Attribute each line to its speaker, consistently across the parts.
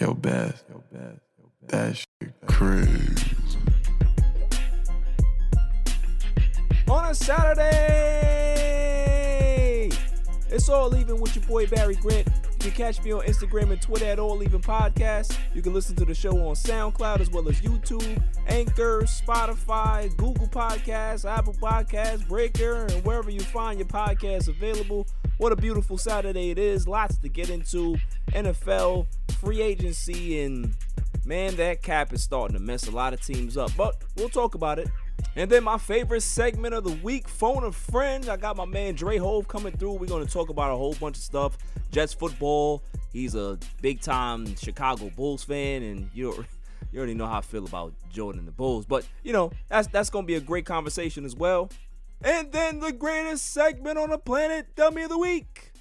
Speaker 1: Yo, Beth. Yo, Beth. That shit crazy.
Speaker 2: On a Saturday, it's all even with your boy Barry Grant. You can catch me on Instagram and Twitter at All Even Podcast. You can listen to the show on SoundCloud as well as YouTube, Anchor, Spotify, Google Podcasts, Apple Podcasts, Breaker, and wherever you find your podcasts available. What a beautiful Saturday it is. Lots to get into. NFL, free agency, and man, that cap is starting to mess a lot of teams up. But we'll talk about it. And then my favorite segment of the week, Phone a Friend. I got my man Dre Hov coming through. We're going to talk about a whole bunch of stuff. Jets football. He's a big time Chicago Bulls fan, and you you already know how I feel about Jordan and the Bulls. But you know that's that's going to be a great conversation as well. And then the greatest segment on the planet, Dummy of the Week.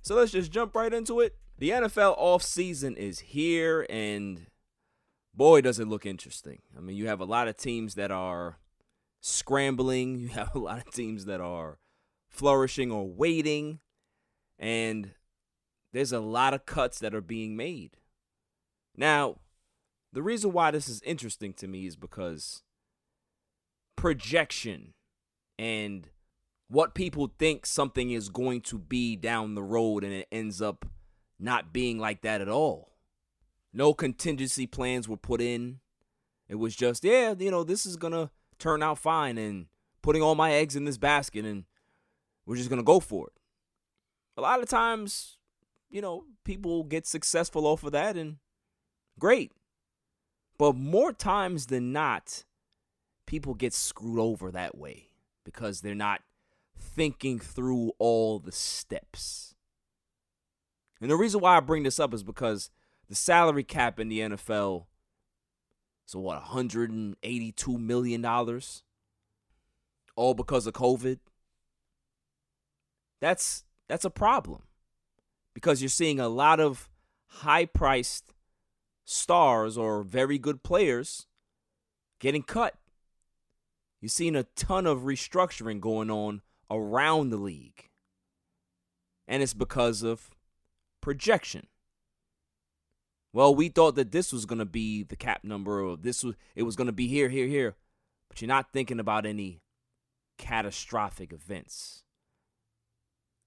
Speaker 2: So let's just jump right into it. The NFL offseason is here, and boy, does it look interesting. I mean, you have a lot of teams that are scrambling. You have a lot of teams that are flourishing or waiting. And there's a lot of cuts that are being made. Now, the reason why this is interesting to me is because projection and what people think something is going to be down the road and it ends up not being like that at all. No contingency plans were put in. It was just, yeah, you know, this is going to turn out fine and putting all my eggs in this basket and we're just going to go for it. A lot of times, you know, people get successful off of that and great. But more times than not, people get screwed over that way because they're not thinking through all the steps. And the reason why I bring this up is because the salary cap in the NFL so what, 182 million dollars all because of COVID? That's that's a problem. Because you're seeing a lot of high-priced stars or very good players getting cut. You're seen a ton of restructuring going on around the league. And it's because of projection well, we thought that this was going to be the cap number or this was it was going to be here, here, here. But you're not thinking about any catastrophic events.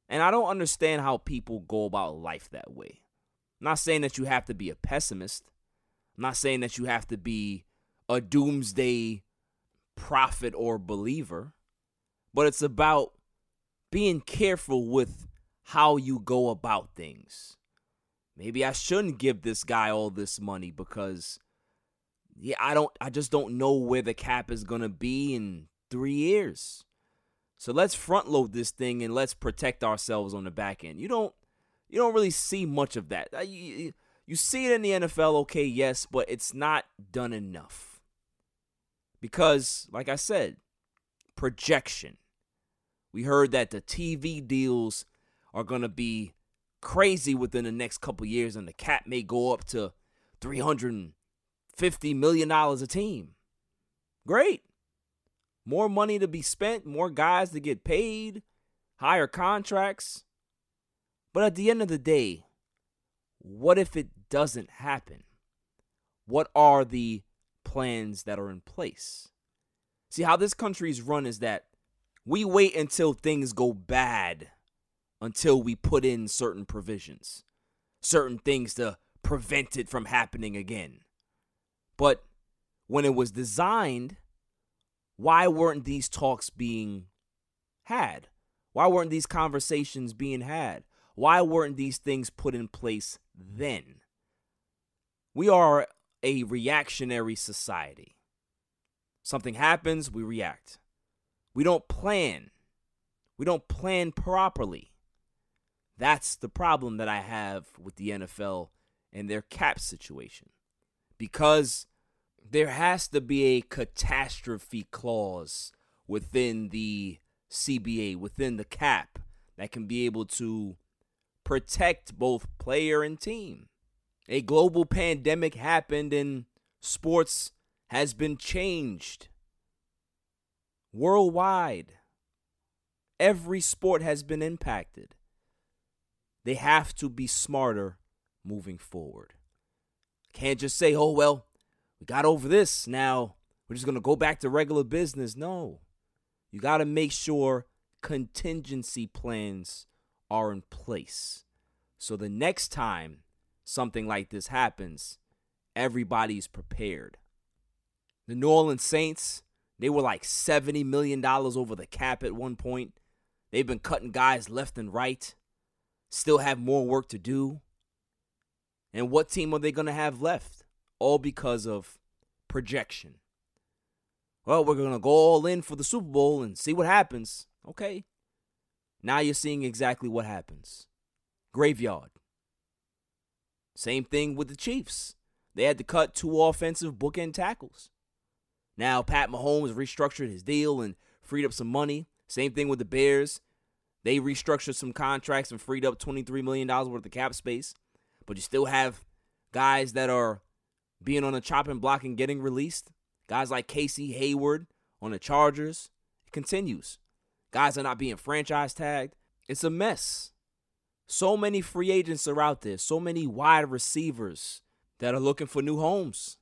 Speaker 2: And I don't understand how people go about life that way. I'm not saying that you have to be a pessimist. I'm not saying that you have to be a doomsday prophet or believer, but it's about being careful with how you go about things maybe I shouldn't give this guy all this money because yeah, I don't I just don't know where the cap is going to be in 3 years. So let's front load this thing and let's protect ourselves on the back end. You don't you don't really see much of that. You, you see it in the NFL, okay, yes, but it's not done enough. Because, like I said, projection. We heard that the TV deals are going to be crazy within the next couple years, and the cap may go up to three hundred and fifty million dollars a team. Great, more money to be spent, more guys to get paid, higher contracts. But at the end of the day, what if it doesn't happen? What are the plans that are in place? See, how this country's run is that we wait until things go bad until we put in certain provisions, certain things to prevent it from happening again. But when it was designed, why weren't these talks being had? Why weren't these conversations being had? Why weren't these things put in place then? We are a reactionary society. Something happens, we react. We don't plan. We don't plan properly. That's the problem that I have with the NFL and their cap situation. Because there has to be a catastrophe clause within the CBA, within the cap, that can be able to protect both player and team. A global pandemic happened and sports has been changed worldwide. Every sport has been impacted. They have to be smarter moving forward. Can't just say, oh, well, we got over this. Now we're just going to go back to regular business. No. You got to make sure contingency plans are in place. So the next time something like this happens, everybody's prepared. The New Orleans Saints, they were like $70 million over the cap at one point. They've been cutting guys left and right, still have more work to do. And what team are they going to have left? All because of projection. Well, we're going to go all in for the Super Bowl and see what happens. Okay. Now you're seeing exactly what happens. Graveyard. Same thing with the Chiefs. They had to cut two offensive bookend tackles. Now Pat Mahomes restructured his deal and freed up some money. Same thing with the Bears. They restructured some contracts and freed up $23 million worth of cap space. But you still have guys that are being on the chopping block and getting released. Guys like Casey Hayward on the Chargers. It continues. Guys are not being franchise tagged. It's a mess. So many free agents are out there, so many wide receivers that are looking for new homes.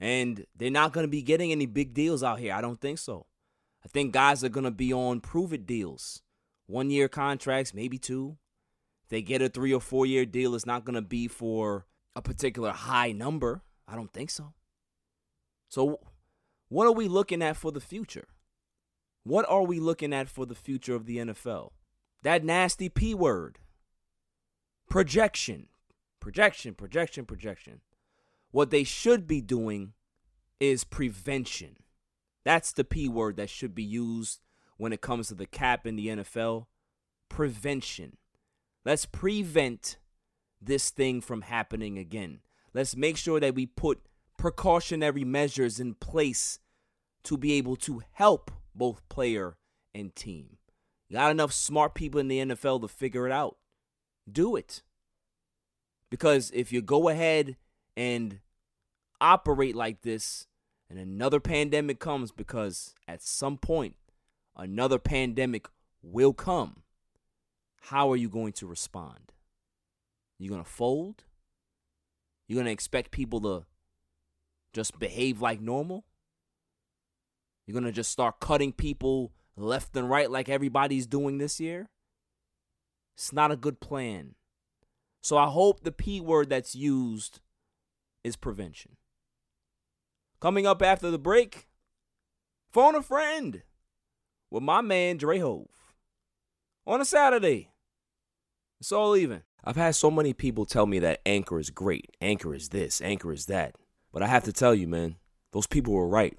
Speaker 2: And they're not going to be getting any big deals out here. I don't think so. I think guys are going to be on prove it deals. One year contracts, maybe two. If they get a three or four year deal, it's not going to be for a particular high number. I don't think so. So, what are we looking at for the future? What are we looking at for the future of the NFL? That nasty P word. Projection. Projection, projection, projection. What they should be doing is prevention. That's the P word that should be used when it comes to the cap in the NFL. Prevention. Let's prevent this thing from happening again. Let's make sure that we put precautionary measures in place to be able to help both player and team. Got enough smart people in the NFL to figure it out. Do it. Because if you go ahead and operate like this and another pandemic comes, because at some point another pandemic will come, how are you going to respond? You're going to fold? You're going to expect people to just behave like normal? You're going to just start cutting people left and right like everybody's doing this year? It's not a good plan. So I hope the P word that's used is prevention. Coming up after the break, phone a friend with my man Dre Hov on a Saturday. It's all even. I've had so many people tell me that Anchor is great, Anchor is this, Anchor is that. But I have to tell you, man, those people were right.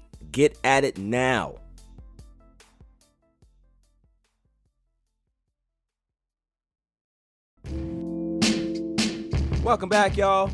Speaker 2: Get at it now. Welcome back, y'all.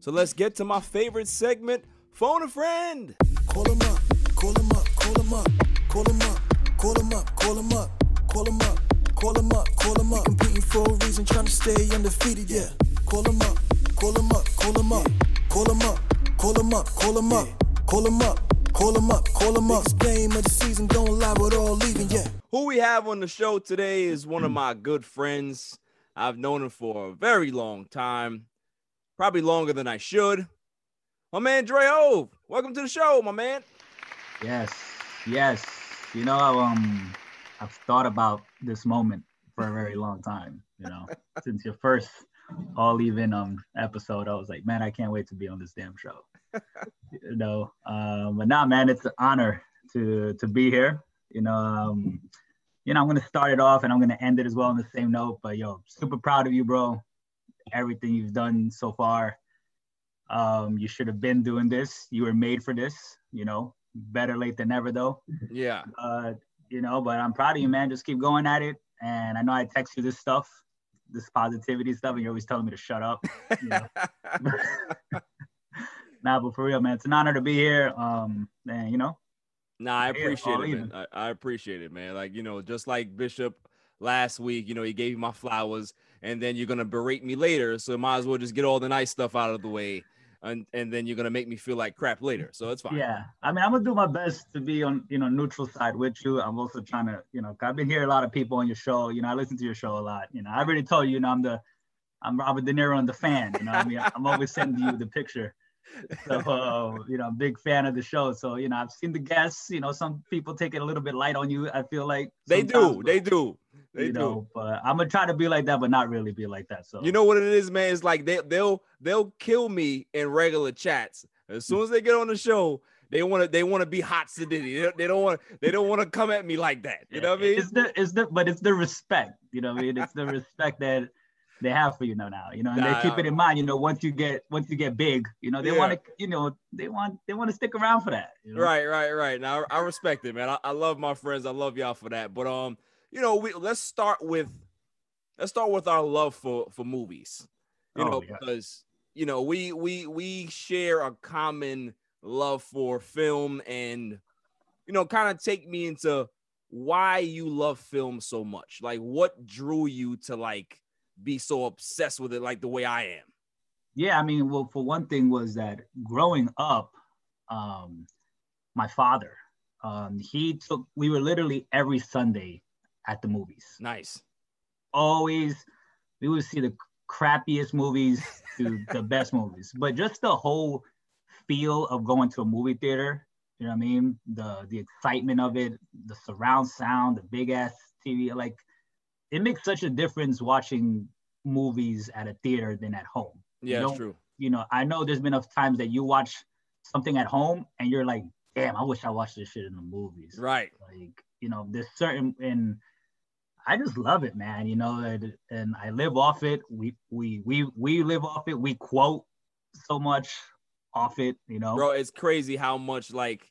Speaker 2: So let's get to my favorite segment Phone a Friend.
Speaker 3: Call him up, call him up, call him up, call him up, call him up, call him up, call him up, call him up, call him up. Competing for a reason, trying to stay undefeated, yeah. Call him up, Call him up, call him up, call him up, call him up, call him up, call him up, call him up, call him up. Biggest game of the season, don't lie, we're all leaving, yeah.
Speaker 2: Who we have on the show today is one of my good friends. I've known him for a very long time, probably longer than I should. My man Dre Hov, welcome to the show, my man.
Speaker 4: Yes, yes. You know, um, I've thought about this moment for a very long time. You know, since your first all even um episode, I was like, man, I can't wait to be on this damn show. You know, um, but now, man, it's an honor to to be here. You know, um, you know, I'm gonna start it off and I'm gonna end it as well on the same note. But yo, super proud of you, bro. Everything you've done so far. Um, you should have been doing this. You were made for this. You know, better late than never, though.
Speaker 2: Yeah.
Speaker 4: Uh, you know, but I'm proud of you, man. Just keep going at it. And I know I text you this stuff, this positivity stuff, and you're always telling me to shut up. You know? nah, but for real, man, it's an honor to be here. Um, and you know,
Speaker 2: Nah, I appreciate it, man. I, I appreciate it, man. Like, you know, just like Bishop last week, you know, he gave me my flowers and then you're gonna berate me later. So might as well just get all the nice stuff out of the way. And and then you're gonna make me feel like crap later. So it's fine.
Speaker 4: yeah. I mean, I'm gonna do my best to be on, you know, neutral side with you. I'm also trying to, you know, I've been hearing a lot of people on your show. You know, I listen to your show a lot. You know, I already told you, you know, I'm the, I'm Robert De Niro and the fan. You know, I mean, I'm always sending you the picture. So, uh, you know, I'm a big fan of the show. So, you know, I've seen the guests. You know, some people take it a little bit light on you. I feel like
Speaker 2: They do, they do. They
Speaker 4: you
Speaker 2: do.
Speaker 4: know, but I'm gonna try to be like that, but not really be like that. So,
Speaker 2: You know what it is, man? It's like they they'll they'll kill me in regular chats. As soon as they get on the show, they want to they want to be hot sedity. They, don't- they don't want they don't want to come at me like that. You know what I mean?
Speaker 4: It's the, it's the, but it's the respect. You know, what I mean, it's the respect that they have for you now. Now, you know, and
Speaker 2: Nah,
Speaker 4: they keep it in mind. You know, once you get, once you get big, you know, they
Speaker 2: Yeah.
Speaker 4: want to, you know, they want, they want to stick around for that. You know?
Speaker 2: Right, right, right. Now I respect it, man. I, I love my friends. I love y'all for that. But um, you know, we let's start with let's start with our love for for movies. You
Speaker 4: Oh,
Speaker 2: know,
Speaker 4: yeah.
Speaker 2: because you know we we we share a common love for film, and you know, kind of take me into why you love film so much. Like, what drew you to like be so obsessed with it, like the way I am?
Speaker 4: Yeah, I mean, well, for one thing was that growing up, um, my father, um, he took. We were literally every Sunday at the movies.
Speaker 2: Nice.
Speaker 4: always we would see the crappiest movies to the best movies but just the whole feel of going to a movie theater you know what i mean the the excitement of it the surround sound the big ass tv like it makes such a difference watching movies at a theater than at home.
Speaker 2: Yeah,
Speaker 4: You
Speaker 2: it's true.
Speaker 4: you know i know there's been enough times that you watch something at home and you're like damn i wish i watched this shit in the movies.
Speaker 2: Right.
Speaker 4: like you know there's certain and i just love it man you know and, and i live off it. We we we we live off it. We quote so much off it you know?
Speaker 2: Bro it's crazy how much like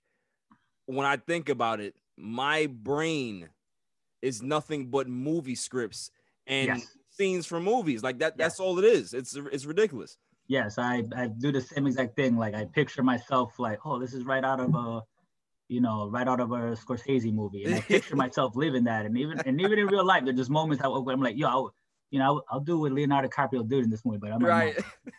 Speaker 2: when i think about it my brain is nothing but movie scripts and
Speaker 4: Yes.
Speaker 2: scenes from movies. Like that that's all it is. It's it's ridiculous.
Speaker 4: Yes i i do the same exact thing. Like i picture myself like oh this is right out of a you know right out of a scorsese movie. And i picture myself living that. And even and even in real life there's just moments I, i'm like yo I'll, you know I'll, I'll do what leonardo DiCaprio did in this movie but i'm like,
Speaker 2: right.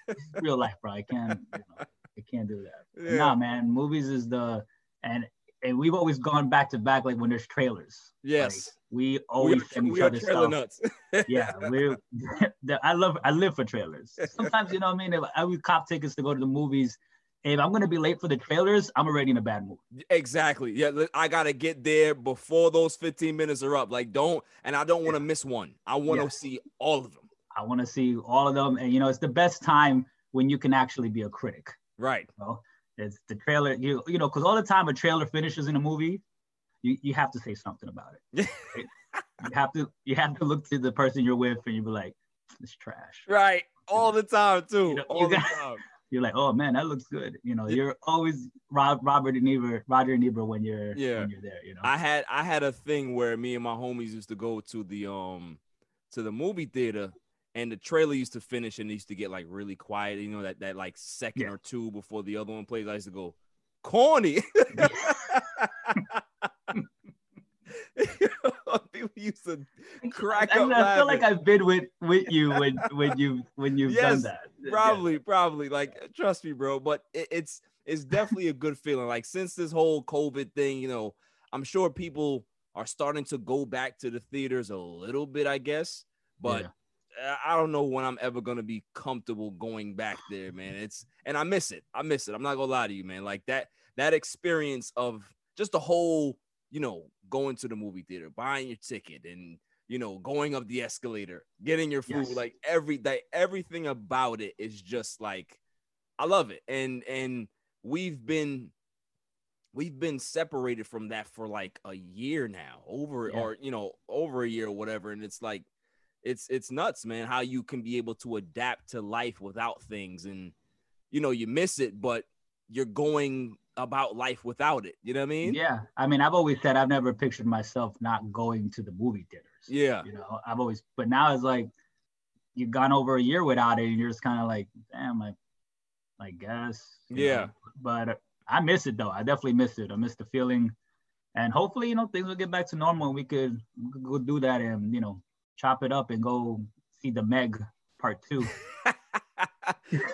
Speaker 4: no, real life bro. I can't you know, i can't do that.
Speaker 2: Yeah.
Speaker 4: Nah, man, movies is the and and we've always gone back to back like when there's trailers.
Speaker 2: yes
Speaker 4: Like, we
Speaker 2: we
Speaker 4: always
Speaker 2: are,
Speaker 4: send each
Speaker 2: we are
Speaker 4: other
Speaker 2: trailer
Speaker 4: stuff.
Speaker 2: nuts
Speaker 4: Yeah, we're I love I live for trailers. Sometimes you know what I mean. If I would cop tickets to go to the movies, if I'm gonna be late for the trailers, I'm already in a bad mood.
Speaker 2: exactly yeah i gotta get there before those 15 minutes are up like don't and i don't want to miss one i want to
Speaker 4: Yeah.
Speaker 2: see all of them
Speaker 4: I want to see all of them, and you know it's the best time when you can actually be a critic.
Speaker 2: right
Speaker 4: You know? It's the trailer, you you know, because all the time a trailer finishes in a movie, you, you have to say something about it. you have to you have to look to the person you're with and you be like, it's trash.
Speaker 2: right all the time too
Speaker 4: You know,
Speaker 2: all
Speaker 4: you
Speaker 2: the
Speaker 4: got-
Speaker 2: time
Speaker 4: You're like, oh man, that looks good. You know, you're always Rob, Robert De Niro, Roger De Niro when you're
Speaker 2: Yeah.
Speaker 4: when you're there. You know,
Speaker 2: I had I had a thing where me and my homies used to go to the um to the movie theater and the trailer used to finish and it used to get like really quiet, you know, that that like second
Speaker 4: Yeah.
Speaker 2: or two before the other one plays. I used to go, corny. people, used to crack
Speaker 4: I,
Speaker 2: up.
Speaker 4: I feel like. I've been with with you when when you when you've done
Speaker 2: Yes,
Speaker 4: that. Yeah.
Speaker 2: probably, probably. Like, trust me, bro. But it, it's it's definitely a good feeling. Like since this whole COVID thing, you know, I'm sure people are starting to go back to the theaters a little bit, I guess. But
Speaker 4: Yeah.
Speaker 2: I- don't know when I'm ever gonna be comfortable going back there, man. It's and I miss it. I miss it. I'm not gonna lie to you, man. Like that that experience of just the whole, you know, going to the movie theater, buying your ticket, and you know, going up the escalator, getting your food,
Speaker 4: Yes.
Speaker 2: like every like everything about it is just like I love it. And and we've been we've been separated from that for like a year now, over
Speaker 4: Yeah.
Speaker 2: or you know, over a year or whatever. And it's like it's it's nuts, man, how you can be able to adapt to life without things and you know, you miss it, but you're going about life without it. You know what I mean?
Speaker 4: Yeah, I mean, I've always said I've never pictured myself not going to the movie theaters.
Speaker 2: Yeah.
Speaker 4: You know, I've always, but now it's like you've gone over a year without it, and you're just kind of like, damn, like, I guess.
Speaker 2: Yeah.
Speaker 4: know. But uh, I miss it though. I definitely miss it. I miss the feeling, and hopefully, you know, things will get back to normal, and we could, we could go do that and you know, chop it up and go see the Meg Part Two.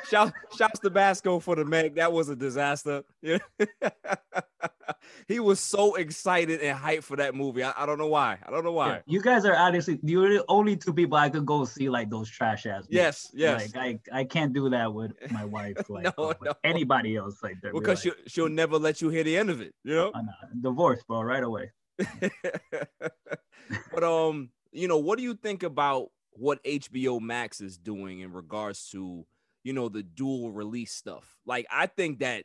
Speaker 2: Shout shouts to Basco for the Meg. That was a disaster. Yeah. he was so excited and hyped for that movie. I, I don't know why. I don't know why.
Speaker 4: Yeah, You guys are honestly you're the only two people I could go see like those trash ass. movies.
Speaker 2: Yes, yes.
Speaker 4: Like I, I can't do that with my wife. Like
Speaker 2: No, no.
Speaker 4: anybody else like that.
Speaker 2: because she'll, she'll never let you hear the end of it, you know?
Speaker 4: divorce, bro, right away.
Speaker 2: but um, you know, what do you think about what HBO Max is doing in regards to, you know, the dual release stuff? Like, I think that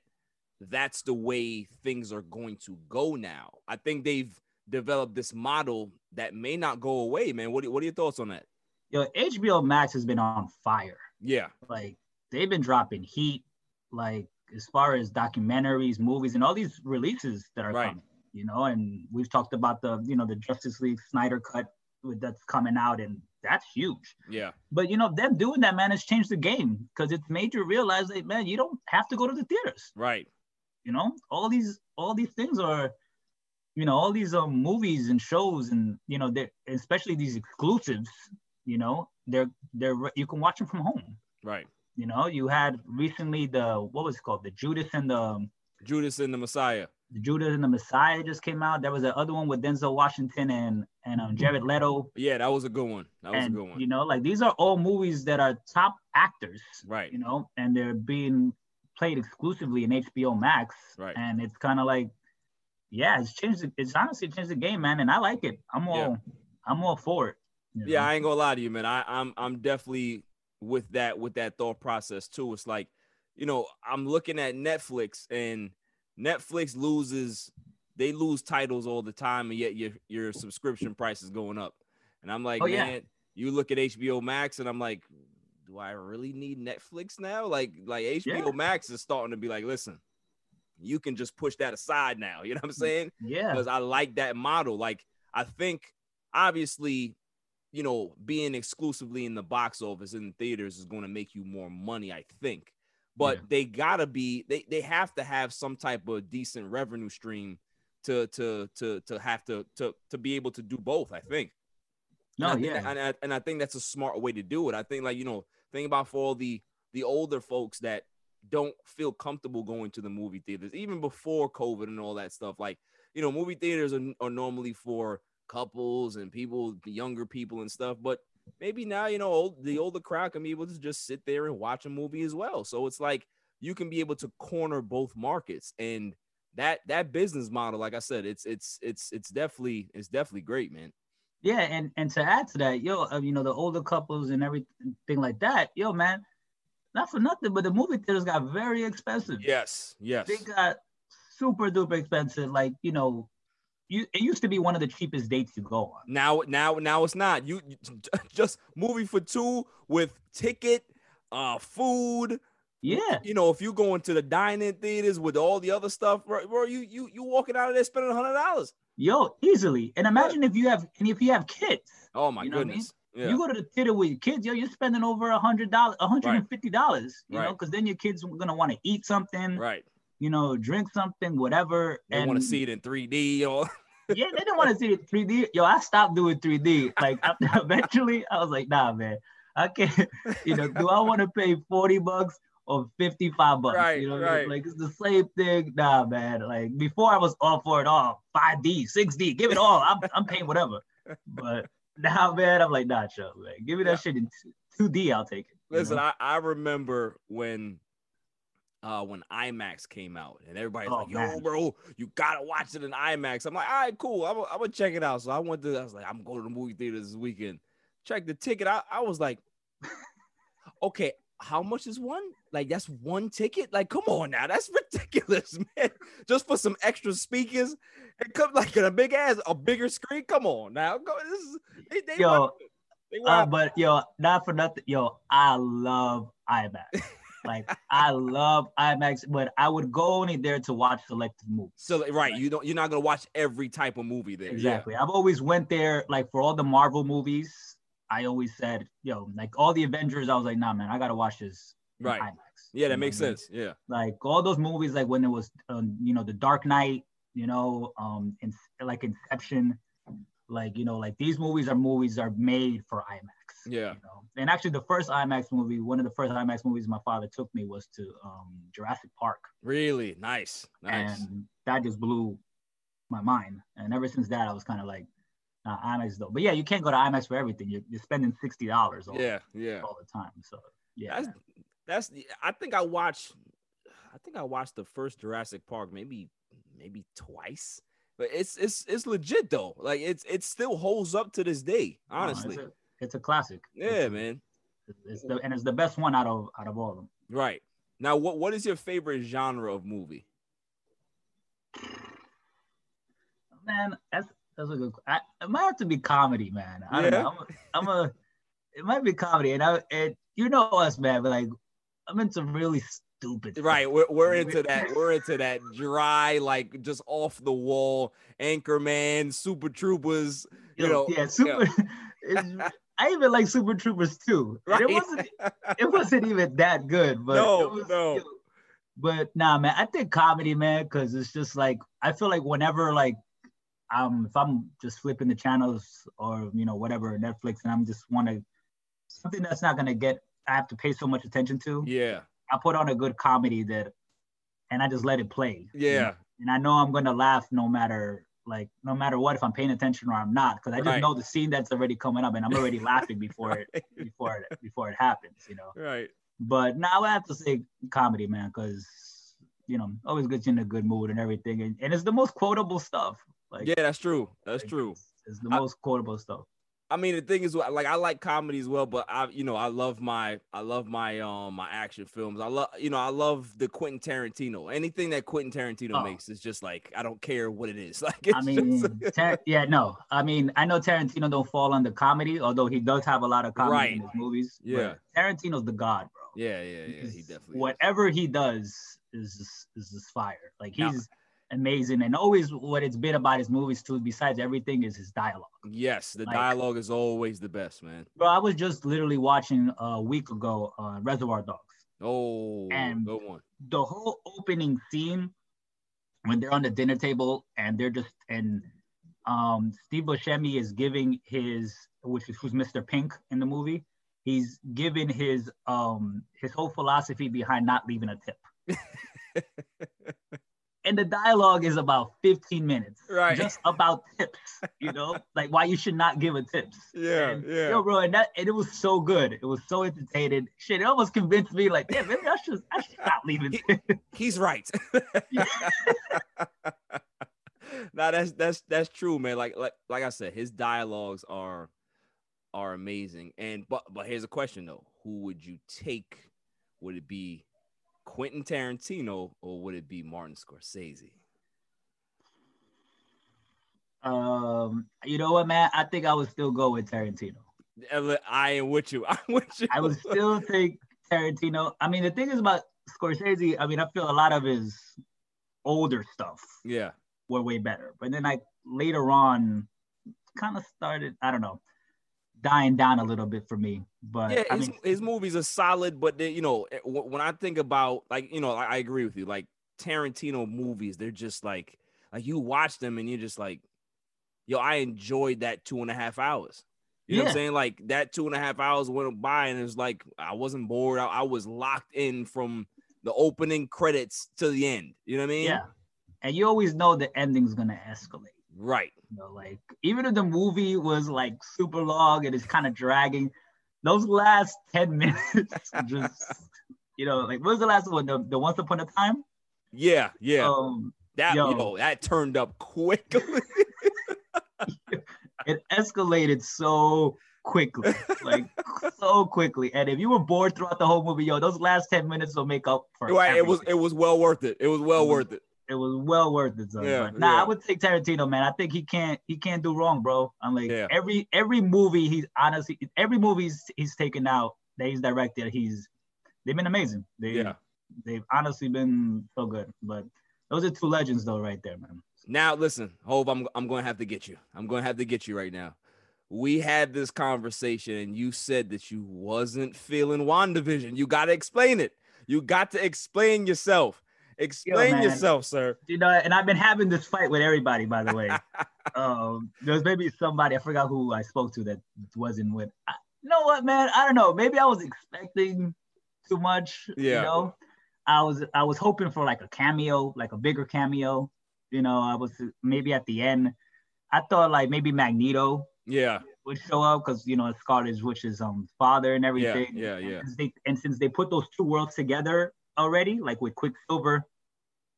Speaker 2: that's the way things are going to go now. I think they've developed this model that may not go away, man. What, what are your thoughts on that?
Speaker 4: Yo, HBO Max has been on fire.
Speaker 2: Yeah.
Speaker 4: Like they've been dropping heat. Like as far as documentaries, movies, and all these releases that are
Speaker 2: Right.
Speaker 4: coming. You know, and we've talked about the you know the Justice League Snyder cut that's coming out, and that's huge.
Speaker 2: Yeah.
Speaker 4: But you know, them doing that, man, has changed the game because it's made you realize that, man, you don't have to go to the theaters.
Speaker 2: Right.
Speaker 4: You know, all these all these things are, you know, all these um movies and shows and you know, they especially these exclusives. You know, they're they're you can watch them from home.
Speaker 2: Right.
Speaker 4: You know, you had recently the what was it called the Judas and the
Speaker 2: Judas and the Messiah.
Speaker 4: The Judas and the Messiah just came out. There was the other one with Denzel Washington and and um, Jared Leto.
Speaker 2: Yeah, that was a good one. That was
Speaker 4: and,
Speaker 2: a good one.
Speaker 4: You know, like these are all movies that are top actors.
Speaker 2: Right.
Speaker 4: You know, and they're being played exclusively in HBO Max.
Speaker 2: Right.
Speaker 4: And it's kind of like, yeah, it's changed. the- It's honestly changed the game, man. And I like it. I'm all,
Speaker 2: Yeah.
Speaker 4: I'm all for it. you
Speaker 2: Yeah,
Speaker 4: know?
Speaker 2: I ain't gonna lie to you, man. I, I'm I'm definitely with that with that thought process too. It's like, you know, I'm looking at Netflix and Netflix loses they lose titles all the time, and yet your your subscription price is going up. And I'm like,
Speaker 4: Oh, yeah.
Speaker 2: man, you look at HBO Max, and I'm like, do I really need Netflix now? Like, like HBO
Speaker 4: Yeah.
Speaker 2: Max is starting to be like, listen, you can just push that aside now. You know what I'm saying?
Speaker 4: Yeah.
Speaker 2: because I like that model. Like I think obviously, you know, being exclusively in the box office in theaters is going to make you more money. I think, but
Speaker 4: Yeah.
Speaker 2: they gotta be they they have to have some type of decent revenue stream to to to to have to to to be able to do both. I think.
Speaker 4: No,
Speaker 2: and I think
Speaker 4: yeah.
Speaker 2: that- and I, and I think that's a smart way to do it. I think like you know, think about for all the the older folks that don't feel comfortable going to the movie theaters, even before COVID and all that stuff. Like you know, movie theaters are, are normally for couples and people, younger people and stuff. But maybe now you know old, the older crowd can be able to just sit there and watch a movie as well. So it's like you can be able to corner both markets and that that business model like i said it's it's it's it's definitely it's definitely great man
Speaker 4: Yeah, and and to add to that, yo, uh, you know, the older couples and everything like that, yo, man, not for nothing, but the movie theaters got very expensive.
Speaker 2: yes yes
Speaker 4: They got super duper expensive. Like, you know, you it used to be one of the cheapest dates you go on.
Speaker 2: Now, now, now it's not. You, you just movie for two with ticket, uh, food.
Speaker 4: Yeah.
Speaker 2: You know, if you go into the dining theaters with all the other stuff, bro, bro you you you walking out of there spending hundred dollars.
Speaker 4: Yo, easily. And imagine if you have and if you have kids.
Speaker 2: Oh my
Speaker 4: You know what I mean?
Speaker 2: goodness. Yeah.
Speaker 4: You go to the theater with your kids, yo, you're spending over a hundred dollars, a hundred and fifty dollars. You know, because then your kids are gonna want to eat something,
Speaker 2: right.
Speaker 4: You know, drink something, whatever.
Speaker 2: They
Speaker 4: and
Speaker 2: want to see it in 3D or
Speaker 4: yeah, they didn't want to see it 3D. Yo, I stopped doing 3D. Like eventually, I was like, nah, man, I can't. You know, do I want to pay 40 bucks or 55 bucks?
Speaker 2: Right,
Speaker 4: you know,
Speaker 2: right.
Speaker 4: like it's the same thing. Nah, man. Like before, I was all for it all. 5D, 6D, give it all. I'm, I'm paying whatever. But now, man, I'm like, nah, chill, man. Give me that shit in 2D. I'll take it. you
Speaker 2: Listen,
Speaker 4: know?
Speaker 2: I, I remember when uh when IMAX came out and everybody's
Speaker 4: Oh,
Speaker 2: like, yo,
Speaker 4: man.
Speaker 2: bro, you gotta watch it in IMAX. I'm like, all right, cool. I'm, I'm gonna check it out. So I went to I was like, I'm going to the movie theater this weekend. Check the ticket. I, I was like, okay, how much is one? Like that's one ticket? Like, come on now, that's ridiculous, man. Just for some extra speakers and come like in a big ass, a bigger screen. Come on now. Go this is they, they
Speaker 4: Yo, Uh, but yo, not for nothing. Yo, I love IMAX. like I love IMAX, but I would go only there to watch selected movies.
Speaker 2: so like, right, you don't you're not gonna watch every type of movie there. Yeah.
Speaker 4: Exactly. I've always went there like for all the Marvel movies. I always said, yo, like all the Avengers, I was like, nah, man, I gotta watch this
Speaker 2: Right.
Speaker 4: IMAX.
Speaker 2: Yeah,
Speaker 4: You
Speaker 2: that
Speaker 4: know
Speaker 2: makes
Speaker 4: what I mean?
Speaker 2: sense. Yeah.
Speaker 4: Like all those movies, like when it was, um, you know, The Dark Knight, you know, um, in, like Inception, like you know, like these movies are movies are made for IMAX.
Speaker 2: Yeah.
Speaker 4: You know? And actually, the first IMAX movie, one of the first IMAX movies my father took me was to um, Jurassic Park,
Speaker 2: Really nice. Nice.
Speaker 4: and that just blew my mind. And ever since that, I was kind of like, nah, IMAX though. But yeah, you can't go to IMAX for everything. You're, you're spending sixty dollars
Speaker 2: yeah, yeah.
Speaker 4: all the time. So yeah,
Speaker 2: That's that's the I think I watched I think I watched the first Jurassic Park maybe maybe twice. But it's it's it's legit though. Like it's it still holds up to this day, honestly.
Speaker 4: a, it's a classic.
Speaker 2: yeah, man.
Speaker 4: It's, it's the, and it's the best one out of out of all of them.
Speaker 2: Right. Now what what is your favorite genre of movie?
Speaker 4: Man, that's that's a good. I, it might have to be comedy, man. I don't
Speaker 2: Yeah?
Speaker 4: know. I'm a, I'm a. It might be comedy, and I and you know us, man. But like, I'm into really stupid. stuff.
Speaker 2: Right, we're, we're into that. We're into that dry, like just off the wall, Anchorman, Super Troopers. You
Speaker 4: Yo,
Speaker 2: know,
Speaker 4: yeah, super. it's- I even like Super Troopers too.
Speaker 2: Right.
Speaker 4: It wasn't. It wasn't even that good, but
Speaker 2: No,
Speaker 4: was,
Speaker 2: no.
Speaker 4: But nah, man, I think comedy, man, because it's just like I feel like whenever like um if I'm just flipping the channels or you know whatever Netflix and I'm just want to something that's not gonna get I have to pay so much attention to.
Speaker 2: yeah,
Speaker 4: I put on a good comedy that, and I just let it play.
Speaker 2: yeah,
Speaker 4: know? And I know I'm gonna laugh no matter like no matter what if I'm paying attention or I'm not because I just
Speaker 2: Right.
Speaker 4: know the scene that's already coming up and I'm already laughing before it before it before it happens. You know.
Speaker 2: right.
Speaker 4: But now I have to say comedy, man, because you know always gets you in a good mood and everything, and, and it's the most quotable stuff. Like
Speaker 2: Yeah, that's true. That's
Speaker 4: like,
Speaker 2: true.
Speaker 4: It's, it's the
Speaker 2: I-
Speaker 4: most quotable stuff.
Speaker 2: I mean, the thing is, like, I like comedy as well, but I, you know, I love my, I love my, um, my action films. I love, you know, I love the Quentin Tarantino. Anything that Quentin Tarantino
Speaker 4: Oh.
Speaker 2: makes is just like I don't care what it is. Like,
Speaker 4: I mean,
Speaker 2: just-
Speaker 4: Tar- yeah, no. I mean, I know Tarantino don't fall under comedy, although he does have a lot of comedy in his movies. but
Speaker 2: Yeah.
Speaker 4: Tarantino's the god, bro.
Speaker 2: yeah, yeah, yeah. He
Speaker 4: He's-
Speaker 2: definitely. is.
Speaker 4: Whatever he does is just, is just fire. Like
Speaker 2: Now-
Speaker 4: he's amazing, and always what it's been about his movies too. Besides everything, is his dialogue.
Speaker 2: Yes, the
Speaker 4: like-
Speaker 2: dialogue is always the best, man.
Speaker 4: Bro, I was just literally watching a week ago uh, Reservoir Dogs.
Speaker 2: Oh,
Speaker 4: And-
Speaker 2: good one.
Speaker 4: the whole opening scene when they're on the dinner table and they're just and um Steve Buscemi is giving his which is who's Mr. Pink in the movie. He's giving his um his whole philosophy behind not leaving a tip. and the dialogue is about 15 minutes.
Speaker 2: Right.
Speaker 4: Just about tips, you know, like why you should not give a tips.
Speaker 2: Yeah,
Speaker 4: And,
Speaker 2: yeah.
Speaker 4: Yo, bro, and that and it was so good. It was so entertaining. Shit, it almost convinced me, like, yeah, maybe I should I should not leave it.
Speaker 2: He's right. nah, that's that's that's true, man. Like like like I said, his dialogues are are amazing. And but but here's a question though: Who would you take? Would it be Quentin Tarantino or would it be Martin Scorsese?
Speaker 4: Um, you know what, man? I think I would still go with Tarantino.
Speaker 2: I am with you. I'm with you.
Speaker 4: I would still take Tarantino. I mean, the thing is about Scorsese. I mean, I feel a lot of his older stuff
Speaker 2: yeah.
Speaker 4: were way better, but then like later on, kind of started. I don't know, dying down a little bit for me. But
Speaker 2: yeah,
Speaker 4: I
Speaker 2: his,
Speaker 4: mean,
Speaker 2: his movies are solid, but they, you know, eh, when I think about like, you know, I, I agree with you. Like Tarantino movies, they're just like, like you watch them and you're just like, yo, I enjoyed that two and a half hours. You know what I'm saying? Like that two and a half hours went by, and it was like I wasn't bored. I, I was locked in from the opening credits to the end. You know what I mean?
Speaker 4: Yeah. And you always know the ending's gonna escalate.
Speaker 2: Right.
Speaker 4: You know, like even if the movie was like super long and it's kind of dragging, those last 10 minutes just you know, like what was the last one? The, the once upon a time?
Speaker 2: Yeah. Yeah.
Speaker 4: Um
Speaker 2: that
Speaker 4: yo.
Speaker 2: yo, that turned up quickly.
Speaker 4: it escalated so quickly, like so quickly. And if you were bored throughout the whole movie, yo, those last 10 minutes will make up for
Speaker 2: right. It was it was well worth it. It was well worth it.
Speaker 4: It was well worth it. Son.
Speaker 2: Yeah,
Speaker 4: but nah,
Speaker 2: yeah.
Speaker 4: I would take Tarantino, man. I think he can't he can't do wrong, bro. I'm like
Speaker 2: Yeah.
Speaker 4: every every movie he's honestly every movie he's, he's taken out that he's directed, he's they've been amazing. They
Speaker 2: Yeah.
Speaker 4: they've honestly been so good. But those are two legends though, right there, man.
Speaker 2: Now listen, Hov, I'm I'm going to have to get you. I'm going to have to get you right now. We had this conversation, and you said that you wasn't feeling WandaVision. You got to explain it. You got to explain yourself. Explain
Speaker 4: man.
Speaker 2: yourself, sir.
Speaker 4: You know, and I've been having this fight with everybody, by the way. um, there's maybe somebody I forgot who I spoke to that wasn't with. I, you know what, man? I don't know. Maybe I was expecting too much.
Speaker 2: Yeah.
Speaker 4: You know, I was I was hoping for like a cameo, like a bigger cameo. You know, I was maybe at the end. I thought like maybe Magneto
Speaker 2: Yeah,
Speaker 4: would show up because you know Scarlet Witch's um father and
Speaker 2: yeah,
Speaker 4: everything.
Speaker 2: yeah, yeah.
Speaker 4: Since they, and since they put those two worlds together already, like with Quicksilver,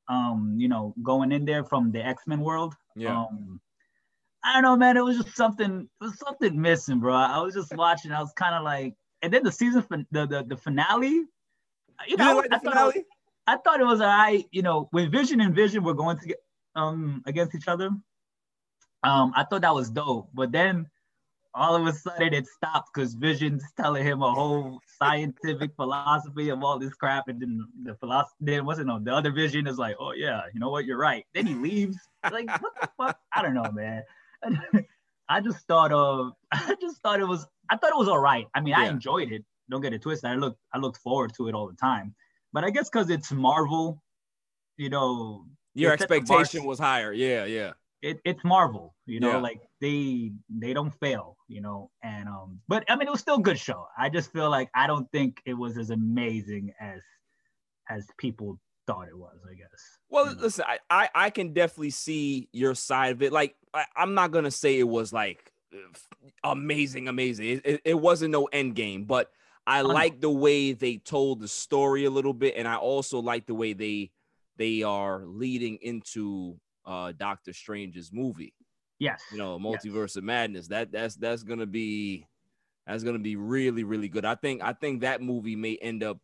Speaker 4: um, you know, going in there from the X Men world.
Speaker 2: Yeah.
Speaker 4: Um, I don't know, man. It was just something. It was something missing, bro. I was just watching. I was kind of like, and then the season, fin- the the, the finale. You
Speaker 2: You
Speaker 4: know,
Speaker 2: like the
Speaker 4: I thought it? I thought it was alright. You know, when Vision and Vision were going to get um against each other, um, I thought that was dope. But then all of a sudden it stopped because Vision's telling him a whole scientific philosophy of all this crap, and then the philosophy then wasn't no the other Vision is like, oh yeah, you know what, you're right. Then he leaves. Like what the fuck? I don't know, man. I just thought of I just thought it was I thought it was all right. I mean, I enjoyed it. Don't get it twisted. I look I looked forward to it all the time. But I guess because it's Marvel, you know,
Speaker 2: Your expectation was higher. Yeah, yeah.
Speaker 4: It, it's Marvel, you know,
Speaker 2: Yeah.
Speaker 4: like they they don't fail, you know. And um, but I mean, it was still a good show. I just feel like I don't think it was as amazing as as people thought it was. I guess.
Speaker 2: Well,
Speaker 4: you know?
Speaker 2: listen, I, I I can definitely see your side of it. Like I, I'm not gonna say it was like amazing, amazing. It, it, it wasn't no end game, but I
Speaker 4: no.
Speaker 2: like the way they told the story a little bit, and I also like the way they they are leading into uh Doctor Strange's movie.
Speaker 4: yes,
Speaker 2: You know,
Speaker 4: Yes.
Speaker 2: Multiverse of Madness. That that's that's gonna be that's gonna be really really good. I think I think that movie may end up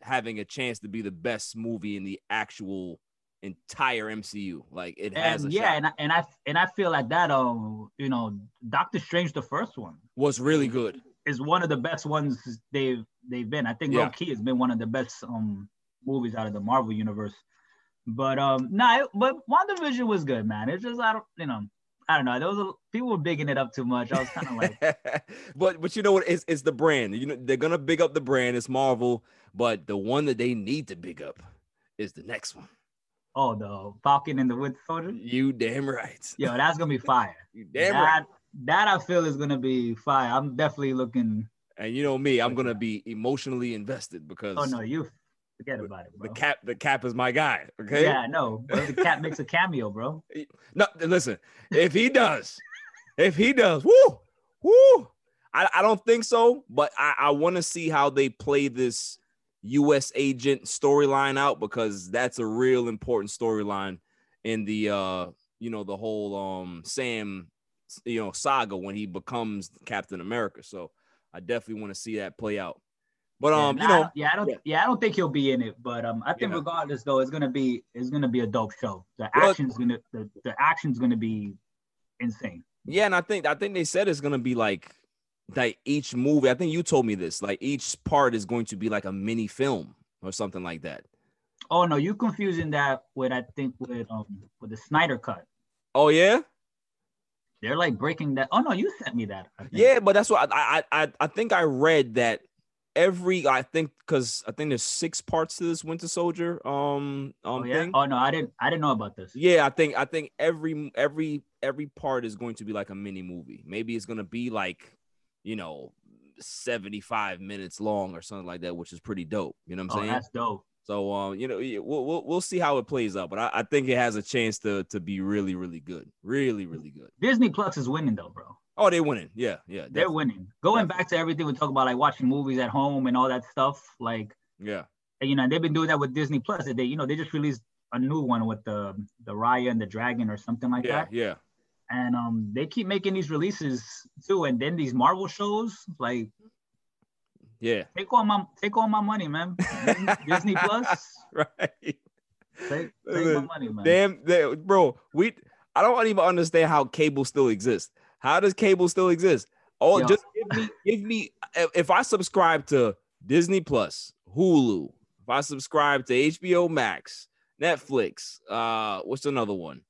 Speaker 2: having a chance to be the best movie in the actual entire MCU. Like it has
Speaker 4: and
Speaker 2: a
Speaker 4: yeah,
Speaker 2: shot.
Speaker 4: and I, and I and I feel like that. Um, you know, Doctor Strange, the first one,
Speaker 2: was really good.
Speaker 4: is one of the best ones they've they've been. I think
Speaker 2: Yeah.
Speaker 4: low key has been one of the best um movies out of the Marvel universe. But um, no, but WandaVision was good, man. It's just I don't, you know, I don't know. There was a, people were bigging it up too much. I was kind of like,
Speaker 2: but but you know what? It's it's the brand. You know they're gonna big up the brand. It's Marvel, but the one that they need to big up is the next one.
Speaker 4: oh, the Falcon and the Winter Soldier.
Speaker 2: You damn right.
Speaker 4: Yo, that's gonna be fire.
Speaker 2: You damn right.
Speaker 4: that that I feel is gonna be fire. I'm definitely looking.
Speaker 2: And you know me, I'm gonna be emotionally invested because
Speaker 4: Oh no, you forget about it, Bro.
Speaker 2: the cap the cap is my guy. Okay.
Speaker 4: Yeah, no, bro, the cap makes a cameo, bro.
Speaker 2: No, listen. If he does, if he does, woo, woo. I, I don't think so, but I, I want to see how they play this U.S. agent storyline out because that's a real important storyline in the uh you know the whole um Sam you know saga when he becomes Captain America. So I definitely want to see that play out. But um,
Speaker 4: nah,
Speaker 2: you know,
Speaker 4: don't- yeah, I don't,
Speaker 2: yeah.
Speaker 4: yeah. I don't think he'll be in it, but um, I think
Speaker 2: Yeah.
Speaker 4: regardless though, it's gonna be, it's gonna be a dope show. The
Speaker 2: Well-
Speaker 4: action's gonna, the, the action's gonna be insane.
Speaker 2: Yeah, and I think I think they said it's gonna be like like each movie. I think you told me this. Like each part is going to be like a mini film or something like that.
Speaker 4: Oh no, you confusing that with I think with um with the Snyder cut.
Speaker 2: Oh yeah,
Speaker 4: They're like breaking that. Oh no, you sent me that.
Speaker 2: Yeah. But that's what I I I, I think I read that every I think because I think there's six parts to this Winter Soldier um um
Speaker 4: Oh yeah.
Speaker 2: thing.
Speaker 4: Oh no, I didn't. I didn't know about this.
Speaker 2: Yeah, I think I think every every every part is going to be like a mini movie. Maybe it's gonna be like, you know, 75 minutes long or something like that, which is pretty dope. You know what I'm
Speaker 4: Oh,
Speaker 2: saying?
Speaker 4: that's dope.
Speaker 2: So um, you know, we'll, we'll we'll see how it plays out, but I, I think it has a chance to to be really, really good. Really, really good.
Speaker 4: Disney Plus is winning though, bro.
Speaker 2: Oh, they're winning. Yeah, yeah.
Speaker 4: They're
Speaker 2: definitely.
Speaker 4: winning. Going back to everything we talk about, like watching movies at home and all that stuff. Like,
Speaker 2: Yeah.
Speaker 4: you know, they've been doing that with Disney Plus. They, you know, they just released a new one with the the Raya and the Dragon or something like
Speaker 2: Yeah,
Speaker 4: that.
Speaker 2: yeah.
Speaker 4: And um, they keep making these releases too. And then these Marvel shows, like,
Speaker 2: Yeah.
Speaker 4: take all my take all my money, man. Disney, Plus,
Speaker 2: Right.
Speaker 4: take, take my money, man.
Speaker 2: Damn, they- bro. We I don't even understand how cable still exists. How does cable still exist? Oh,
Speaker 4: Yo.
Speaker 2: just give me, give me. if- I subscribe to Disney Plus, Hulu, if I subscribe to HBO Max, Netflix, uh, what's another one?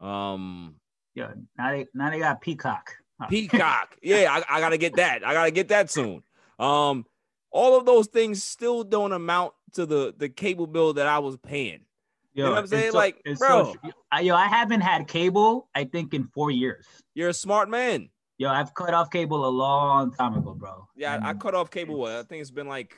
Speaker 2: Um,
Speaker 4: Yeah, now they now they got Peacock.
Speaker 2: Peacock. yeah, I, I gotta get that. I gotta get that soon. Um, all of those things still don't amount to the the cable bill that I was paying.
Speaker 4: Yo,
Speaker 2: know what I'm saying?
Speaker 4: so-
Speaker 2: Like, bro.
Speaker 4: so, I, yo, I haven't had cable. I think in four years.
Speaker 2: You're a smart man.
Speaker 4: Yo, I've cut off cable a long time ago, bro.
Speaker 2: Yeah, I, I cut off cable. I think it's been like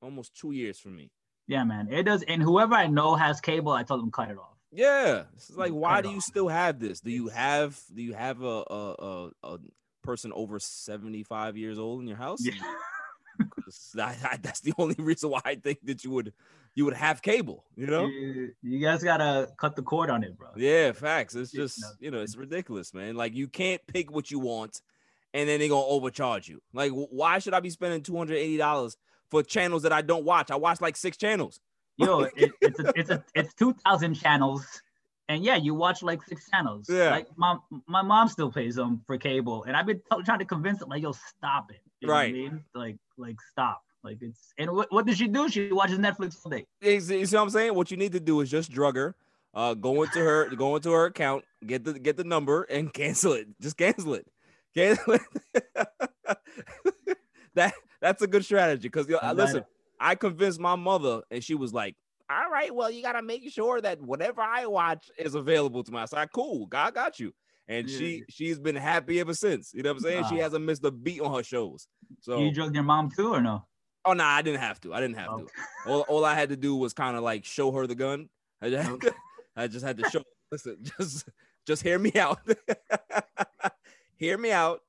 Speaker 2: almost two years for me.
Speaker 4: yeah, man. It does. And whoever I know has cable, I tell them cut it off.
Speaker 2: Yeah, it's like, why do you
Speaker 4: off.
Speaker 2: still have this? Do you have do you have a a, a, a person over seventy five years old in your house?
Speaker 4: Yeah.
Speaker 2: that- that- that's the only reason why I think that you would you would have cable. You know?
Speaker 4: You, you guys gotta cut the cord on it, bro.
Speaker 2: Yeah, facts. It's just you know it's ridiculous, man. Like you can't pick what you want, and then they're gonna overcharge you. Like why should I be spending two hundred eighty dollars for channels that I don't watch? I watch like six channels.
Speaker 4: Yo, it, it's a, it's a, it's two thousand channels, and yeah, you watch like six channels.
Speaker 2: Yeah.
Speaker 4: Like my my mom still pays them for cable, and I've been t- trying to convince them like, yo, stop it. You know what I
Speaker 2: Right.
Speaker 4: mean? Like like stop. Like it's and what, what does she do? She watches Netflix all day.
Speaker 2: You see you see what I'm saying? What you need to do is just drug her, uh, go into her, go into her account, get the get the number, and cancel it. Just cancel it. Cancel it. that that's a good strategy because
Speaker 4: I got
Speaker 2: listen,
Speaker 4: it.
Speaker 2: I convinced my mother, and she was like, "All right, well, you gotta make sure that whatever I watch is available to my side. "Cool, God got you." And she
Speaker 4: Yeah.
Speaker 2: she's been happy ever since. You know what I'm saying? She hasn't missed a beat on her shows. So
Speaker 4: You drugged your mom too, or no?
Speaker 2: Oh no, I didn't have to. I didn't have
Speaker 4: Okay.
Speaker 2: to. All, all I had to do was kind of like show her the gun. I just,
Speaker 4: Okay.
Speaker 2: I just had to show. Listen, just just hear me out. hear me out,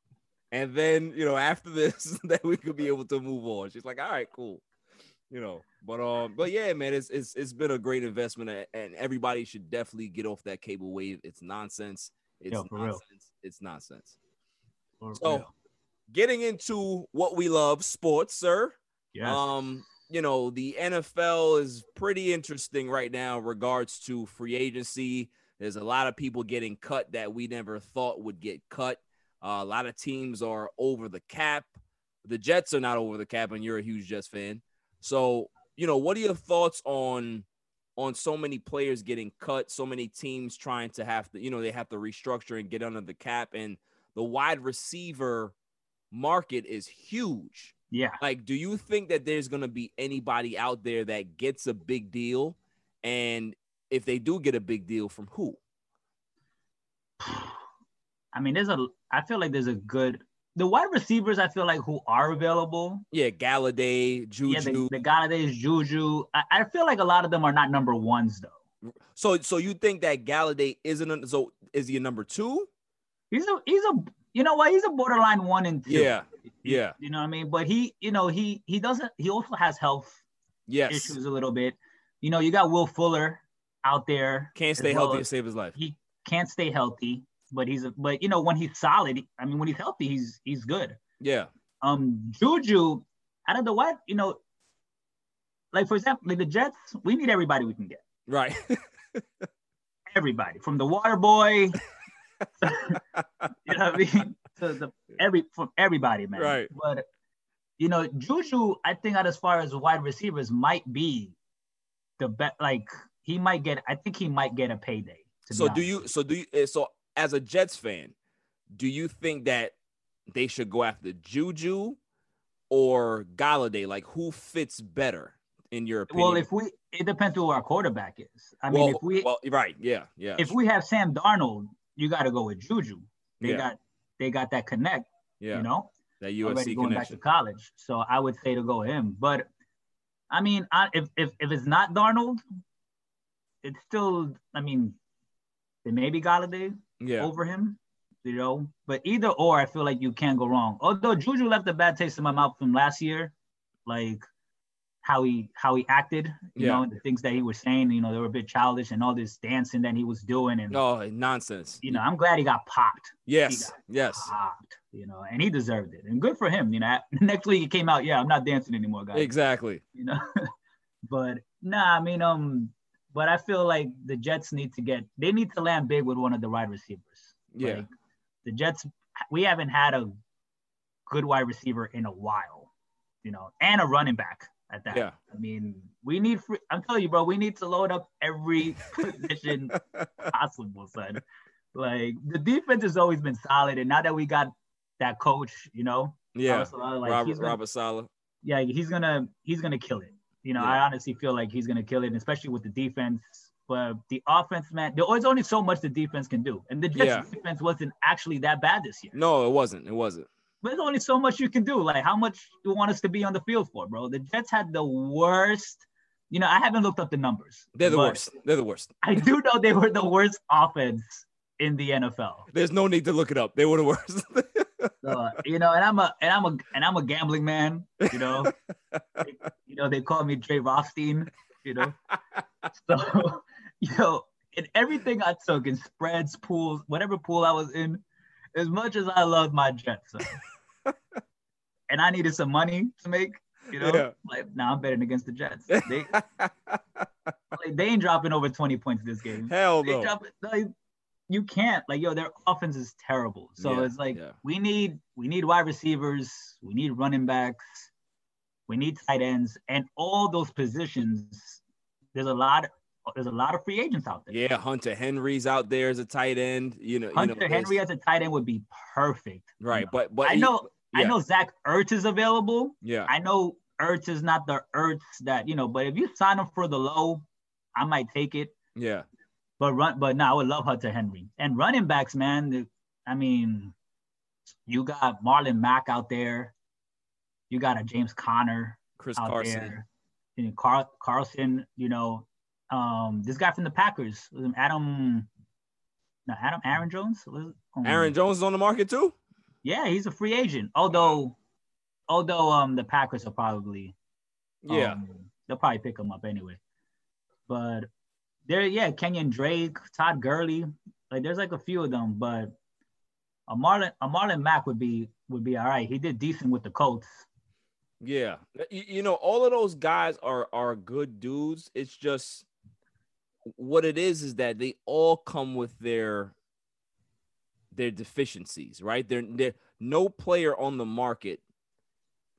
Speaker 2: and then you know after this, that we could be able to move on. She's like, all right, cool. You know, but um, but yeah, man, it's it's it's been a great investment, and everybody should definitely get off that cable wave. It's nonsense. It's
Speaker 4: Yo, for real.
Speaker 2: nonsense. It's nonsense.
Speaker 4: For
Speaker 2: So,
Speaker 4: real.
Speaker 2: getting into what we love, sports, sir.
Speaker 4: Yes.
Speaker 2: Um, you know, the NFL is pretty interesting right now in regards to free agency. There's a lot of people getting cut that we never thought would get cut. Uh, a lot of teams are over the cap. The Jets are not over the cap, and you're a huge Jets fan. So, you know, what are your thoughts on on so many players getting cut, so many teams trying to have to, you know, they have to restructure and get under the cap, and the wide receiver market is huge.
Speaker 4: yeah.
Speaker 2: Like, do you think that there's gonna be anybody out there that gets a big deal? And if they do get a big deal, from who?
Speaker 4: I mean, there's a. I feel like there's a good. The wide receivers, I feel like who are available.
Speaker 2: Yeah, Golladay, Juju.
Speaker 4: Yeah, the, the Golladay, Juju. I, I feel like a lot of them are not number ones though.
Speaker 2: so, so you think that Golladay isn't? A, so, is he a number two?
Speaker 4: He's a he's a you know what? He's a borderline one and two.
Speaker 2: Yeah, yeah,
Speaker 4: You know what I mean? But he, you know, he he doesn't. He also has health
Speaker 2: yes.
Speaker 4: issues a little bit. You know, you got Will Fuller out there.
Speaker 2: Can't stay
Speaker 4: well.
Speaker 2: healthy to save his life.
Speaker 4: He can't stay healthy, but he's a, but you know when he's solid. I mean, when he's healthy, he's he's good.
Speaker 2: Yeah,
Speaker 4: Um, Juju, out of the what? You know, like for example, like the Jets, we need everybody we can get.
Speaker 2: right.
Speaker 4: Everybody from the Water Boy, you know what I mean, to the every from everybody, man.
Speaker 2: Right.
Speaker 4: But you know, Juju, I think out as far as wide receivers might be the best. Like he might get. I think he might get a payday.
Speaker 2: so, do you? So, do you? eh, So, as a Jets fan, do you think that they should go after Juju, or Golladay? Like who fits better in your opinion?
Speaker 4: Well, if we, it depends who our quarterback is. I mean, if we,
Speaker 2: well, right, yeah, yeah.
Speaker 4: if we have Sam Darnold, you got to go with Juju. They
Speaker 2: Yeah.
Speaker 4: got, they got that connect.
Speaker 2: yeah,
Speaker 4: You know,
Speaker 2: that
Speaker 4: already
Speaker 2: USC
Speaker 4: going
Speaker 2: connection.
Speaker 4: back to college. So I would say to go him. But I mean, I, if if if it's not Darnold, it's still. I mean, it may be Golladay
Speaker 2: yeah,
Speaker 4: over him. You know, but either or, I feel like you can't go wrong. Although Juju left a bad taste in my mouth from last year, like how he how he acted, you
Speaker 2: Yeah.
Speaker 4: know, the things that he was saying, you know, they were a bit childish and all this dancing that he was doing, and
Speaker 2: oh nonsense.
Speaker 4: you know, I'm glad he got popped
Speaker 2: yes,
Speaker 4: got
Speaker 2: yes,
Speaker 4: popped, you know, and he deserved it. And good for him, you know. Next week he came out, yeah, I'm not dancing anymore, guys.
Speaker 2: exactly.
Speaker 4: You know. but nah, I mean, um, but I feel like the Jets need to get they need to land big with one of the wide receivers.
Speaker 2: Yeah,
Speaker 4: Like, the Jets we haven't had a good wide receiver in a while, you know, and a running back at that.
Speaker 2: Yeah.
Speaker 4: I mean, we need free, I'm telling you, bro, we need to load up every position possible, son. Like the defense has always been solid, and now that we got that coach, you know,
Speaker 2: yeah.
Speaker 4: Robert like,
Speaker 2: Robert
Speaker 4: gonna-
Speaker 2: Robert Saleh.
Speaker 4: yeah, he's gonna he's gonna kill it. You know,
Speaker 2: Yeah.
Speaker 4: I honestly feel like he's gonna kill it, especially with the defense. But the offense, man, there's only so much the defense can do, and the Jets
Speaker 2: Yeah.
Speaker 4: defense wasn't actually that bad this year.
Speaker 2: No, it wasn't. It wasn't.
Speaker 4: But there's only so much you can do. Like, how much do you want us to be on the field for, bro? The Jets had the worst. You know, I haven't looked up the numbers.
Speaker 2: They're the worst. They're the worst.
Speaker 4: I do know they were the worst offense in the NFL.
Speaker 2: There's no need to look it up. They were the worst.
Speaker 4: So, you know, and I'm a and I'm a and I'm a gambling man. You know, you know they call me Dre Rothstein. You know, so you know, in everything I took in spreads, pools, whatever pool I was in, as much as I loved my Jets, and I needed some money to make. You know,
Speaker 2: Yeah.
Speaker 4: like now I'm betting against the Jets. They like, they ain't dropping over 20 points this game.
Speaker 2: Hell
Speaker 4: They
Speaker 2: no.
Speaker 4: drop it, like, you can't like yo their offense is terrible so
Speaker 2: Yeah,
Speaker 4: it's like
Speaker 2: yeah.
Speaker 4: we need we need wide receivers we need running backs we need tight ends and all those positions there's a lot there's a lot of free agents out there
Speaker 2: Yeah, Hunter Henry's out there as a tight end. You know,
Speaker 4: hunter
Speaker 2: you know,
Speaker 4: henry as a tight end would be perfect you
Speaker 2: right,
Speaker 4: know.
Speaker 2: but but
Speaker 4: i
Speaker 2: he-
Speaker 4: know i know zach ertz is available
Speaker 2: yeah,
Speaker 4: i know ertz is not the ertz that you know but if you sign him for the low i might take it
Speaker 2: yeah,
Speaker 4: But run, but no, I would love Hunter Henry and running backs, man. I mean, you got Marlon Mack out there. You got a James Conner
Speaker 2: Chris
Speaker 4: out
Speaker 2: Carson.
Speaker 4: there. Know, Carl Carlson. You know, um, this guy from the Packers, Adam. No, Adam Aaron Jones. Um,
Speaker 2: Aaron Jones is on the market too.
Speaker 4: Yeah, he's a free agent. Although, although um the Packers will probably
Speaker 2: Yeah,
Speaker 4: um, they'll probably pick him up anyway. But there, yeah, Kenyon Drake, Todd Gurley, like there's like a few of them, but a Marlon, a Marlon Mack would be would be all right. He did decent with the Colts.
Speaker 2: yeah. You, you know, all of those guys are are good dudes. It's just what it is is that they all come with their their deficiencies, right? They're, they're no player on the market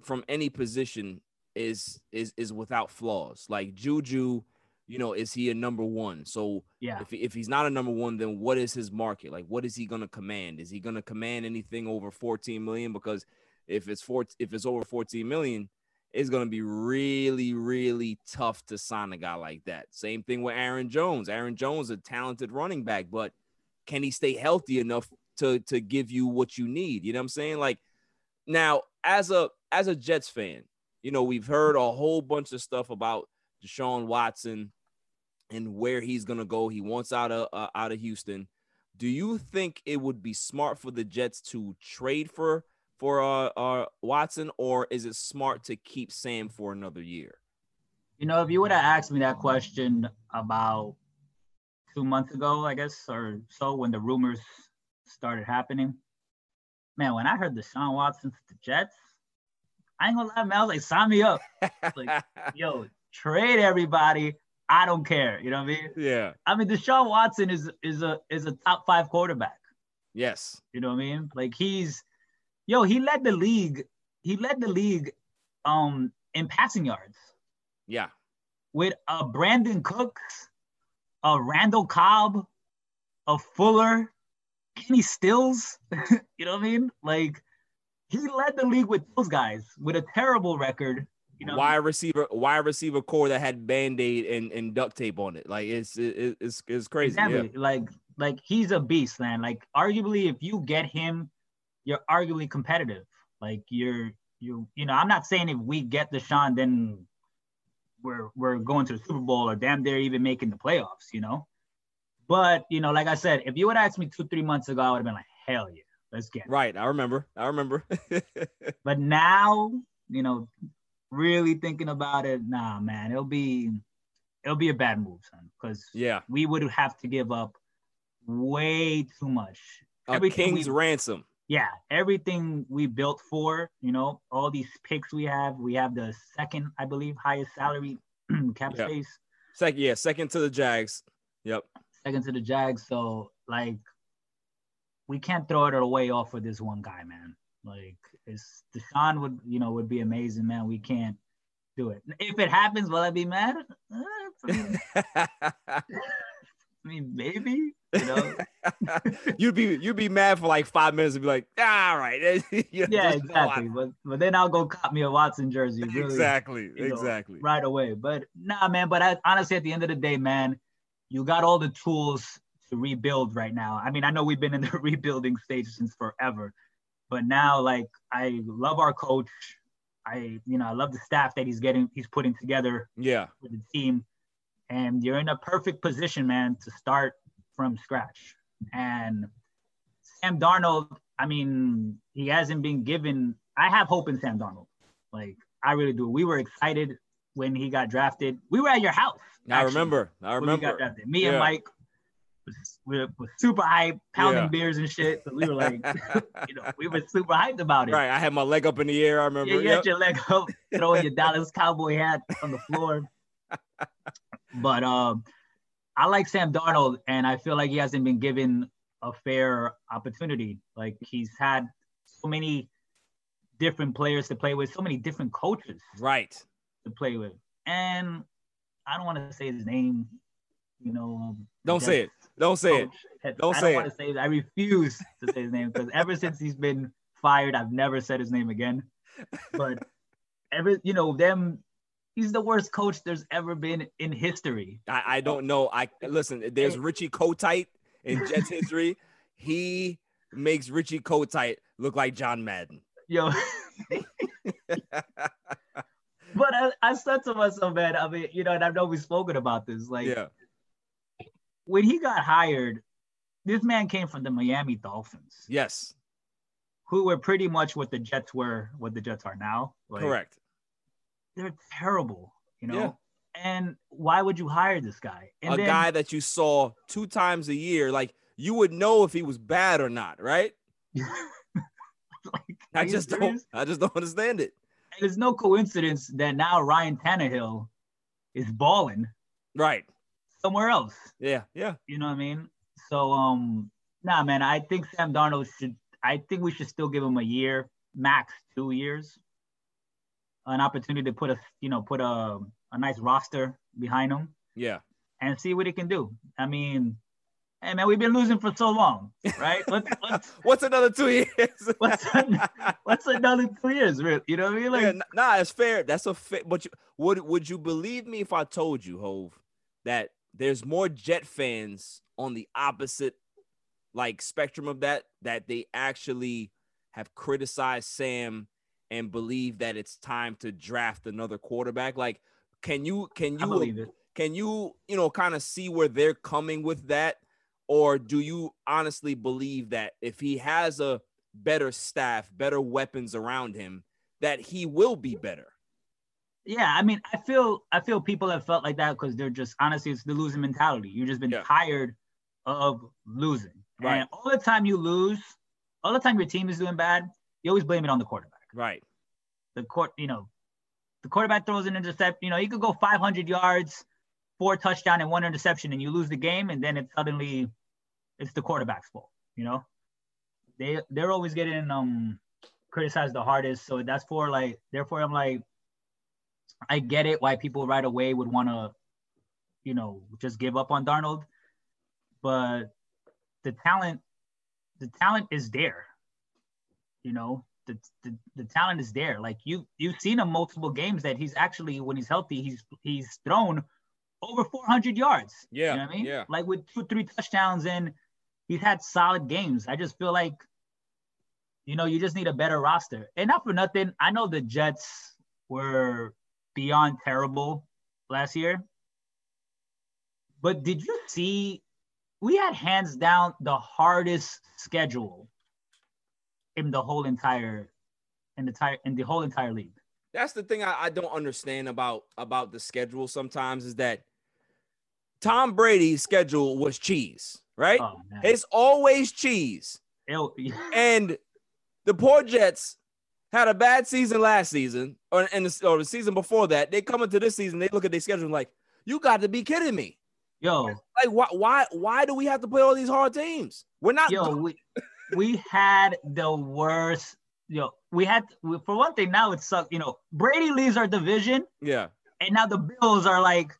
Speaker 2: from any position is is is without flaws. Like Juju, you know, is he a number one? So
Speaker 4: Yeah,
Speaker 2: if, if he's not a number one, then what is his market? Like, what is he going to command? Is he going to command anything over 14 million? Because if it's four, if it's over 14 million, it's going to be really, really tough to sign a guy like that. Same thing with Aaron Jones. Aaron Jones, a talented running back, but can he stay healthy enough to to give you what you need? You know what I'm saying? Like now, as a as a Jets fan, you know we've heard a whole bunch of stuff about Deshaun Watson and where he's gonna go. He wants out of uh, out of Houston. Do you think it would be smart for the Jets to trade for for uh, uh Watson, or is it smart to keep Sam for another year?
Speaker 4: you know, if you would have asked me that question about two months ago, I guess, or so, when the rumors started happening, man, when I heard Deshaun Watson to the Jets, I ain't gonna lie, man, I was like, sign me up. Like, yo, trade everybody. I don't care. You know what I mean?
Speaker 2: yeah.
Speaker 4: I mean, Deshaun Watson is is a is a top five quarterback.
Speaker 2: Yes.
Speaker 4: You know what I mean? Like he's, yo, he led the league. He led the league, um, in passing yards
Speaker 2: Yeah.
Speaker 4: with a Brandin Cooks, a Randall Cobb, a Fuller, Kenny Stills. you know what I mean? Like he led the league with those guys with a terrible record. You know,
Speaker 2: wide receiver, wide receiver core that had band aid and, and duct tape on it. Like it's it, it's it's crazy.
Speaker 4: Exactly.
Speaker 2: Yeah.
Speaker 4: Like like he's a beast, man. Like arguably, if you get him, you're arguably competitive. Like you're you you know, I'm not saying if we get Deshaun, then we're we're going to the Super Bowl or damn they're even making the playoffs, you know. But you know, like I said, if you would ask me two, three months ago, I would have been like, hell yeah, let's get it.
Speaker 2: Right. I remember. I remember.
Speaker 4: But now, you know, really thinking about it, nah, man, it'll be it'll be a bad move, son. Because
Speaker 2: yeah.
Speaker 4: we would have to give up way too much.
Speaker 2: A
Speaker 4: Everything
Speaker 2: king's
Speaker 4: we-
Speaker 2: ransom.
Speaker 4: yeah, everything we built for, you know, all these picks we have, we have the second, I believe, highest salary cap
Speaker 2: Yeah.
Speaker 4: space,
Speaker 2: Second, yeah, second to the Jags. Yep.
Speaker 4: second to the Jags. So like, we can't throw it away off for this one guy, man. Like, it's Deshaun would, you know, would be amazing, man. We can't do it. If it happens, will I be mad? I mean, maybe, you know.
Speaker 2: you'd be you'd be mad for like five minutes and be like, "Ah, all right. You know,
Speaker 4: yeah,
Speaker 2: just go on.
Speaker 4: exactly. But but then I'll go cop me a Watson jersey. Really,
Speaker 2: Exactly.
Speaker 4: you know,
Speaker 2: Exactly.
Speaker 4: right away. But nah, man. But I, honestly, at the end of the day, man, you got all the tools to rebuild right now. I mean, I know we've been in the rebuilding stage since forever, but now, like, I love our coach. I, you know, I love the staff that he's getting, he's putting together
Speaker 2: Yeah.
Speaker 4: with the team, and you're in a perfect position, man, to start from scratch. And Sam Darnold, I mean, he hasn't been given. I have hope in Sam Darnold. Like, I really do. We were excited when he got drafted. We were at your house.
Speaker 2: I remember. I
Speaker 4: when he got
Speaker 2: remember.
Speaker 4: drafted. Me
Speaker 2: Yeah.
Speaker 4: and Mike we were, super hype, pounding
Speaker 2: Yeah.
Speaker 4: beers and shit. So we were like, you know, we were super hyped about it.
Speaker 2: Right. I had my leg up in the air. I remember.
Speaker 4: Yeah, you
Speaker 2: Yep.
Speaker 4: had your leg up, throwing your Dallas Cowboy hat on the floor. But um, I like Sam Darnold, and I feel like he hasn't been given a fair opportunity. Like he's had so many different players to play with, so many different coaches
Speaker 2: Right.
Speaker 4: to play with, and I don't want to say his name. You know,
Speaker 2: Don't say it. Don't say it. Don't
Speaker 4: I
Speaker 2: say
Speaker 4: don't want to say it. I refuse to say his name because ever since he's been fired, I've never said his name again. But ever, you know, them, he's the worst coach there's ever been in history.
Speaker 2: I, I don't know. I listen. There's Richie Kotite in Jets history. He makes Richie Kotite look like John Madden.
Speaker 4: Yo. but I, I said to myself, man, I mean, you know, and I know we've spoken about this. Like,
Speaker 2: yeah.
Speaker 4: When he got hired, this man came from the Miami Dolphins,
Speaker 2: Yes.
Speaker 4: who were pretty much what the Jets were, what the Jets are now. Like,
Speaker 2: Correct.
Speaker 4: they're terrible, you know.
Speaker 2: Yeah.
Speaker 4: And why would you hire this guy? And
Speaker 2: a
Speaker 4: then-
Speaker 2: guy that you saw two times a year, like you would know if he was bad or not, right?
Speaker 4: like,
Speaker 2: I just don't. I just don't understand it.
Speaker 4: And it's no coincidence that now Ryan Tannehill is balling
Speaker 2: Right.
Speaker 4: Somewhere else.
Speaker 2: Yeah. Yeah.
Speaker 4: You know what I mean? So um, nah, man. I think Sam Darnold should. I think we should still give him a year, max two years, an opportunity to put a you know put a a nice roster behind him
Speaker 2: Yeah.
Speaker 4: and see what he can do. I mean, hey man, we've been losing for so long, right? Let's let's
Speaker 2: What's another two years?
Speaker 4: What's an- what's another two years, really? You know what I mean? Like,
Speaker 2: Yeah, nah, it's fair. That's a fair. But you, would would you believe me if I told you, Hov, that there's more Jet fans on the opposite like spectrum of that that they actually have criticized Sam and believe that it's time to draft another quarterback. Like, can you can you can you you know kind of see where they're coming with that, or do you honestly believe that if he has a better staff, better weapons around him, that he will be better?
Speaker 4: Yeah, I mean, I feel I feel people have felt like that because they're just honestly, it's the losing mentality. You've just been
Speaker 2: Yeah.
Speaker 4: tired of losing,
Speaker 2: Right.
Speaker 4: and all the time you lose, all the time your team is doing bad, you always blame it on the quarterback.
Speaker 2: Right.
Speaker 4: The court, you know, the quarterback throws an intercept. You know, you could go 500 yards, four touchdown and one interception, and you lose the game, and then it's suddenly it's the quarterback's fault. You know, they they're always getting um criticized the hardest. So that's for like, therefore, I'm like, I get it why people right away would want to, you know, just give up on Darnold, but the talent, the talent is there. You know, the, the the talent is there. Like you you've seen him multiple games that he's actually when he's healthy, he's he's thrown over 400 yards.
Speaker 2: Yeah,
Speaker 4: you know what I mean.
Speaker 2: yeah.
Speaker 4: Like with two three touchdowns and he's had solid games. I just feel like you know you just need a better roster. And not for nothing, I know the Jets were beyond terrible last year. But did you see we had hands down the hardest schedule in the whole entire in the entire in the whole entire league.
Speaker 2: That's the thing I, I don't understand about about the schedule sometimes is that Tom Brady's schedule was cheese, right?
Speaker 4: Oh,
Speaker 2: it's always cheese.
Speaker 4: It'll-
Speaker 2: And the poor Jets had a bad season last season, or and the, or the season before that. They come into this season, they look at their schedule and like, you got to be kidding me.
Speaker 4: yo,
Speaker 2: Like, why why why do we have to play all these hard teams? We're not
Speaker 4: yo, we we had the worst. Yo, we had we, for one thing. Now it sucks. You know, Brady leaves our division,
Speaker 2: yeah.
Speaker 4: and now the Bills are like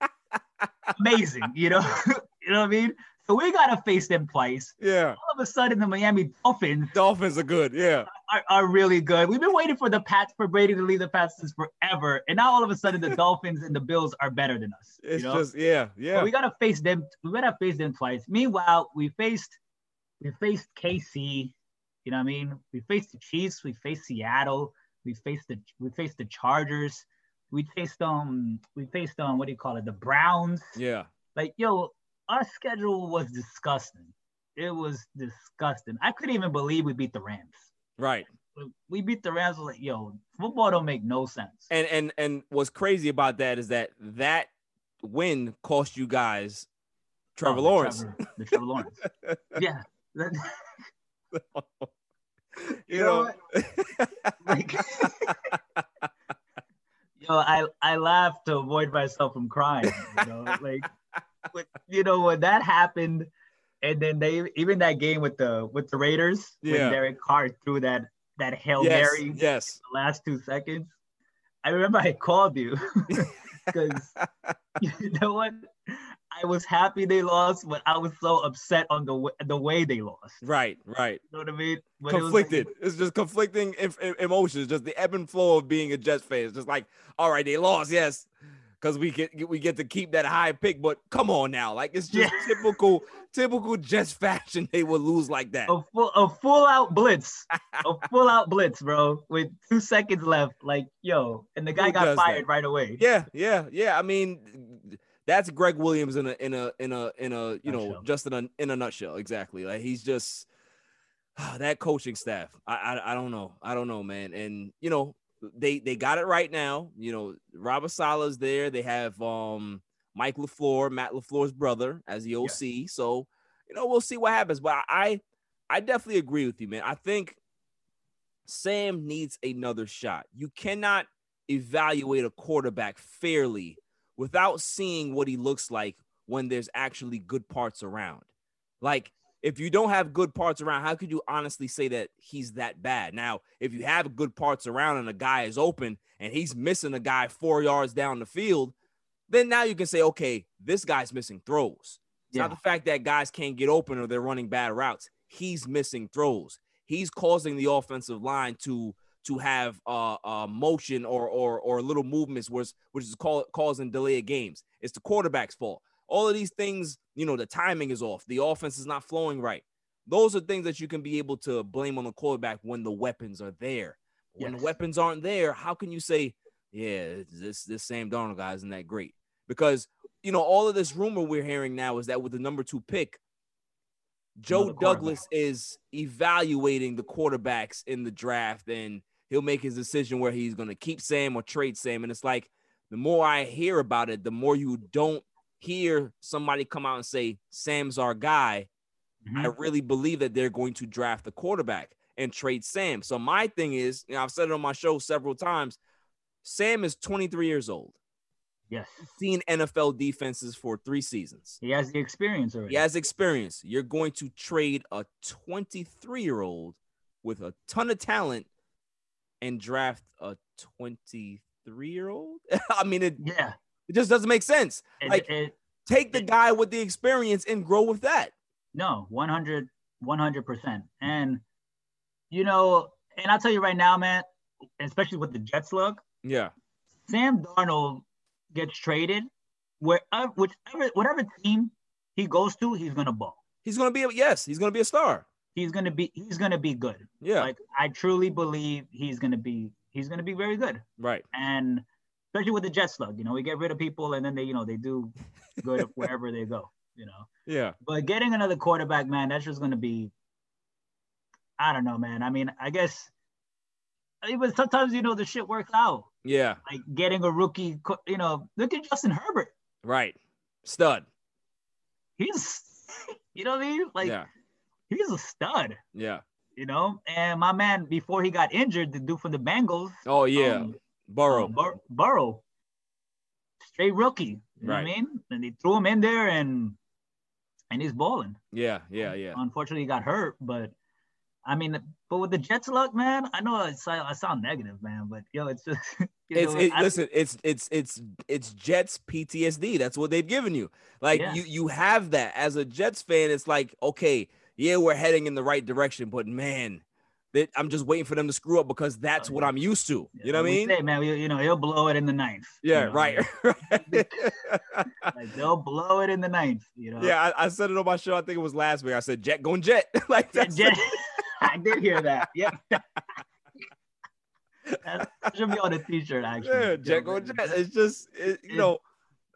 Speaker 4: amazing. You know, you know what I mean. So we gotta face them twice.
Speaker 2: Yeah.
Speaker 4: All of a sudden, the Miami Dolphins
Speaker 2: Dolphins are good. Yeah.
Speaker 4: Are, are really good. We've been waiting for the Pats for Brady to leave the Pats since forever, and now all of a sudden the Dolphins and the Bills are better than us. you
Speaker 2: It's
Speaker 4: know?
Speaker 2: just yeah, yeah.
Speaker 4: But we gotta face them. We gotta face them twice. Meanwhile, we faced we faced KC. You know what I mean? We faced the Chiefs. We faced Seattle. We faced the we faced the Chargers. We faced um we faced um what do you call it? The Browns.
Speaker 2: yeah.
Speaker 4: Like yo, our schedule was disgusting. It was disgusting. I couldn't even believe we beat the Rams.
Speaker 2: Right.
Speaker 4: We beat the Rams. Like, yo, football don't make no sense.
Speaker 2: And and and what's crazy about that is that that win cost you guys Trevor
Speaker 4: Oh, the
Speaker 2: Lawrence.
Speaker 4: Trevor- the Trevor Lawrence. yeah.
Speaker 2: you
Speaker 4: know
Speaker 2: know,
Speaker 4: like, yo, I I laugh to avoid myself from crying. You know, like, but, you know when that happened, and then they even that game with the with the Raiders
Speaker 2: Yeah.
Speaker 4: when Derek Carr threw that that hail
Speaker 2: yes,
Speaker 4: mary
Speaker 2: yes.
Speaker 4: the last two seconds. I remember I called you because you know what. I was happy they lost, but I was so upset on the w- the way they lost.
Speaker 2: Right, right.
Speaker 4: You know what I mean? But it was like-
Speaker 2: conflicted. it's just conflicting em- em- emotions, just the ebb and flow of being a Jets fan. It's just like, all right, they lost, yes, because we get we get to keep that high pick. But come on now, like it's just
Speaker 4: Yeah.
Speaker 2: typical typical Jets fashion. They would lose like that.
Speaker 4: a full a full out blitz, a full out blitz, bro, with two seconds left. Like, yo, and the guy
Speaker 2: Who
Speaker 4: got fired
Speaker 2: that?
Speaker 4: right away.
Speaker 2: Yeah, yeah, yeah. I mean, that's Gregg Williams in a in a in a in a you know just in a in a nutshell. Exactly. Like he's just that coaching staff. I, I I don't know. I don't know, man. And you know they they got it right now. You know, Robert Saleh's there. They have um Mike Lafleur, Matt Lafleur's brother, as the OC. So you know we'll see what happens. But I I definitely agree with you, man. I think Sam needs another shot. You cannot evaluate a quarterback fairly without seeing what he looks like when there's actually good parts around. Like, if you don't have good parts around, how could you honestly say that he's that bad? Now, if you have good parts around and a guy is open and he's missing a guy four yards down the field, then now you can say, okay, this guy's missing throws. It's not the fact that guys can't get open or they're running bad routes. He's missing throws. He's causing the offensive line to to have uh, uh motion or or or little movements, which which is call, causing delay of games. It's the quarterback's fault. All of these things, you know, the timing is off. The offense is not flowing right. Those are things that you can be able to blame on the quarterback when the weapons are there. When
Speaker 4: Yes.
Speaker 2: the weapons aren't there, how can you say, yeah, this this Sam Darnold guy isn't that great? Because you know, all of this rumor we're hearing now is that with the number two pick, Joe
Speaker 4: Another
Speaker 2: Douglas is evaluating the quarterbacks in the draft and he'll make his decision where he's going to keep Sam or trade Sam. And it's like the more I hear about it, the more you don't hear somebody come out and say, Sam's our guy. I
Speaker 4: Mhm.
Speaker 2: really believe that they're going to draft the quarterback and trade Sam. So my thing is, you know, I've said it on my show several times. Sam is 23 years old,
Speaker 4: Yes,
Speaker 2: seen NFL defenses for three seasons.
Speaker 4: he has the experience already.
Speaker 2: He has experience. You're going to trade a 23 year old with a ton of talent and draft a 23 year old. I mean, it,
Speaker 4: yeah.
Speaker 2: It just doesn't make sense.
Speaker 4: It-
Speaker 2: Like,
Speaker 4: it-
Speaker 2: take the guy with the experience and grow with that.
Speaker 4: No, 100, 100%. And, you know, and I'll tell you right now, man, especially with the Jets look,
Speaker 2: Yeah.
Speaker 4: Sam Darnold gets traded, where whichever whatever team he goes to, he's gonna ball.
Speaker 2: He's gonna be a, yes, he's gonna be a star.
Speaker 4: He's gonna be he's gonna be good.
Speaker 2: Yeah.
Speaker 4: Like I truly believe he's gonna be he's gonna be very good.
Speaker 2: right.
Speaker 4: And especially with the Jet slug, you know, we get rid of people and then they, you know, they do good wherever they go, you know.
Speaker 2: Yeah.
Speaker 4: But getting another quarterback, man, that's just gonna be I don't know, man. I mean, I guess even sometimes you know the shit works out.
Speaker 2: Yeah.
Speaker 4: Like getting a rookie, you know, look at Justin Herbert.
Speaker 2: Right. Stud.
Speaker 4: He's, you know what I mean? Like
Speaker 2: yeah.
Speaker 4: he's a stud,
Speaker 2: Yeah.
Speaker 4: you know. And my man, before he got injured, the dude from the Bengals,
Speaker 2: Oh yeah.
Speaker 4: um,
Speaker 2: Burrow.
Speaker 4: um, Bur- Burrow, straight rookie. You know what I mean? And they threw him in there, and and he's balling.
Speaker 2: yeah. Yeah. Yeah.
Speaker 4: Unfortunately, he got hurt, but I mean, but with the Jets luck, man, I know I sound, I sound negative, man, but yo, it's just.
Speaker 2: It's
Speaker 4: know,
Speaker 2: it,
Speaker 4: I-
Speaker 2: listen. It's it's it's it's Jets PTSD. That's what they've given you. Like
Speaker 4: Yeah.
Speaker 2: you you have that as a Jets fan. It's like okay, yeah, we're heading in the right direction, but man, that I'm just waiting for them to screw up because that's what I'm used to. You know what I mean?
Speaker 4: Say, man, you know, he'll blow it in the ninth. you
Speaker 2: Yeah.
Speaker 4: know,
Speaker 2: Right.
Speaker 4: Like they'll blow it in the ninth. You know.
Speaker 2: yeah. I, I said it on my show. I think it was last week. I said Jet going Jet. like
Speaker 4: Yeah,
Speaker 2: that's
Speaker 4: Jet- I did hear that. Yep. that should be on a t-shirt, actually.
Speaker 2: yeah, Jet going Jet. It's just it, you know,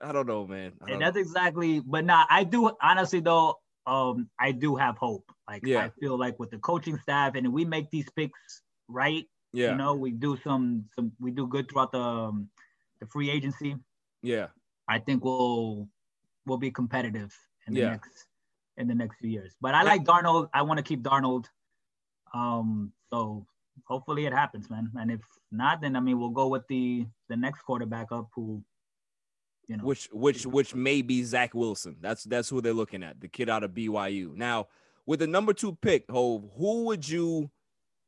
Speaker 2: I don't know, man.
Speaker 4: And that's
Speaker 2: know.
Speaker 4: exactly. But now I do honestly though. Um, I do have hope. Like
Speaker 2: Yeah.
Speaker 4: I feel like with the coaching staff, and we make these picks right,
Speaker 2: Yeah.
Speaker 4: you know, we do some some we do good throughout the um, the free agency.
Speaker 2: Yeah.
Speaker 4: I think we'll we'll be competitive in the
Speaker 2: Yeah.
Speaker 4: next in the next few years. But I like Darnold. I want to keep Darnold. Um, so hopefully it happens, man. And if not, then I mean we'll go with the the next quarterback up who, you know,
Speaker 2: which which which may be Zach Wilson. That's that's who they're looking at, the kid out of BYU. Now, with the number two pick, Hov, who would you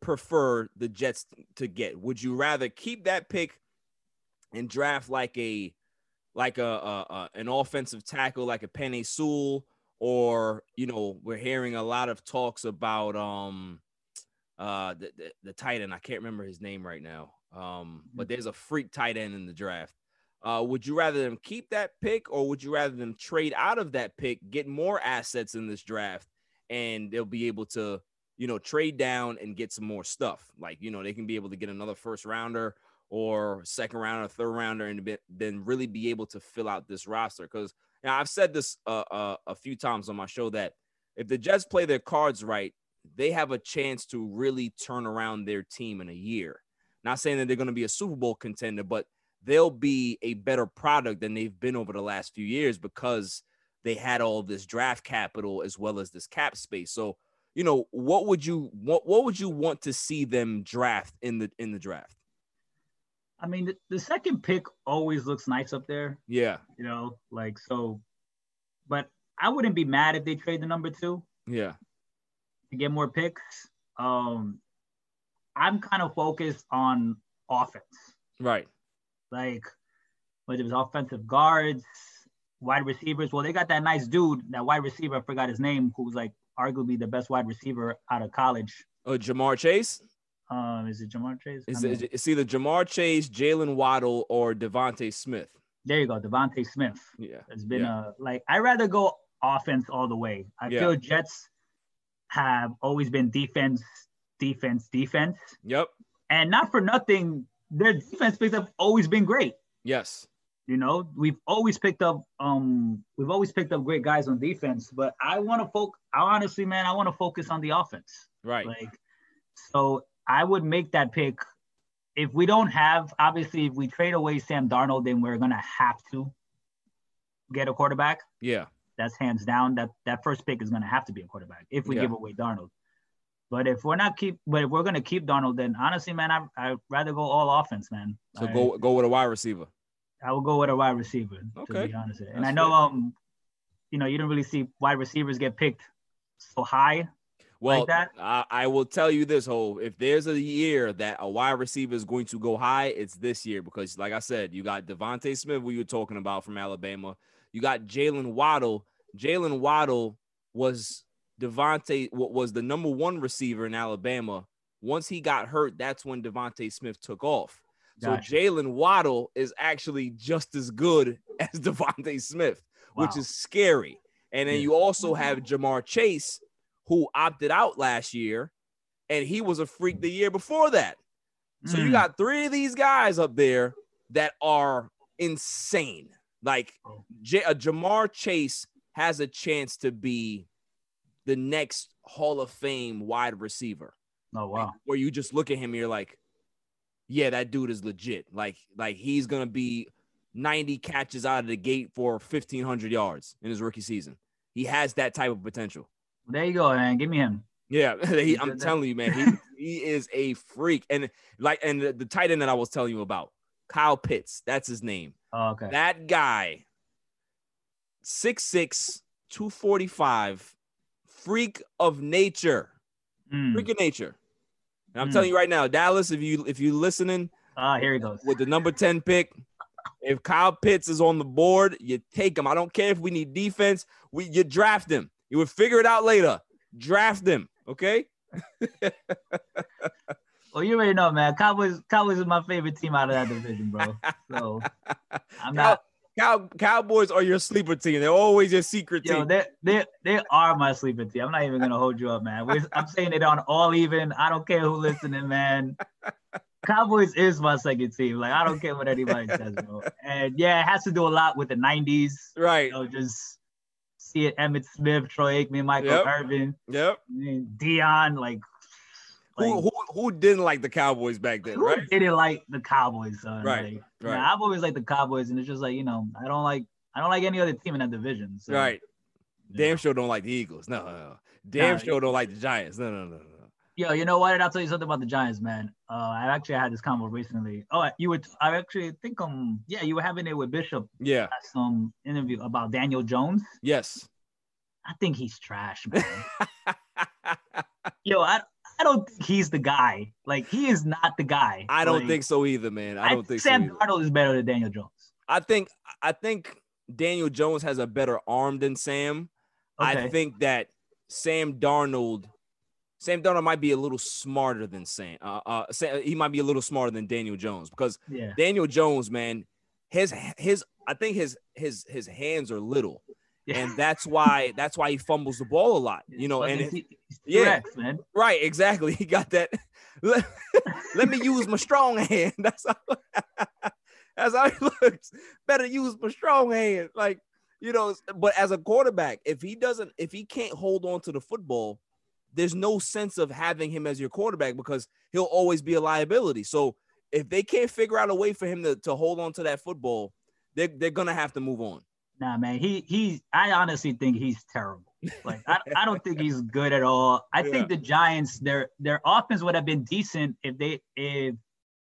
Speaker 2: prefer the Jets to get? Would you rather keep that pick and draft like a like a, a, a an offensive tackle like a Penei Sewell, or you know, we're hearing a lot of talks about um uh the, the, the tight end. I can't remember his name right now. Um, but there's a freak tight end in the draft. Uh, would you rather them keep that pick or would you rather them trade out of that pick, get more assets in this draft, and they'll be able to, you know, trade down and get some more stuff? Like, you know, they can be able to get another first rounder or second rounder, third rounder, and then really be able to fill out this roster. Because know, I've said this uh, uh, a few times on my show that if the Jets play their cards right, they have a chance to really turn around their team in a year. Not saying that they're going to be a Super Bowl contender, but they'll be a better product than they've been over the last few years because they had all this draft capital as well as this cap space. So, you know, what would you what what would you want to see them draft in the in the draft?
Speaker 4: I mean the, the second pick always looks nice up there,
Speaker 2: Yeah,
Speaker 4: you know, like so. But I wouldn't be mad if they trade the number two
Speaker 2: yeah,
Speaker 4: to get more picks. Um, I'm kind of focused on offense.
Speaker 2: right.
Speaker 4: Like whether it was offensive guards, wide receivers. Well, they got that nice dude, that wide receiver, I forgot his name, who was like arguably the best wide receiver out of college.
Speaker 2: Uh, Ja'Marr Chase
Speaker 4: Um, is it Ja'Marr Chase? I
Speaker 2: is
Speaker 4: mean,
Speaker 2: it, it's either Ja'Marr Chase, Jalen Waddle, or DeVonta Smith.
Speaker 4: there you go, DeVonta Smith.
Speaker 2: Yeah,
Speaker 4: It's been
Speaker 2: yeah.
Speaker 4: a like I rather go offense all the way. I
Speaker 2: Yeah.
Speaker 4: feel Jets have always been defense, defense, defense,
Speaker 2: Yep.
Speaker 4: and not for nothing. Their defense picks have always been great.
Speaker 2: Yes.
Speaker 4: You know, we've always picked up um we've always picked up great guys on defense, but I want to focus I honestly, man, I want to focus on the offense.
Speaker 2: Right.
Speaker 4: Like so I would make that pick if we don't have obviously if we trade away Sam Darnold, then we're gonna have to get a quarterback.
Speaker 2: yeah.
Speaker 4: That's hands down. That that first pick is gonna have to be a quarterback if we
Speaker 2: Yeah.
Speaker 4: give away Darnold. But if we're not keep, but if we're gonna keep Darnold, then honestly, man, I I'd rather go all offense, man.
Speaker 2: So
Speaker 4: I-
Speaker 2: go go with a wide receiver.
Speaker 4: I will go with a wide receiver. To
Speaker 2: Okay.
Speaker 4: be honest, and I know um, you know, you don't really see wide receivers get picked so high.
Speaker 2: Well,
Speaker 4: that?
Speaker 2: I, I will tell you this, whole if there's a year that a wide receiver is going to go high, it's this year because, like I said, you got DeVonta Smith, we were talking about from Alabama. You got Jalen Waddle. Jalen Waddle was DeVonta was the number one receiver in Alabama Once he got hurt, that's when DeVonta Smith took off. So Jalen Waddle is actually just as good as DeVonta Smith, which is scary. And then
Speaker 4: Yeah.
Speaker 2: you also have Ja'Marr Chase, who opted out last year, and he was a freak the year before that. So you
Speaker 4: Mm.
Speaker 2: got three of these guys up there that are insane. Like
Speaker 4: Oh.
Speaker 2: J- uh, Ja'Marr Chase has a chance to be the next Hall of Fame wide receiver.
Speaker 4: Oh wow.
Speaker 2: Where you just look at him, and you're like, yeah, that dude is legit. Like, like he's gonna be 90 catches out of the gate for 1500 yards in his rookie season. He has that type of potential.
Speaker 4: There you go, man. Give me him.
Speaker 2: Yeah, He I'm telling you, man, he he is a freak. And like, and the, the tight end that I was telling you about, Kyle Pitts, that's his name.
Speaker 4: Oh, okay.
Speaker 2: That guy, 6'6, 245, freak of nature.
Speaker 4: Mm.
Speaker 2: Freak of nature. And I'm
Speaker 4: Mm.
Speaker 2: telling you right now, Dallas, if you if you listening
Speaker 4: Ah, here he goes.
Speaker 2: with the number 10 pick, if Kyle Pitts is on the board, you take him. I don't care if we need defense, we you draft him. You would figure it out later. Draft him, okay?
Speaker 4: Well, you already know, man. Cowboys, Cowboys is my favorite team out of that division, bro. So I'm
Speaker 2: Cow-
Speaker 4: not.
Speaker 2: Cow- Cowboys are your sleeper team. They're always your secret
Speaker 4: Yo,
Speaker 2: team.
Speaker 4: they they they are my sleeper team. I'm not even gonna hold you up, man. We're- I'm saying it on all even. I don't care who listening, man. Cowboys is my second team. Like I don't care what anybody says, bro. And yeah, it has to do a lot with the '90s.
Speaker 2: right.
Speaker 4: You know, just see it. Emmitt Smith, Troy Aikman, Michael
Speaker 2: Yep.
Speaker 4: Irvin,
Speaker 2: Yep.
Speaker 4: Deion. Like, like
Speaker 2: who who didn't like the Cowboys back then,
Speaker 4: who
Speaker 2: right?
Speaker 4: didn't like the Cowboys, son?
Speaker 2: Right,
Speaker 4: Like,
Speaker 2: right.
Speaker 4: nah, I've always liked the Cowboys, and it's just like you know, I don't like I don't like any other team in that division. So,
Speaker 2: Right.
Speaker 4: you know.
Speaker 2: Damn sure don't like the Eagles. No, no, no. Damn
Speaker 4: Nah,
Speaker 2: sure don't like the Giants. No, no, no, no.
Speaker 4: Yo, you know what? I'll tell you something about the Giants, man. Uh, I actually had this convo recently. Oh, you would. I actually think um, yeah, you were having it with Bishop
Speaker 2: Yeah.
Speaker 4: some interview about Daniel Jones.
Speaker 2: Yes.
Speaker 4: I think he's trash, man. Yo, I I don't think he's the guy. Like he is not the guy.
Speaker 2: I don't
Speaker 4: Like,
Speaker 2: think so either, man. I don't think so
Speaker 4: Sam
Speaker 2: either.
Speaker 4: Darnold is better than Daniel Jones.
Speaker 2: I think I think Daniel Jones has a better arm than Sam. I think that Sam Darnold, Sam Darnold might be a little smarter than Sam. Uh, uh, Sam, he might be a little smarter than Daniel Jones because
Speaker 4: Yeah.
Speaker 2: Daniel Jones, man, his his I think his his his hands are little,
Speaker 4: Yeah.
Speaker 2: and that's why that's why he fumbles the ball a lot. You know, and it- yeah.
Speaker 4: Man.
Speaker 2: right, exactly. He got that. Let, let me use my strong hand. That's how. That's how he looks. Better use my strong hand. Like you know, but as a quarterback, if he doesn't, if he can't hold on to the football, there's no sense of having him as your quarterback because he'll always be a liability. So if they can't figure out a way for him to, to hold on to that football, they're, they're gonna have to move on.
Speaker 4: Nah, man. He he. I honestly think he's terrible. Like I, I don't think he's good at all. I
Speaker 2: Yeah.
Speaker 4: think the Giants their their offense would have been decent if they if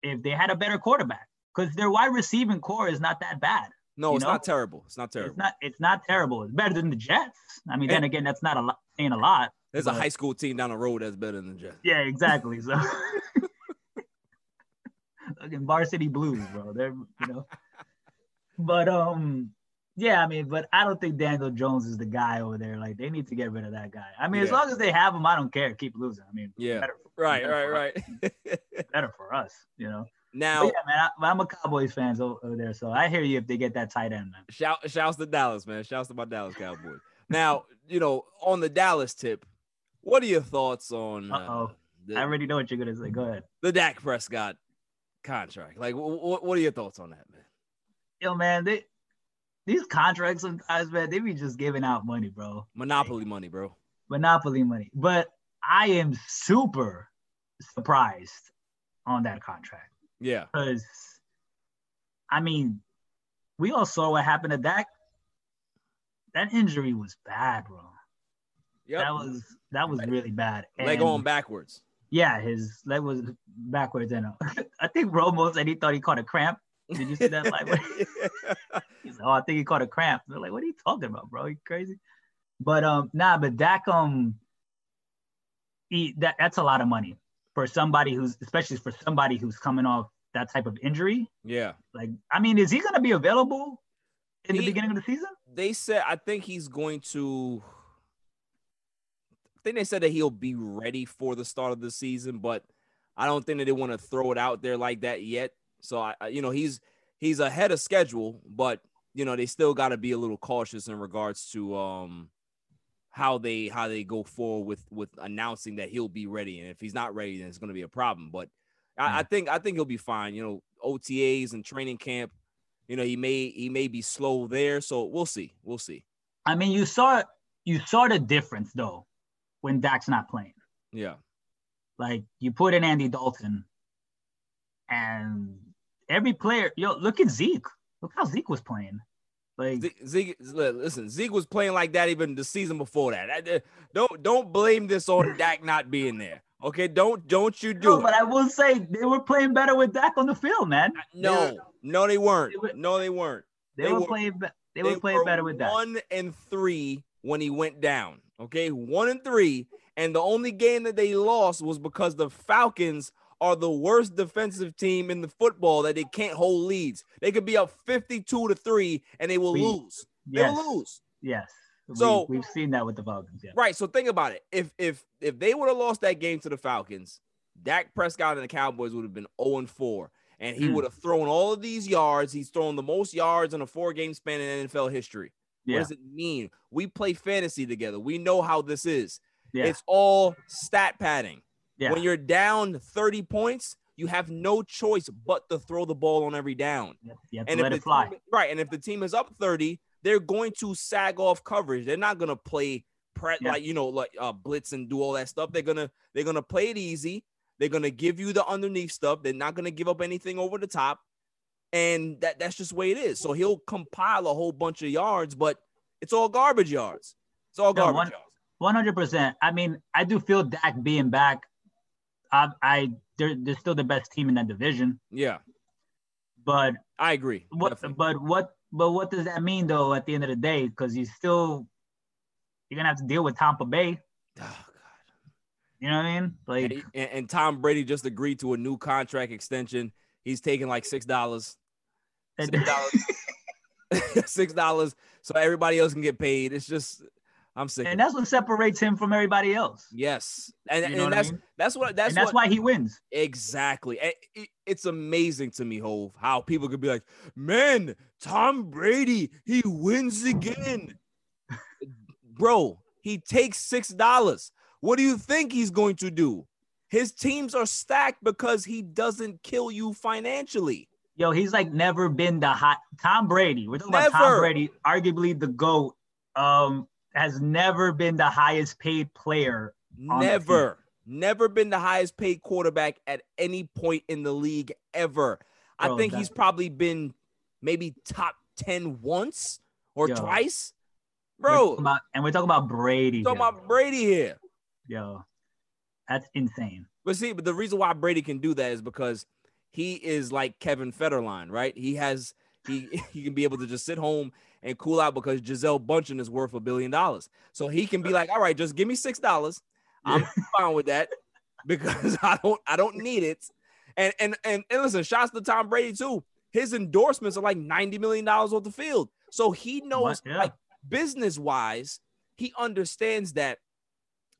Speaker 4: if they had a better quarterback because their wide receiving core is not that bad.
Speaker 2: No, it's
Speaker 4: know?
Speaker 2: not terrible. It's not terrible.
Speaker 4: It's not it's not terrible. It's better than the Jets. I mean, then again, that's not a lot saying a lot.
Speaker 2: There's a high school team down the road that's better than the Jets.
Speaker 4: Yeah, exactly. So fucking varsity blues, bro. They're you know. But um yeah, I mean, but I don't think Daniel Jones is the guy over there. Like they need to get rid of that guy. I mean, as long as they have him, I don't care. Keep losing. I mean,
Speaker 2: Yeah.
Speaker 4: better,
Speaker 2: Right,
Speaker 4: better
Speaker 2: right, right.
Speaker 4: Better for us, you know.
Speaker 2: now,
Speaker 4: But yeah, man, I, I'm a Cowboys fan over there, so I hear you if they get that tight end, man.
Speaker 2: shout shouts to Dallas, man. Shouts to my Dallas Cowboys. Now, you know, on the Dallas tip, what are your thoughts on uh, the,
Speaker 4: I already know what you're gonna say. Go ahead.
Speaker 2: the Dak Prescott contract? Like, wh- wh- what are your thoughts on that, man?
Speaker 4: Yo, man, they these contracts sometimes, man, they be just giving out money, bro.
Speaker 2: Monopoly money, bro.
Speaker 4: monopoly money. But I am super surprised on that contract
Speaker 2: Yeah,
Speaker 4: because, I mean, we all saw what happened to Dak. That injury was bad, bro.
Speaker 2: yep.
Speaker 4: That was that was really bad.
Speaker 2: leg
Speaker 4: And,
Speaker 2: on backwards.
Speaker 4: Yeah, his leg was backwards. And uh, I think Romo said he thought he caught a cramp. Did you see that? Like, He's like, oh, I think he caught a cramp. They're like, what are you talking about, bro? You crazy? But um, nah, but Dak um, he, that that's a lot of money for somebody who's, especially for somebody who's coming off that type of injury.
Speaker 2: yeah,
Speaker 4: Like, I mean, is he gonna be available in the beginning of the season?
Speaker 2: they said I think he's going to. I think they said that he'll be ready for the start of the season, but I don't think that they want to throw it out there like that yet. So I you know, he's he's ahead of schedule, but you know, they still got to be a little cautious in regards to um how they how they go forward with with announcing that he'll be ready. And if he's not ready, then it's going to be a problem. But I, I think I think he'll be fine. You know, OTAs and training camp. You know, he may he may be slow there, so we'll see. We'll see.
Speaker 4: I mean, you saw you saw the difference though when Dak's not playing.
Speaker 2: Yeah.
Speaker 4: Like you put in Andy Dalton, and every player, yo, look at Zeke. Look how Zeke was playing. Like
Speaker 2: Zeke, Zeke, listen, Zeke was playing like that even the season before that. I- Don't don't blame this on Dak not being there. Okay, don't don't you do
Speaker 4: no,
Speaker 2: it.
Speaker 4: but I will say they were playing better with Dak on the field, man.
Speaker 2: No, no, they weren't.
Speaker 4: They were-
Speaker 2: No, they weren't.
Speaker 4: They,
Speaker 2: They
Speaker 4: were,
Speaker 2: were-
Speaker 4: playing. They, were playing better with Dak.
Speaker 2: One and three when he went down. Okay, one and three, and the only game that they lost was because the Falcons are the worst defensive team in the football that they can't hold leads. They could be up fifty-two to three, and they will
Speaker 4: We-
Speaker 2: lose. They will lose.
Speaker 4: Yes.
Speaker 2: So-
Speaker 4: we, we've seen that with the Falcons. Yeah.
Speaker 2: Right. So think about it. If if if they would have lost that game to the Falcons, Dak Prescott and the Cowboys would have been 0 and 4. And he
Speaker 4: Hmm.
Speaker 2: would have thrown all of these yards. He's thrown the most yards in a four-game span in NFL history. What does it mean? We play fantasy together. We know how this is.
Speaker 4: Yeah.
Speaker 2: It's all stat padding.
Speaker 4: Yeah.
Speaker 2: When you're down 30 points, you have no choice but to throw the ball on every down.
Speaker 4: you have, you have to
Speaker 2: And
Speaker 4: let
Speaker 2: if the
Speaker 4: fly.
Speaker 2: team, right, and if the team is up 30, they're going to sag off coverage. They're not gonna play pre-
Speaker 4: Yeah.
Speaker 2: like you know, like uh, blitz and do all that stuff. They're gonna they're gonna play it easy. They're gonna give you the underneath stuff. They're not gonna give up anything over the top, and that that's just the way it is. So he'll compile a whole bunch of yards, but it's all garbage yards. It's all
Speaker 4: No,
Speaker 2: garbage
Speaker 4: one-
Speaker 2: yards.
Speaker 4: One hundred percent. I mean, I do feel Dak being back. I, I they're they're still the best team in that division.
Speaker 2: Yeah,
Speaker 4: But
Speaker 2: I agree.
Speaker 4: what?
Speaker 2: Definitely.
Speaker 4: But what? But what does that mean though? At the end of the day, because you still you're gonna have to deal with Tampa Bay.
Speaker 2: Oh, God,
Speaker 4: You know what I mean? Like
Speaker 2: and, and, and Tom Brady just agreed to a new contract extension. He's taking like six dollars. Six dollars. six dollars, so everybody else can get paid. It's just, I'm sick.
Speaker 4: and that's what separates him from everybody else.
Speaker 2: yes, and,
Speaker 4: You know
Speaker 2: and
Speaker 4: what I
Speaker 2: that's
Speaker 4: mean?
Speaker 2: that's what that's
Speaker 4: and that's
Speaker 2: what,
Speaker 4: why he wins.
Speaker 2: exactly. And it- it's amazing to me, Hov, how people could be like, "Man, Tom Brady, he wins again." Bro, he takes six dollars. What do you think he's going to do? His teams are stacked because he doesn't kill you financially.
Speaker 4: Yo, he's like never been the hot Tom Brady. We're talking about Tom Brady, arguably the GOAT. Um, has never been the highest paid player.
Speaker 2: Never, never been the highest paid quarterback at any point in the league ever. I think he's probably been maybe top 10 once or
Speaker 4: Yo.
Speaker 2: twice.
Speaker 4: We're
Speaker 2: Bro,
Speaker 4: about, and we're talking about Brady.
Speaker 2: talking
Speaker 4: here.
Speaker 2: about Brady here.
Speaker 4: Yo, that's insane.
Speaker 2: But see, but the reason why Brady can do that is because he is like Kevin Federline, right? He has he he can be able to just sit home and cool out because Gisele Bündchen is worth a billion dollars. So he can be like, all right, just give me six dollars. I'm fine with that because I don't I don't need it. And and and, and listen, shouts to Tom Brady too. His endorsements are like $90 million off the field. So he knows?
Speaker 4: Yeah.
Speaker 2: like business wise, he understands that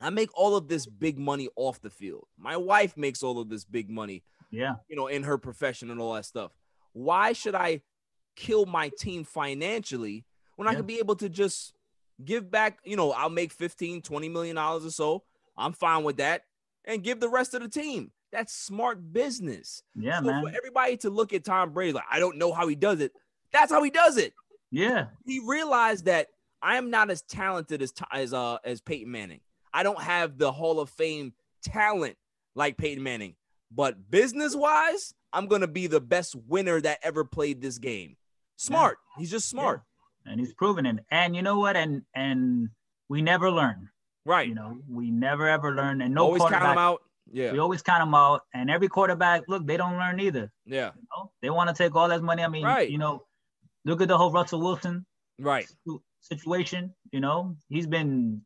Speaker 2: I make all of this big money off the field. My wife makes all of this big money,
Speaker 4: Yeah,
Speaker 2: you know, in her profession and all that stuff. Why should I kill my team financially when I
Speaker 4: Yeah.
Speaker 2: could be able to just give back, you know, I'll make 15, 20 million dollars or so. I'm fine with that and give the rest of the team. That's smart business.
Speaker 4: yeah,
Speaker 2: so
Speaker 4: man.
Speaker 2: for everybody to look at Tom Brady like, I don't know how he does it. That's how he does it.
Speaker 4: Yeah,
Speaker 2: He realized that I am not as talented as as uh as Peyton Manning. I don't have the Hall of Fame talent like Peyton Manning, but business wise, I'm gonna be the best winner that ever played this game. Smart. He's just smart.
Speaker 4: and he's proven it. And you know what? And and we never learn.
Speaker 2: Right.
Speaker 4: You know, we never ever learn. And no
Speaker 2: Always count him out. Yeah.
Speaker 4: We always count them out. And every quarterback, look, they don't learn either.
Speaker 2: Yeah.
Speaker 4: You know? They want to take all that money. I mean,
Speaker 2: Right.
Speaker 4: you know, look at the whole Russell Wilson
Speaker 2: Right.
Speaker 4: situation. You know, he's been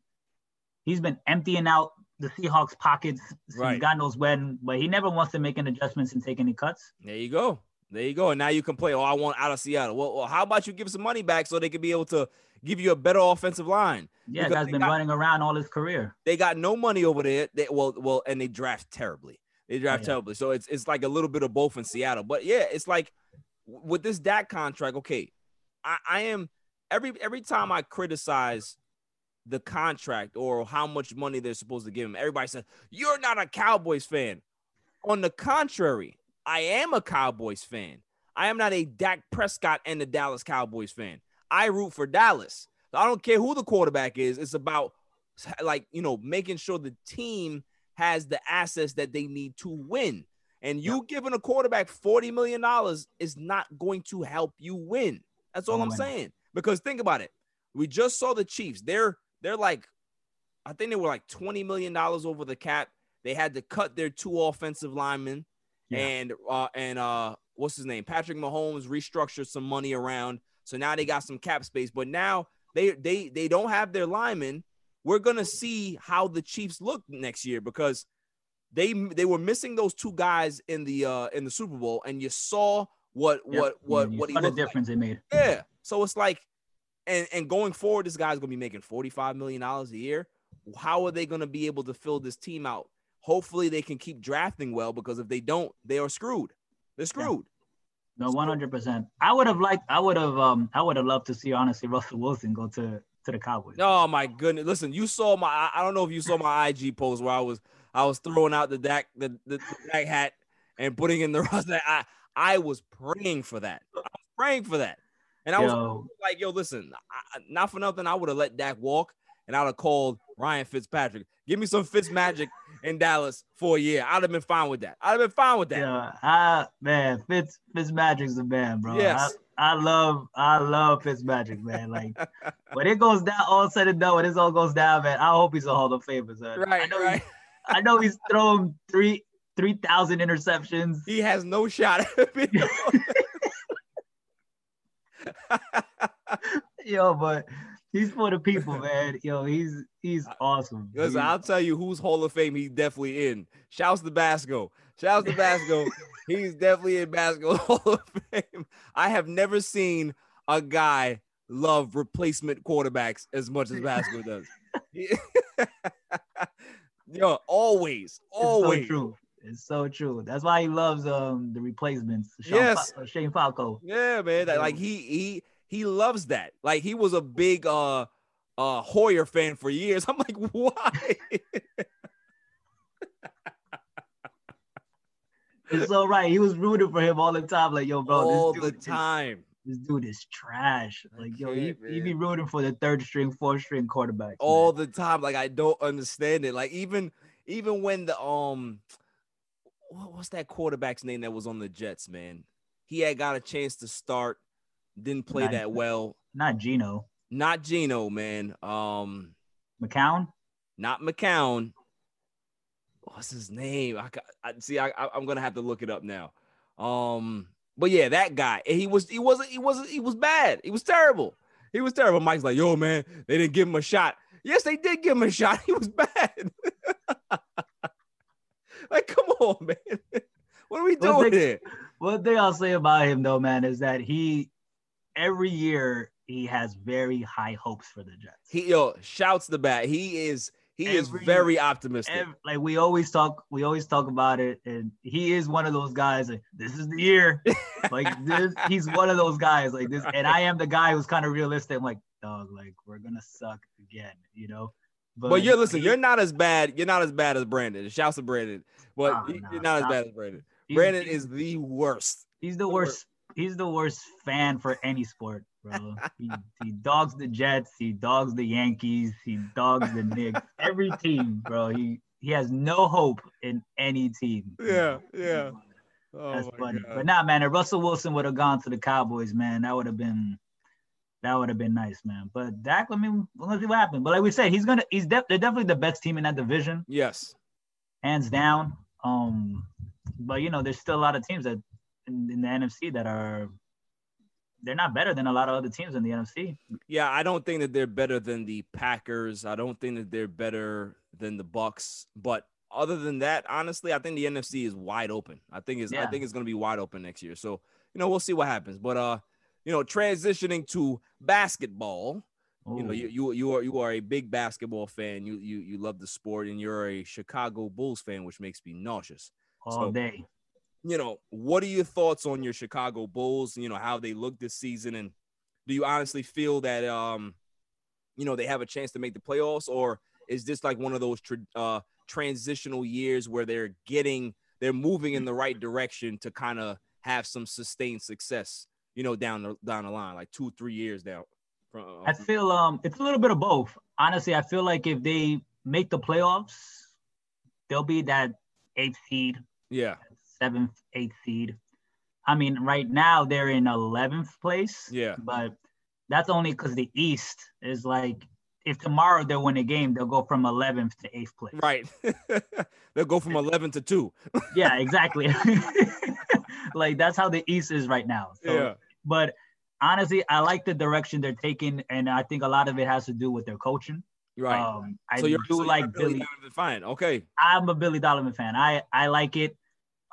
Speaker 4: he's been emptying out the Seahawks pockets since
Speaker 2: Right.
Speaker 4: God knows when, but he never wants to make any adjustments and take any cuts.
Speaker 2: There you go. There you go. And now you can play. Oh, I want out of Seattle. Well, well, how about you give some money back so they can be able to give you a better offensive line?
Speaker 4: Yeah,
Speaker 2: Because
Speaker 4: guy's
Speaker 2: they
Speaker 4: been
Speaker 2: got-
Speaker 4: running around all his career.
Speaker 2: They got no money over there. They, well, well, and they draft terribly. They draft
Speaker 4: Yeah.
Speaker 2: terribly. So it's it's like a little bit of both in Seattle. But yeah, it's like with this Dak contract, okay. I, I am every every time I criticize the contract or how much money they're supposed to give him, everybody says, You're not a Cowboys fan. On the contrary, I am a Cowboys fan. I am not a Dak Prescott and the Dallas Cowboys fan. I root for Dallas. I don't care who the quarterback is. It's about like you know making sure the team has the assets that they need to win. And you giving a quarterback forty million dollars is not going to help you win. That's all I'm saying. Because think about it. We just saw the Chiefs. They're they're like, I think they were like twenty million dollars over the cap. They had to cut their two offensive linemen,
Speaker 4: Yeah.
Speaker 2: and uh and uh what's his name? Patrick Mahomes restructured some money around, so now they got some cap space. But now they they they don't have their linemen. We're gonna see how the Chiefs look next year because they they were missing those two guys in the uh in the Super Bowl, and you saw what
Speaker 4: Yep.
Speaker 2: what what
Speaker 4: You
Speaker 2: what he
Speaker 4: the
Speaker 2: looked like.
Speaker 4: difference it made.
Speaker 2: Yeah. So it's like, and and going forward, this guy's gonna be making forty five million dollars a year. How are they gonna be able to fill this team out? Hopefully, they can keep drafting well because if they don't, they are screwed. They're screwed.
Speaker 4: No, one hundred percent. I would have liked. I would have. Um. I would have loved to see honestly Russell Wilson go to to the Cowboys.
Speaker 2: Oh my goodness! Listen, you saw my. I- don't know if you saw my IG post where I was I was throwing out the Dak the, the, the Dak hat and putting in the roster. I I was praying for that. I was praying for that, and I was like, "Yo, listen, I- not for nothing, I would have let Dak walk, and I'd have called Ryan Fitzpatrick. Give me some Fitz magic in Dallas for a year. I'd have been fine with that. I'd have been fine with that.
Speaker 4: Yeah, I man, Fitz Fitz Fitzmagic's the man, bro.
Speaker 2: Yes.
Speaker 4: I, I love I love Fitzmagic, man. Like when it goes down, all said and done, when this all goes down, man, I hope he's a Hall of Famer, son. I
Speaker 2: Right,
Speaker 4: know
Speaker 2: right.
Speaker 4: I know he's thrown three three thousand interceptions.
Speaker 2: He has no shot.
Speaker 4: Yo, but he's for the people, man. Yo, he's he's awesome.
Speaker 2: Listen,
Speaker 4: He's-
Speaker 2: I'll tell you who's Hall of Fame he's definitely in. Shouts to Basco. Shouts to Basco. he's definitely in Basco Hall of Fame. I have never seen a guy love replacement quarterbacks as much as Basco does. Yo, always,
Speaker 4: It's
Speaker 2: always.
Speaker 4: so true. It's so true. That's why he loves um the replacements. Sean
Speaker 2: Yes.
Speaker 4: Uh, Shane Falco.
Speaker 2: Yeah, man. Like he he he loves that. Like he was a big uh uh Hoyer fan for years. I'm like, why?
Speaker 4: It's all right. He was rooting for him all the time. Like, yo, bro,
Speaker 2: All
Speaker 4: this
Speaker 2: the
Speaker 4: is-
Speaker 2: time.
Speaker 4: this dude is trash. Like, yo, he, he be rooting for the third string, fourth string quarterback.
Speaker 2: all the time. Like I don't understand it. Like even even when the um what, what's that quarterback's name that was on the Jets, man? He had got a chance to start, didn't play
Speaker 4: Not-
Speaker 2: that well.
Speaker 4: Not Geno.
Speaker 2: Not Geno, man. Um,
Speaker 4: McCown.
Speaker 2: not McCown. What's his name? I, I see. I, I I'm gonna have to look it up now. Um, but yeah, that guy. He was. He wasn't. He wasn't. He was bad. He was terrible. He was terrible. Mike's like, yo, man, they didn't give him a shot. Yes, they did give him a shot. He was bad. like, come on, man. What are we doing what
Speaker 4: they-
Speaker 2: here?
Speaker 4: Thing I'll say about him though, man, is that he every year he has very high hopes for the Jets.
Speaker 2: He yo shouts the bat. He is. He
Speaker 4: Every-
Speaker 2: is very optimistic.
Speaker 4: Ev- like we always talk, we always talk about it, and he is one of those guys. Like this is the year, like this. He's one of those guys like this, and I am the guy who's kind of realistic. I'm like, dog, like we're gonna suck again, you know.
Speaker 2: But you're listen,
Speaker 4: he-
Speaker 2: you're not as bad. You're not as bad as Brandon. Shouts to Brandon, but
Speaker 4: Nah,
Speaker 2: you-
Speaker 4: nah,
Speaker 2: you're not as bad as Brandon. Brandon is the worst.
Speaker 4: He's the worst. He's the worst fan for any sport, bro. he, he dogs the Jets. He dogs the Yankees. He dogs the Knicks. Every team, bro. He he has no hope in any team.
Speaker 2: Yeah, yeah.
Speaker 4: That's
Speaker 2: oh my
Speaker 4: funny.
Speaker 2: God.
Speaker 4: But nah, man. If Russell Wilson would have gone to the Cowboys, man, that would have been that would have been nice, man. But Dak, I mean, we're gonna see what happens. But like we said, he's gonna he's de- they're definitely the best team in that division,
Speaker 2: yes,
Speaker 4: hands down. Um, but you know, there's still a lot of teams that in, in the NFC that are they're not better than a lot of other teams in the NFC.
Speaker 2: yeah. I don't think that they're better than the Packers. I don't think that they're better than the Bucs. But other than that, honestly, I think the NFC is wide open. I think it's I think it's gonna be wide open next year. So you know, we'll see what happens. But uh, you know, transitioning to basketball. you know you, you you are you are a big basketball fan you you you love the sport and you're a chicago bulls fan which makes me nauseous
Speaker 4: all
Speaker 2: So-
Speaker 4: day.
Speaker 2: You know, what are your thoughts on your Chicago Bulls? You know, how they look this season, and do you honestly feel that um, you know, they have a chance to make the playoffs, or is this like one of those tra- uh, transitional years where they're getting, they're moving in the right direction to kind of have some sustained success? You know, down the down the line, like two, three years down. From, uh,
Speaker 4: I feel um it's a little bit of both. Honestly, I feel like if they make the playoffs, they'll be that eighth seed,
Speaker 2: yeah,
Speaker 4: seventh, eighth seed. I mean, right now they're in eleventh place.
Speaker 2: Yeah.
Speaker 4: But that's only because the East is like if tomorrow they win a game, they'll go from eleventh to eighth place.
Speaker 2: right. They'll go from eleven to two.
Speaker 4: Yeah, exactly. like that's how the East is right now. So,
Speaker 2: Yeah.
Speaker 4: But honestly, I like the direction they're taking, and I think a lot of it has to do with their coaching.
Speaker 2: Right.
Speaker 4: Um, I
Speaker 2: so you're
Speaker 4: do
Speaker 2: so
Speaker 4: like
Speaker 2: Billy. Donovan fan. Okay.
Speaker 4: I'm a Billy Donovan fan. I I like it.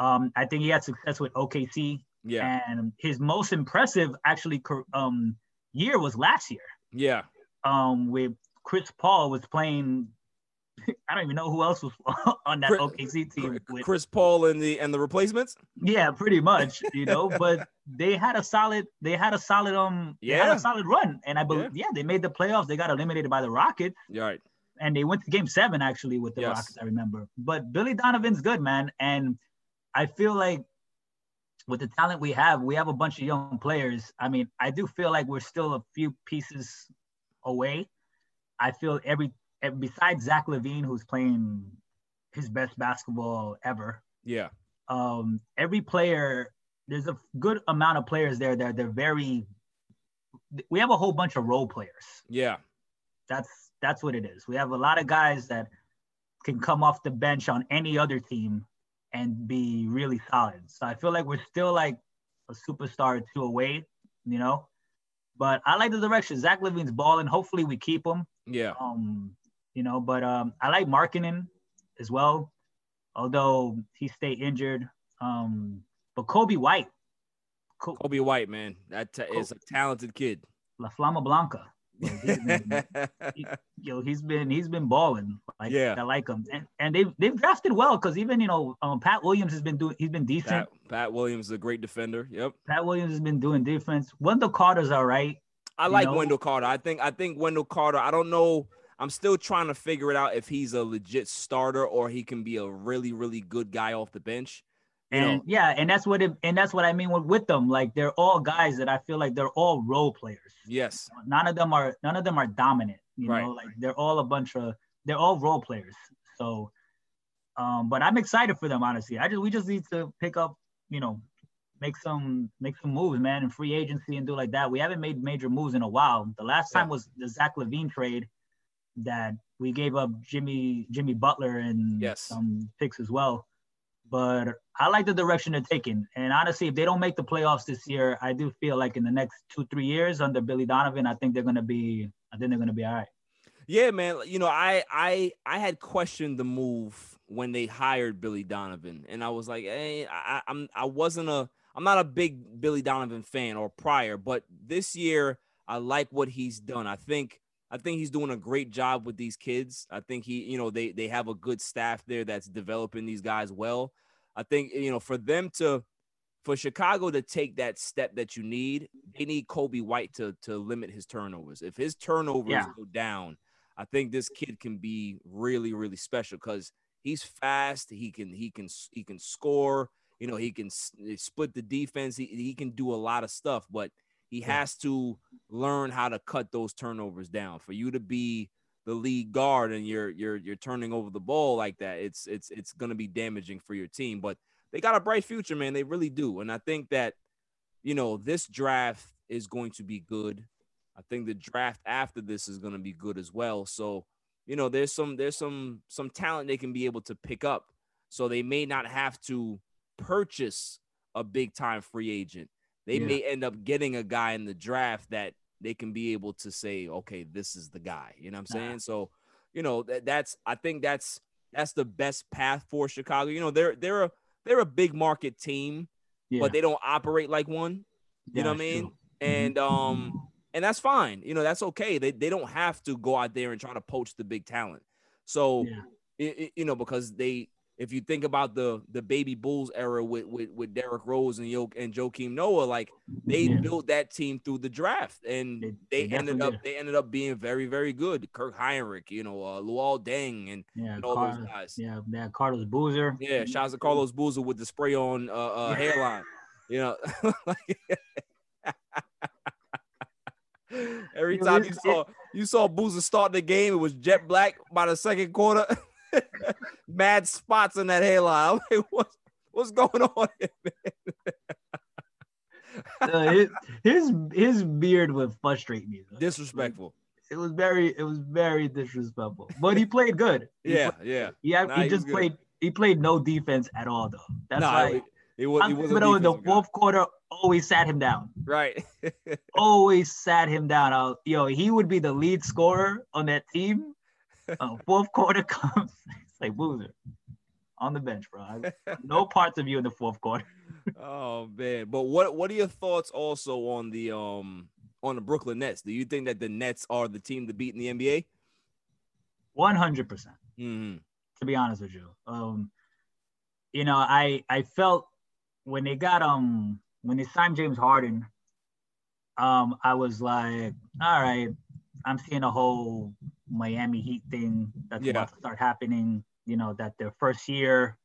Speaker 4: Um, I think he had success with OKC,
Speaker 2: Yeah.
Speaker 4: and his most impressive actually um year was last year.
Speaker 2: Yeah.
Speaker 4: Um, with Chris Paul was playing. I don't even know who else was on that
Speaker 2: Chris-
Speaker 4: OKC team. With,
Speaker 2: Chris Paul and the and the replacements.
Speaker 4: yeah, pretty much, you know. but they had a solid. They had a solid um.
Speaker 2: Yeah.
Speaker 4: a solid run, and I believe yeah. they made the playoffs. They got eliminated by the Rockets.
Speaker 2: You're right.
Speaker 4: and they went to game seven actually with the
Speaker 2: Yes.
Speaker 4: Rockets, I remember. But Billy Donovan's good, man. And I feel like with the talent we have, we have a bunch of young players. I mean, I do feel like we're still a few pieces away. I feel every besides Zach LaVine, who's playing his best basketball ever.
Speaker 2: Yeah.
Speaker 4: Um, every player, there's a good amount of players there that they're very. We have a whole bunch of role players
Speaker 2: Yeah.
Speaker 4: that's that's what it is. We have a lot of guys that can come off the bench on any other team and be really solid. So I feel like we're still like a superstar or two away, you know. But I like the direction. Zach LaVine's balling. Hopefully we keep him.
Speaker 2: Yeah.
Speaker 4: Um, you know, but um I like Markkanen as well, although he stay injured. Um, but Coby White, Co-
Speaker 2: Coby White, man, that is a talented kid.
Speaker 4: La Flama Blanca. Yo, he's been- he- yo, he's been he's been balling. Like
Speaker 2: Yeah.
Speaker 4: I like him, and, and they've they've drafted well because even you know um, Pat Williams has been doing he's been decent.
Speaker 2: Pat, Pat Williams is a great defender. Yep.
Speaker 4: Pat Williams has been doing defense. Wendell Carter's all right.
Speaker 2: I like
Speaker 4: know?
Speaker 2: Wendell Carter. I think I think Wendell Carter. I don't know. I'm still trying to figure it out if he's a legit starter or he can be a really really good guy off the bench. You
Speaker 4: And
Speaker 2: know,
Speaker 4: yeah, and that's what it and that's what I mean with, with them. Like they're all guys that I feel like they're all role players.
Speaker 2: yes.
Speaker 4: None of them are none of them are dominant. You
Speaker 2: Right.
Speaker 4: know, like they're all a bunch of they're all role players. So um, but I'm excited for them, honestly. I just we just need to pick up, you know, make some make some moves, man, in free agency and do like that. We haven't made major moves in a while. The last time was the Zach LaVine trade that we gave up Jimmy Jimmy Butler and
Speaker 2: Yes.
Speaker 4: some picks as well. But I like the direction they're taking. And honestly, if they don't make the playoffs this year, I do feel like in the next two, three years under Billy Donovan, I think they're gonna be I think they're gonna be all right.
Speaker 2: Yeah, man. You know, I I I had questioned the move when they hired Billy Donovan, and I was like, hey, I, I- I'm I wasn't a I'm not a big Billy Donovan fan or prior, but this year I like what he's done. I think I think he's doing a great job with these kids. I think he, you know, they they have a good staff there that's developing these guys well. I think you know for them to for Chicago to take that step that you need, they need Coby White to to limit his turnovers. If his turnovers
Speaker 4: Yeah.
Speaker 2: go down, I think this kid can be really really special because he's fast. He can he can he can score. You know he can split the defense. He he can do a lot of stuff, but he has to learn how to cut those turnovers down. For you to be the lead guard and you're you're you're turning over the ball like that, it's it's it's going to be damaging for your team. But they got a bright future, man. They really do. And I think that, you know, this draft is going to be good. I think the draft after this is going to be good as well. So, you know, there's some there's some some talent they can be able to pick up. So they may not have to purchase a big time free agent. They
Speaker 4: Yeah.
Speaker 2: may end up getting a guy in the draft that they can be able to say, okay, this is the guy. You know what I'm
Speaker 4: Nah.
Speaker 2: saying? So, you know, that, that's I think that's that's the best path for Chicago. You know, they're they're a they're a big market team,
Speaker 4: Yeah.
Speaker 2: but they don't operate like one. You
Speaker 4: Yeah,
Speaker 2: know what I mean?
Speaker 4: true.
Speaker 2: And um and that's fine. You know, that's okay. They they don't have to go out there and try to poach the big talent. So it, it- you know because they if you think about the the baby Bulls era with with, with Derrick Rose and Yo and Joakim Noah, like they
Speaker 4: Yeah.
Speaker 2: built that team through the draft, and
Speaker 4: They-
Speaker 2: they, ended up
Speaker 4: did.
Speaker 2: they ended up being very very good. Kirk Hinrich, you know, uh, Luol Deng, and,
Speaker 4: Yeah,
Speaker 2: and all
Speaker 4: Car-
Speaker 2: those guys.
Speaker 4: yeah, Carlos Boozer.
Speaker 2: Yeah, shout out to Carlos Boozer with the spray on uh, uh, hairline. You know, every time you saw you saw Boozer start the game, it was jet black by the second quarter. Mad spots in that hairline. I'm like, what's what's going on? Here, man?
Speaker 4: Uh, his, his his beard would frustrate me. though.
Speaker 2: Disrespectful.
Speaker 4: It was very it was very disrespectful. But he played good. He
Speaker 2: Yeah,
Speaker 4: played-
Speaker 2: yeah.
Speaker 4: He, had-
Speaker 2: Nah,
Speaker 4: he
Speaker 2: he
Speaker 4: just played he played no defense at all though. That's
Speaker 2: Nah,
Speaker 4: why
Speaker 2: it, was. It was
Speaker 4: in the
Speaker 2: guy.
Speaker 4: fourth quarter always sat him down.
Speaker 2: right?
Speaker 4: Always sat him down. I was, yo, he would be the lead scorer on that team. Uh, fourth quarter comes, it's like Boozer on the bench, bro. I- no parts of you in the fourth quarter.
Speaker 2: oh man, but what what are your thoughts also on the um on the Brooklyn Nets? Do you think that the Nets are the team to beat in the NBA?
Speaker 4: One hundred percent.
Speaker 2: Mm-hmm.
Speaker 4: to be honest with you. Um, you know, I I felt when they got um when they signed James Harden, um, I was like, all right, I'm seeing a whole Miami Heat thing that's
Speaker 2: Yeah.
Speaker 4: about to start happening. You know, that their first year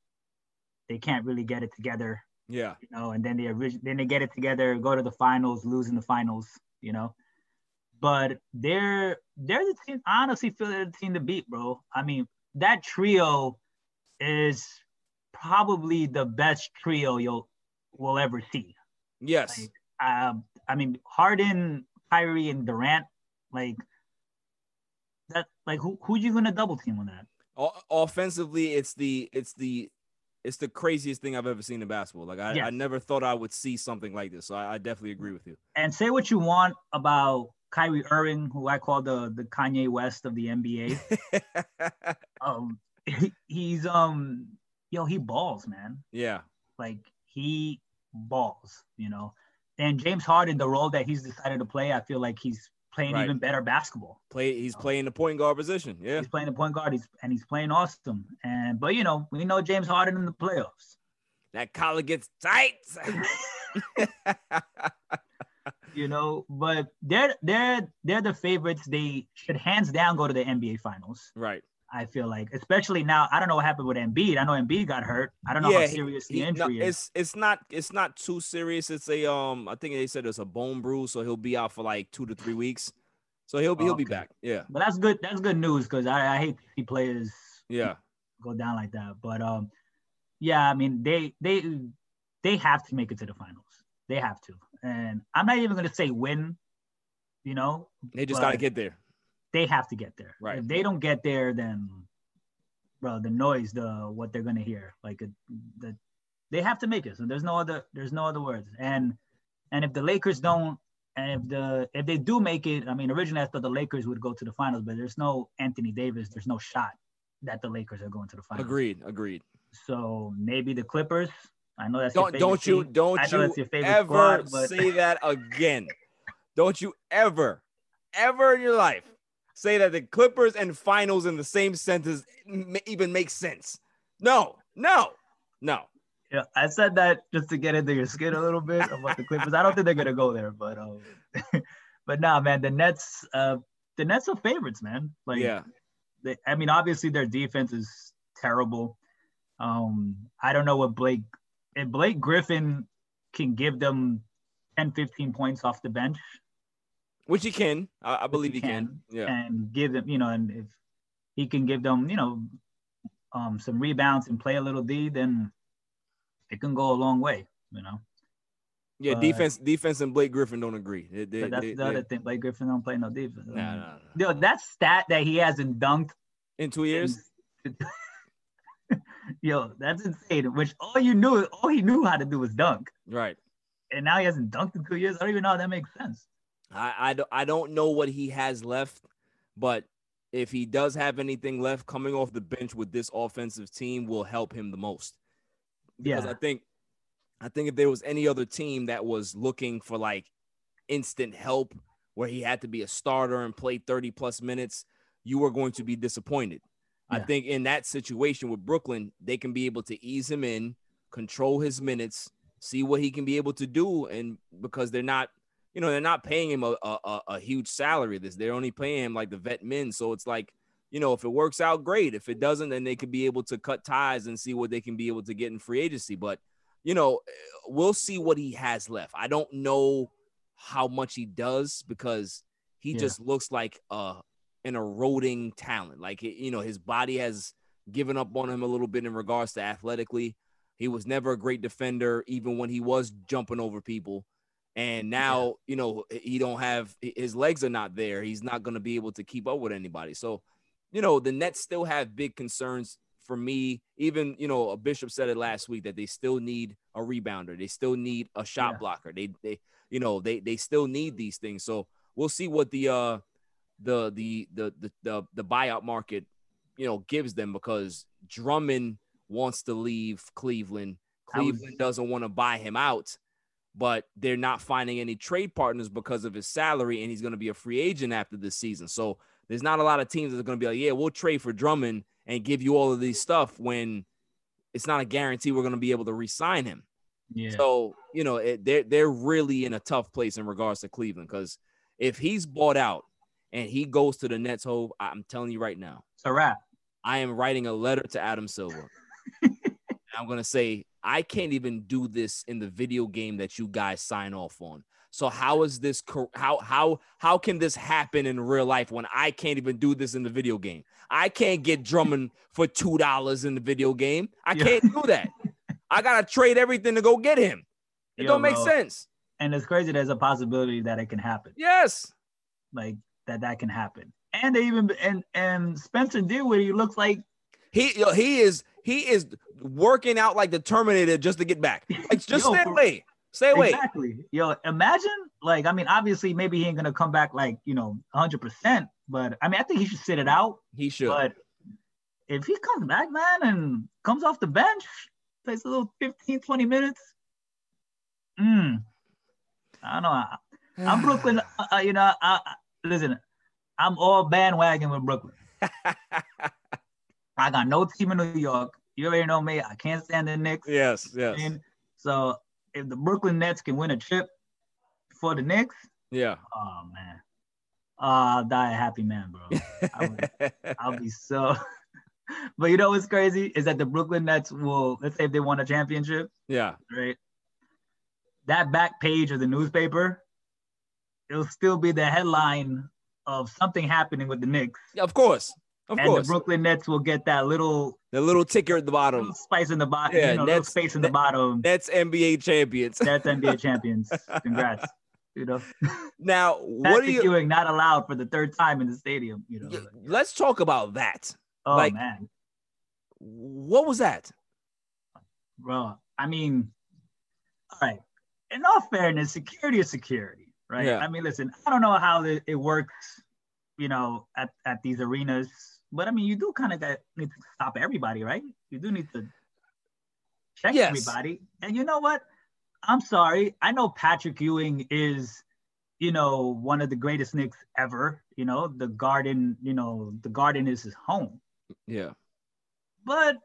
Speaker 4: they can't really get it together.
Speaker 2: Yeah,
Speaker 4: You know, and then they orig- then they get it together, go to the finals, lose in the finals. You know, but they're they're the team. I honestly feel they're the team to beat, bro. I mean, that trio is probably the best trio you'll will ever see.
Speaker 2: yes,
Speaker 4: Like, um, I mean, Harden, Kyrie, and Durant, like that. Like, who who you gonna double team on that?
Speaker 2: O- offensively, it's the it's the it's the craziest thing I've ever seen in basketball. Like I, I never thought I would see something like this. So I, I definitely agree with you.
Speaker 4: And say what you want about Kyrie Irving, who I call the the Kanye West of the NBA. um, he's um, yo, he balls, man.
Speaker 2: yeah,
Speaker 4: like he balls, you know. And James Harden, the role that he's decided to play, I feel like he's playing
Speaker 2: Right.
Speaker 4: even better basketball.
Speaker 2: play. He's playing the point guard position. Yeah,
Speaker 4: He's playing the point guard, he's and he's playing awesome. And but you know, we know James Harden in the playoffs.
Speaker 2: that collar gets tight.
Speaker 4: You know, but they're they're they're the favorites. They should hands down go to the NBA finals.
Speaker 2: right.
Speaker 4: I feel like, especially now. I don't know what happened with Embiid. I know Embiid got hurt. I don't know how
Speaker 2: he-
Speaker 4: serious the
Speaker 2: he- no,
Speaker 4: injury is.
Speaker 2: it's it's not it's not too serious. It's a um I think they said it's a bone bruise, so he'll be out for like two to three weeks. So he'll be he'll be back. Yeah,
Speaker 4: But that's good. That's good news because I, I hate to see players
Speaker 2: yeah,
Speaker 4: go down like that. But um, yeah, I mean they they they have to make it to the finals. They have to, and I'm not even gonna say win. You know,
Speaker 2: they just
Speaker 4: But-
Speaker 2: got to get there.
Speaker 4: They have to get there.
Speaker 2: Right.
Speaker 4: If they don't get there, then, bro, the noise, the what they're gonna hear, like it, the, they have to make it. So there's no other there's no other words. And and if the Lakers don't, and if the if they do make it, I mean, originally I thought the Lakers would go to the finals, but there's no Anthony Davis. There's no shot that the Lakers are going to the finals.
Speaker 2: Agreed, agreed.
Speaker 4: So maybe the Clippers. I know that's
Speaker 2: Don't
Speaker 4: favorite
Speaker 2: don't you
Speaker 4: team.
Speaker 2: don't you
Speaker 4: that's your favorite
Speaker 2: ever
Speaker 4: squad, but
Speaker 2: say that again. don't you ever, ever in your life say that the Clippers and finals in the same sentence even make sense. No, no, no.
Speaker 4: Yeah, I said that just to get into your skin a little bit about the Clippers. I don't think they're gonna go there, but um, but nah, man, the Nets, uh, the Nets are favorites, man. Like,
Speaker 2: yeah,
Speaker 4: they, I mean, obviously their defense is terrible. Um, I don't know what Blake, if Blake Griffin can give them 10, 15 points off the bench,
Speaker 2: which he can. I, I believe he can. Yeah,
Speaker 4: and give them, you know, and if he can give them, you know, um, some rebounds and play a little D, then it can go a long way, you know.
Speaker 2: yeah.
Speaker 4: but-
Speaker 2: defense, defense, and Blake Griffin don't agree. They, they,
Speaker 4: But that's
Speaker 2: they-
Speaker 4: the other thing. Blake Griffin don't play no defense.
Speaker 2: Nah, nah, nah.
Speaker 4: Yo, that stat that he hasn't dunked.
Speaker 2: In two years,
Speaker 4: Yo, that's insane. Which all you knew, all he knew how to do was dunk,
Speaker 2: right?
Speaker 4: and now he hasn't dunked in two years. I don't even know how that makes sense.
Speaker 2: I, I, don't, I don't know what he has left, but if he does have anything left coming off the bench with this offensive team will help him the most. Because
Speaker 4: Yeah.
Speaker 2: I think I think if there was any other team that was looking for like instant help where he had to be a starter and play 30 plus minutes, you were going to be disappointed. I think in that situation with Brooklyn, they can be able to ease him in, control his minutes, see what he can be able to do, and because they're not, you know, they're not paying him a a, a- a huge salary. This they're only paying him like the vet men. So it's like, you know, if it works out, great. If it doesn't, then they could be able to cut ties and see what they can be able to get in free agency. But you know, we'll see what he has left. I don't know how much he does because he
Speaker 4: Yeah.
Speaker 2: just looks like uh an eroding talent. Like you know, his body has given up on him a little bit in regards to athletically. He was never a great defender, even when he was jumping over people. And now, you know, he don't have his legs are not there. He's not going to be able to keep up with anybody. So, you know, the Nets still have big concerns for me. Even, you know, a Bishop said it last week that they still need a rebounder. They still need a shot
Speaker 4: Yeah.
Speaker 2: blocker. They they you know, they they still need these things. So, we'll see what the uh the the the the the, the buyout market, you know, gives them because Drummond wants to leave Cleveland. Cleveland doesn't want to buy him out, but they're not finding any trade partners because of his salary, and he's going to be a free agent after this season. So there's not a lot of teams that are going to be like, yeah, we'll trade for Drummond and give you all of these stuff when it's not a guarantee we're going to be able to re-sign him.
Speaker 4: Yeah.
Speaker 2: So you know it, they're they're really in a tough place in regards to Cleveland because if he's bought out and he goes to the Nets, Hov, I'm telling you right now,
Speaker 4: it's a wrap.
Speaker 2: I am writing a letter to Adam Silver. I'm gonna say I can't even do this in the video game that you guys sign off on. So how is this? How how how can this happen in real life when I can't even do this in the video game? I can't get Drummond for two dollars in the video game. I
Speaker 4: Yeah.
Speaker 2: can't do that. I gotta trade everything to go get him. It
Speaker 4: Yo,
Speaker 2: don't make
Speaker 4: bro.
Speaker 2: sense.
Speaker 4: And it's crazy. There's a possibility that it can happen.
Speaker 2: Yes.
Speaker 4: Like that that can happen. And they even and and Spencer Dinwiddie looks like
Speaker 2: He he is he is working out like the Terminator just to get back. Like just
Speaker 4: Yo,
Speaker 2: stay away. Stay away.
Speaker 4: exactly. Yo, imagine like I mean, obviously maybe he ain't gonna come back like you know 100, percent but I mean I think he should sit it out.
Speaker 2: He should.
Speaker 4: But if he comes back, man, and comes off the bench, plays a little 15, 20 minutes, mm, I don't know. I, I'm Brooklyn. Uh, uh, you know, I, I, listen, I'm all bandwagon with Brooklyn. I got no team in New York. You already know me. I can't stand the Knicks.
Speaker 2: yes, yes.
Speaker 4: And so if the Brooklyn Nets can win a chip for the Knicks,
Speaker 2: Yeah.
Speaker 4: oh man, uh, I'll die a happy man, bro. I would- I'll be so. but you know what's crazy is that the Brooklyn Nets will, let's say if they won a championship,
Speaker 2: yeah.
Speaker 4: right? That back page of the newspaper, it'll still be the headline of something happening with the Knicks.
Speaker 2: Of course. Of
Speaker 4: and
Speaker 2: course.
Speaker 4: the Brooklyn Nets will get that little,
Speaker 2: the little ticker at the bottom.
Speaker 4: spice in the bottom,
Speaker 2: Yeah,
Speaker 4: you know, little
Speaker 2: Nets-
Speaker 4: space in the bottom.
Speaker 2: That's NBA champions.
Speaker 4: That's NBA champions. Congrats. You know,
Speaker 2: now, what
Speaker 4: Patrick
Speaker 2: do you
Speaker 4: Ewing not allowed for the third time in the stadium. You know,
Speaker 2: y- let's talk about that.
Speaker 4: oh
Speaker 2: like-
Speaker 4: man,
Speaker 2: What was that?
Speaker 4: bro. I mean, all right. In all fairness, security is security, right?
Speaker 2: Yeah.
Speaker 4: I mean, listen, I don't know how it, it works, you know, at, at these arenas, but I mean, you do kind of need to stop everybody, right? You do need to check
Speaker 2: Yes.
Speaker 4: everybody. And you know what? I'm sorry. I know Patrick Ewing is, you know, one of the greatest Knicks ever. You know, the Garden, you know, the Garden is his home.
Speaker 2: Yeah.
Speaker 4: But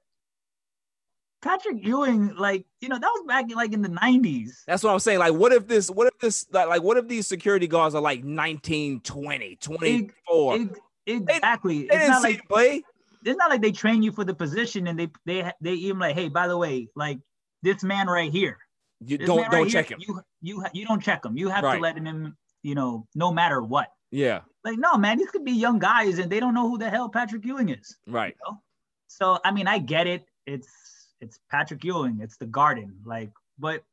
Speaker 4: Patrick Ewing, like, you know, that was back in like in the 90s.
Speaker 2: That's what I'm saying. Like, what if this, what if this, like, what if these security guards are like 19, 20, 24?
Speaker 4: Ex- exactly.
Speaker 2: they
Speaker 4: it's
Speaker 2: didn't
Speaker 4: not like
Speaker 2: play.
Speaker 4: it's not like they train you for the position and they they they even like, hey, by the way, like this man right here.
Speaker 2: You don't, don't check him.
Speaker 4: You you you don't check him. You have
Speaker 2: Right.
Speaker 4: to let him, you know, no matter what.
Speaker 2: Yeah.
Speaker 4: Like, no, man, these could be young guys and they don't know who the hell Patrick Ewing is.
Speaker 2: Right.
Speaker 4: So I mean, I get it. It's it's Patrick Ewing. It's the Garden. Like, but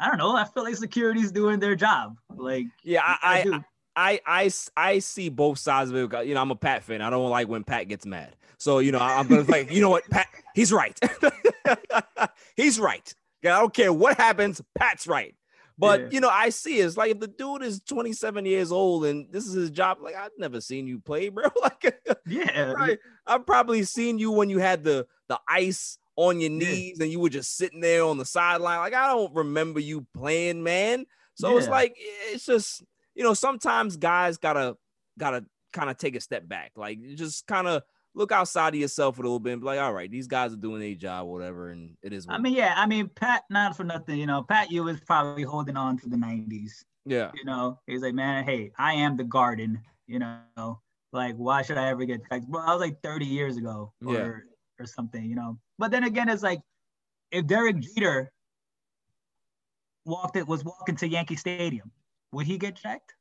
Speaker 4: I don't know. I feel like security's doing their job. Like,
Speaker 2: Yeah.
Speaker 4: I
Speaker 2: I, I. I, I, see both sides of it. You know, I'm a Pat fan. I don't like when Pat gets mad. So, you know, I'm gonna like, you know what, Pat, he's right. he's right. Yeah, I don't care what happens, Pat's right. But
Speaker 4: Yeah.
Speaker 2: you know, I see it's like if the dude is 27 years old and this is his job, like I've never seen you play, bro. Like
Speaker 4: yeah,
Speaker 2: right. I've probably seen you when you had the the ice on your
Speaker 4: Yeah.
Speaker 2: knees and you were just sitting there on the sideline. Like I don't remember you playing, man. So it's like it's just you know sometimes guys gotta gotta kind of take a step back, like just kind of look outside of yourself a little bit and be like, all right, these guys are doing their job, whatever, and it is. What
Speaker 4: I mean, yeah, I mean, Pat, not for nothing, you know, Pat Ewing's probably holding on to the '90s.
Speaker 2: yeah,
Speaker 4: You know, he's like, man, hey, I am the garden. You know, like, why should I ever get checked? Well, I was like 30 years ago, or
Speaker 2: Yeah.
Speaker 4: or something. You know, but then again, it's like, if Derek Jeter walked it was walking to Yankee Stadium, would he get checked?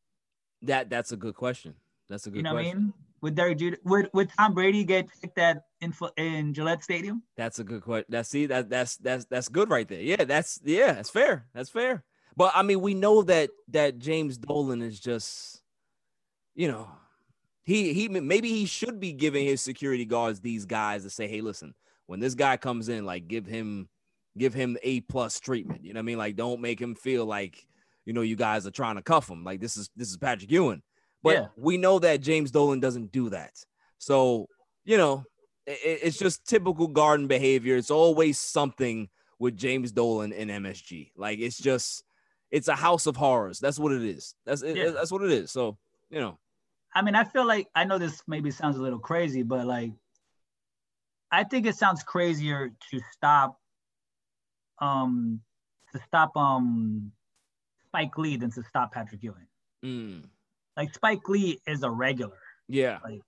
Speaker 2: that that's a good question. That's a good
Speaker 4: You know what I
Speaker 2: question.
Speaker 4: mean? Would Derek Jeter would would Tom Brady get checked at in in Gillette Stadium?
Speaker 2: That's a good question. That's see that that's that's that's good right there. Yeah, that's yeah, that's fair. That's fair. But I mean, we know that that James Dolan is just, you know, he he maybe he should be giving his security guards these guys to say, hey, listen, when this guy comes in, like give him give him A plus treatment. You know what I mean? Like don't make him feel like you know you guys are trying to cuff him. Like this is this is Patrick Ewing. But
Speaker 4: Yeah.
Speaker 2: we know that James Dolan doesn't do that. So you know, i- i- it's just typical garden behavior. It's always something with James Dolan and MSG. Like it's just, it's a house of horrors. That's what it is. That's it,
Speaker 4: Yeah.
Speaker 2: that's what it is. So you know,
Speaker 4: I mean, I feel like I know this maybe sounds a little crazy, but like, I think it sounds crazier to stop, um, to stop um, Spike Lee than to stop Patrick Ewing.
Speaker 2: mm,
Speaker 4: Like Spike Lee is a regular.
Speaker 2: yeah, Like,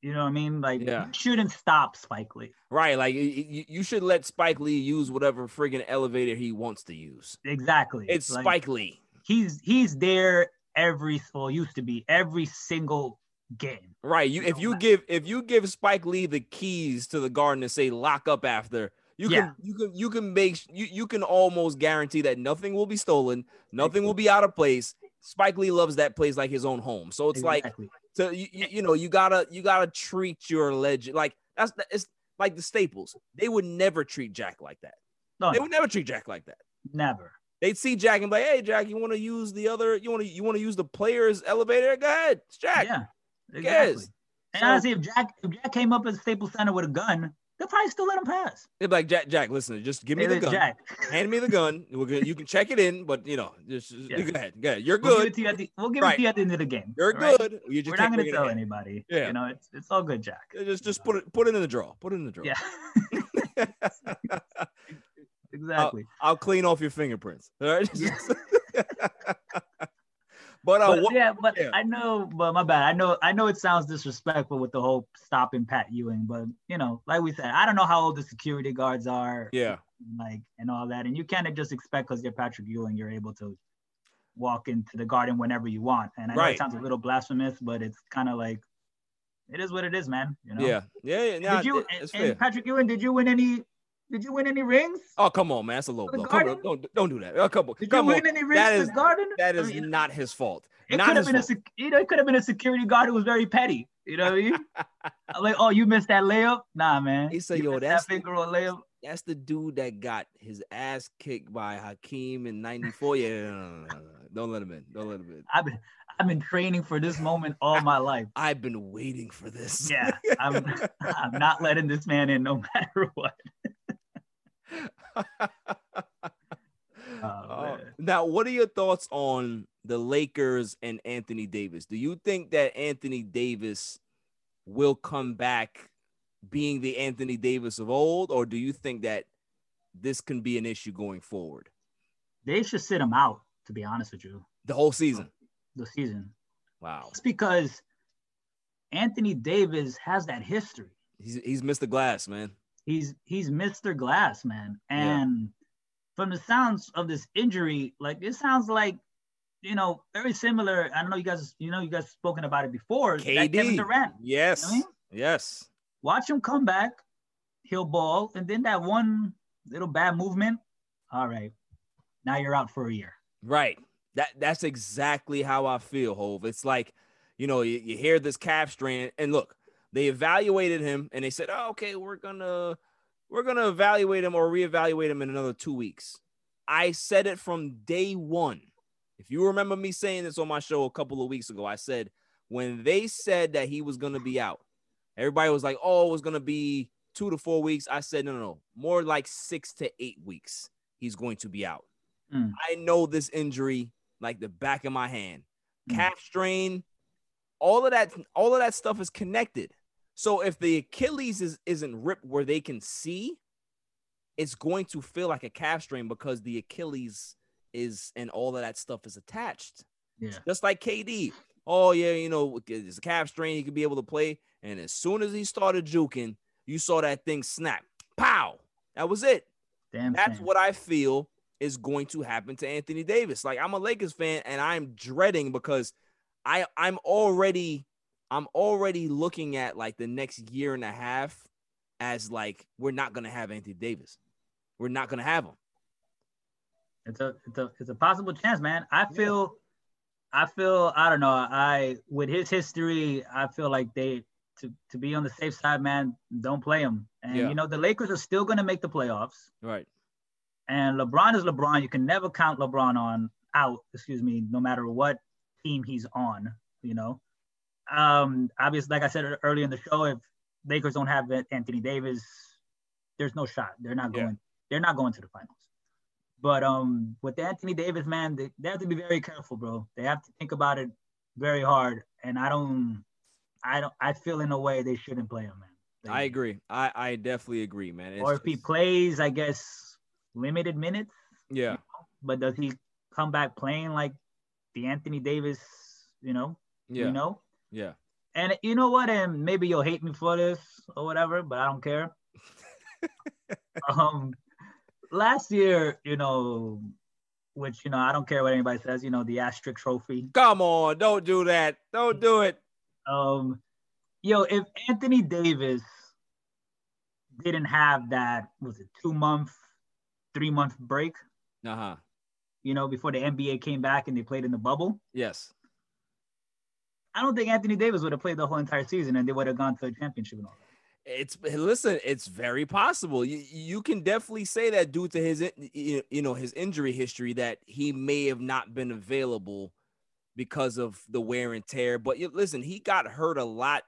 Speaker 4: You know what I mean? Like
Speaker 2: Yeah.
Speaker 4: you shouldn't stop Spike Lee.
Speaker 2: right. Like y- y- you should let Spike Lee use whatever friggin' elevator he wants to use.
Speaker 4: Exactly.
Speaker 2: It's
Speaker 4: Like,
Speaker 2: Spike Lee.
Speaker 4: He's he's there every well used to be every single game.
Speaker 2: Right. You if you give if you give Spike Lee the keys to the garden and say lock up after, you
Speaker 4: Yeah.
Speaker 2: can you can you can make you you can almost guarantee that nothing will be stolen, nothing will be out of place. Spike Lee loves that place like his own home. So it's like
Speaker 4: Exactly.
Speaker 2: so you, you you know you gotta you gotta treat your legend like that's the- it's like the Staples. They would never treat Jack like that.
Speaker 4: no,
Speaker 2: They would never treat Jack like that.
Speaker 4: never.
Speaker 2: They'd see Jack and be like, "Hey, Jack, you want to use the other? You want to you want to use the players' elevator? Go ahead, it's Jack.
Speaker 4: Yeah. Exactly.
Speaker 2: cares?"
Speaker 4: And
Speaker 2: So-
Speaker 4: honestly, if Jack if Jack came up at Staples Center with a gun, they'll probably still let him pass.
Speaker 2: They'd be like, Jack, Jack, listen, just give me
Speaker 4: Hey,
Speaker 2: the gun.
Speaker 4: Jack.
Speaker 2: Hand me the gun. We're you can check it in, but you know, just, just-
Speaker 4: Yeah.
Speaker 2: go ahead. Go ahead. You're
Speaker 4: We'll give
Speaker 2: good.
Speaker 4: it to you at the, we'll give it to you at the end of the game.
Speaker 2: You're
Speaker 4: right?
Speaker 2: good. You just
Speaker 4: We're
Speaker 2: can't
Speaker 4: gonna tell anybody.
Speaker 2: Yeah.
Speaker 4: You know, it's it's all good, Jack.
Speaker 2: Just just put it put it in the drawer. Put it in the drawer.
Speaker 4: Yeah. exactly.
Speaker 2: I'll clean off your fingerprints. All right. but uh,
Speaker 4: but
Speaker 2: what,
Speaker 4: yeah, but
Speaker 2: yeah.
Speaker 4: I know, but my bad. I know, I know it sounds disrespectful with the whole stopping Pat Ewing, but you know, like we said, I don't know how old the security guards are,
Speaker 2: yeah,
Speaker 4: like and all that, and you can't just expect because you're Patrick Ewing, you're able to walk into the garden whenever you want. And I know
Speaker 2: Right.
Speaker 4: it sounds a little blasphemous, but it's kind of like it is what it is, man. You know.
Speaker 2: yeah, yeah, yeah. nah,
Speaker 4: Did you
Speaker 2: it's
Speaker 4: and. Patrick Ewing? Did you win any? Did you win any rings?
Speaker 2: Oh come on, man, that's a low blow. Come on, don't don't do that. Oh, come on,
Speaker 4: Did
Speaker 2: come
Speaker 4: you
Speaker 2: on.
Speaker 4: win any rings
Speaker 2: That is
Speaker 4: the garden?
Speaker 2: that
Speaker 4: I mean,
Speaker 2: not his fault.
Speaker 4: It
Speaker 2: not
Speaker 4: could have been a,
Speaker 2: fault.
Speaker 4: you know, it could have been a security guard who was very petty. You know what I mean? I'm like, oh, you missed that layup? Nah, man.
Speaker 2: He said,
Speaker 4: You
Speaker 2: yo, that's
Speaker 4: that
Speaker 2: the-
Speaker 4: finger roll layup.
Speaker 2: That's the dude that got his ass kicked by Hakeem in '94. Yeah, no, no, no. don't let him in. Don't let him in.
Speaker 4: I've been, I've been training for this moment all my life.
Speaker 2: I've been waiting for this.
Speaker 4: Yeah, I'm, I'm not letting this man in no matter what.
Speaker 2: Uh, now, what are your thoughts on the Lakers and Anthony Davis? Do you think that Anthony Davis will come back being the Anthony Davis of old, or do you think that this can be an issue going forward
Speaker 4: They should sit him out, to be honest with you,
Speaker 2: the whole season?
Speaker 4: the season.
Speaker 2: Wow,
Speaker 4: It's because Anthony Davis has that history.
Speaker 2: he's he's Mr. Glass, man.
Speaker 4: He's he's Mr. Glass, man.
Speaker 2: Yeah.
Speaker 4: And from the sounds of this injury, like it sounds like, you know, very similar. I don't know you guys, you know, you guys spoken about it before. that
Speaker 2: KD.
Speaker 4: Kevin Durant.
Speaker 2: Yes,
Speaker 4: You know what
Speaker 2: yes.
Speaker 4: Watch him come back, he'll ball, and then that one little bad movement. All right, now you're out for a year.
Speaker 2: Right. That that's exactly how I feel, Hov. It's like, you know, you, you hear this calf strain, and look, they evaluated him and they said, Oh, okay, we're gonna we're gonna evaluate him or reevaluate him in another two weeks. I said it from day one. If you remember me saying this on my show a couple of weeks ago, I said when they said that he was gonna be out, everybody was like, Oh, it was gonna be two to four weeks. I said, no, no, no, more like six to eight weeks. He's going to be out.
Speaker 4: Mm.
Speaker 2: I know this injury like the back of my hand.
Speaker 4: Mm.
Speaker 2: Calf strain, all of that, all of that stuff is connected. So if the Achilles is isn't ripped where they can see, it's going to feel like a calf strain because the Achilles is and all of that stuff is attached.
Speaker 4: Yeah.
Speaker 2: Just like KD. Oh yeah, you know, it's a calf strain, he could be able to play. And as soon as he started juking, you saw that thing snap. Pow. That was it.
Speaker 4: Damn.
Speaker 2: That's what I feel is going to happen to Anthony Davis. Like I'm a Lakers fan and I'm dreading because I I'm already I'm already looking at like the next year and a half as like we're not gonna have Anthony Davis. We're not gonna have him.
Speaker 4: It's a it's a it's a possible chance, man. I feel I feel I don't know. I with his history, I feel like they to to be on the safe side, man, don't play him. And
Speaker 2: Yeah.
Speaker 4: you know, the Lakers are still gonna make the playoffs.
Speaker 2: Right.
Speaker 4: And LeBron is LeBron. You can never count LeBron on out, excuse me, no matter what team he's on, you know. Um, obviously, like I said earlier in the show, if Lakers don't have Anthony Davis, there's no shot. They're not
Speaker 2: Yeah.
Speaker 4: going, they're not going to the finals. But um with Anthony Davis, man, they, they have to be very careful, bro. They have to think about it very hard. And I don't I don't I feel in a way they shouldn't play him, man. They-
Speaker 2: I agree. I I definitely agree, man. It's
Speaker 4: or if he plays, I guess limited minutes.
Speaker 2: yeah.
Speaker 4: But does he come back playing like the Anthony Davis, you know?
Speaker 2: Yeah.
Speaker 4: You know?
Speaker 2: Yeah.
Speaker 4: And you know what? And maybe you'll hate me for this or whatever, but I don't care. um last year, you know, which you know, I don't care what anybody says, you know, the asterisk trophy.
Speaker 2: Come on, don't do that. Don't do it.
Speaker 4: Um yo, if Anthony Davis didn't have that was it two month, three month break,
Speaker 2: Uh-huh.
Speaker 4: you know, before the NBA came back and they played in the bubble.
Speaker 2: Yes.
Speaker 4: I don't think Anthony Davis would have played the whole entire season and they would have gone to a championship and all that.
Speaker 2: It's listen, it's very possible. You you can definitely say that due to his you know his injury history that he may have not been available because of the wear and tear. But you, listen, he got hurt a lot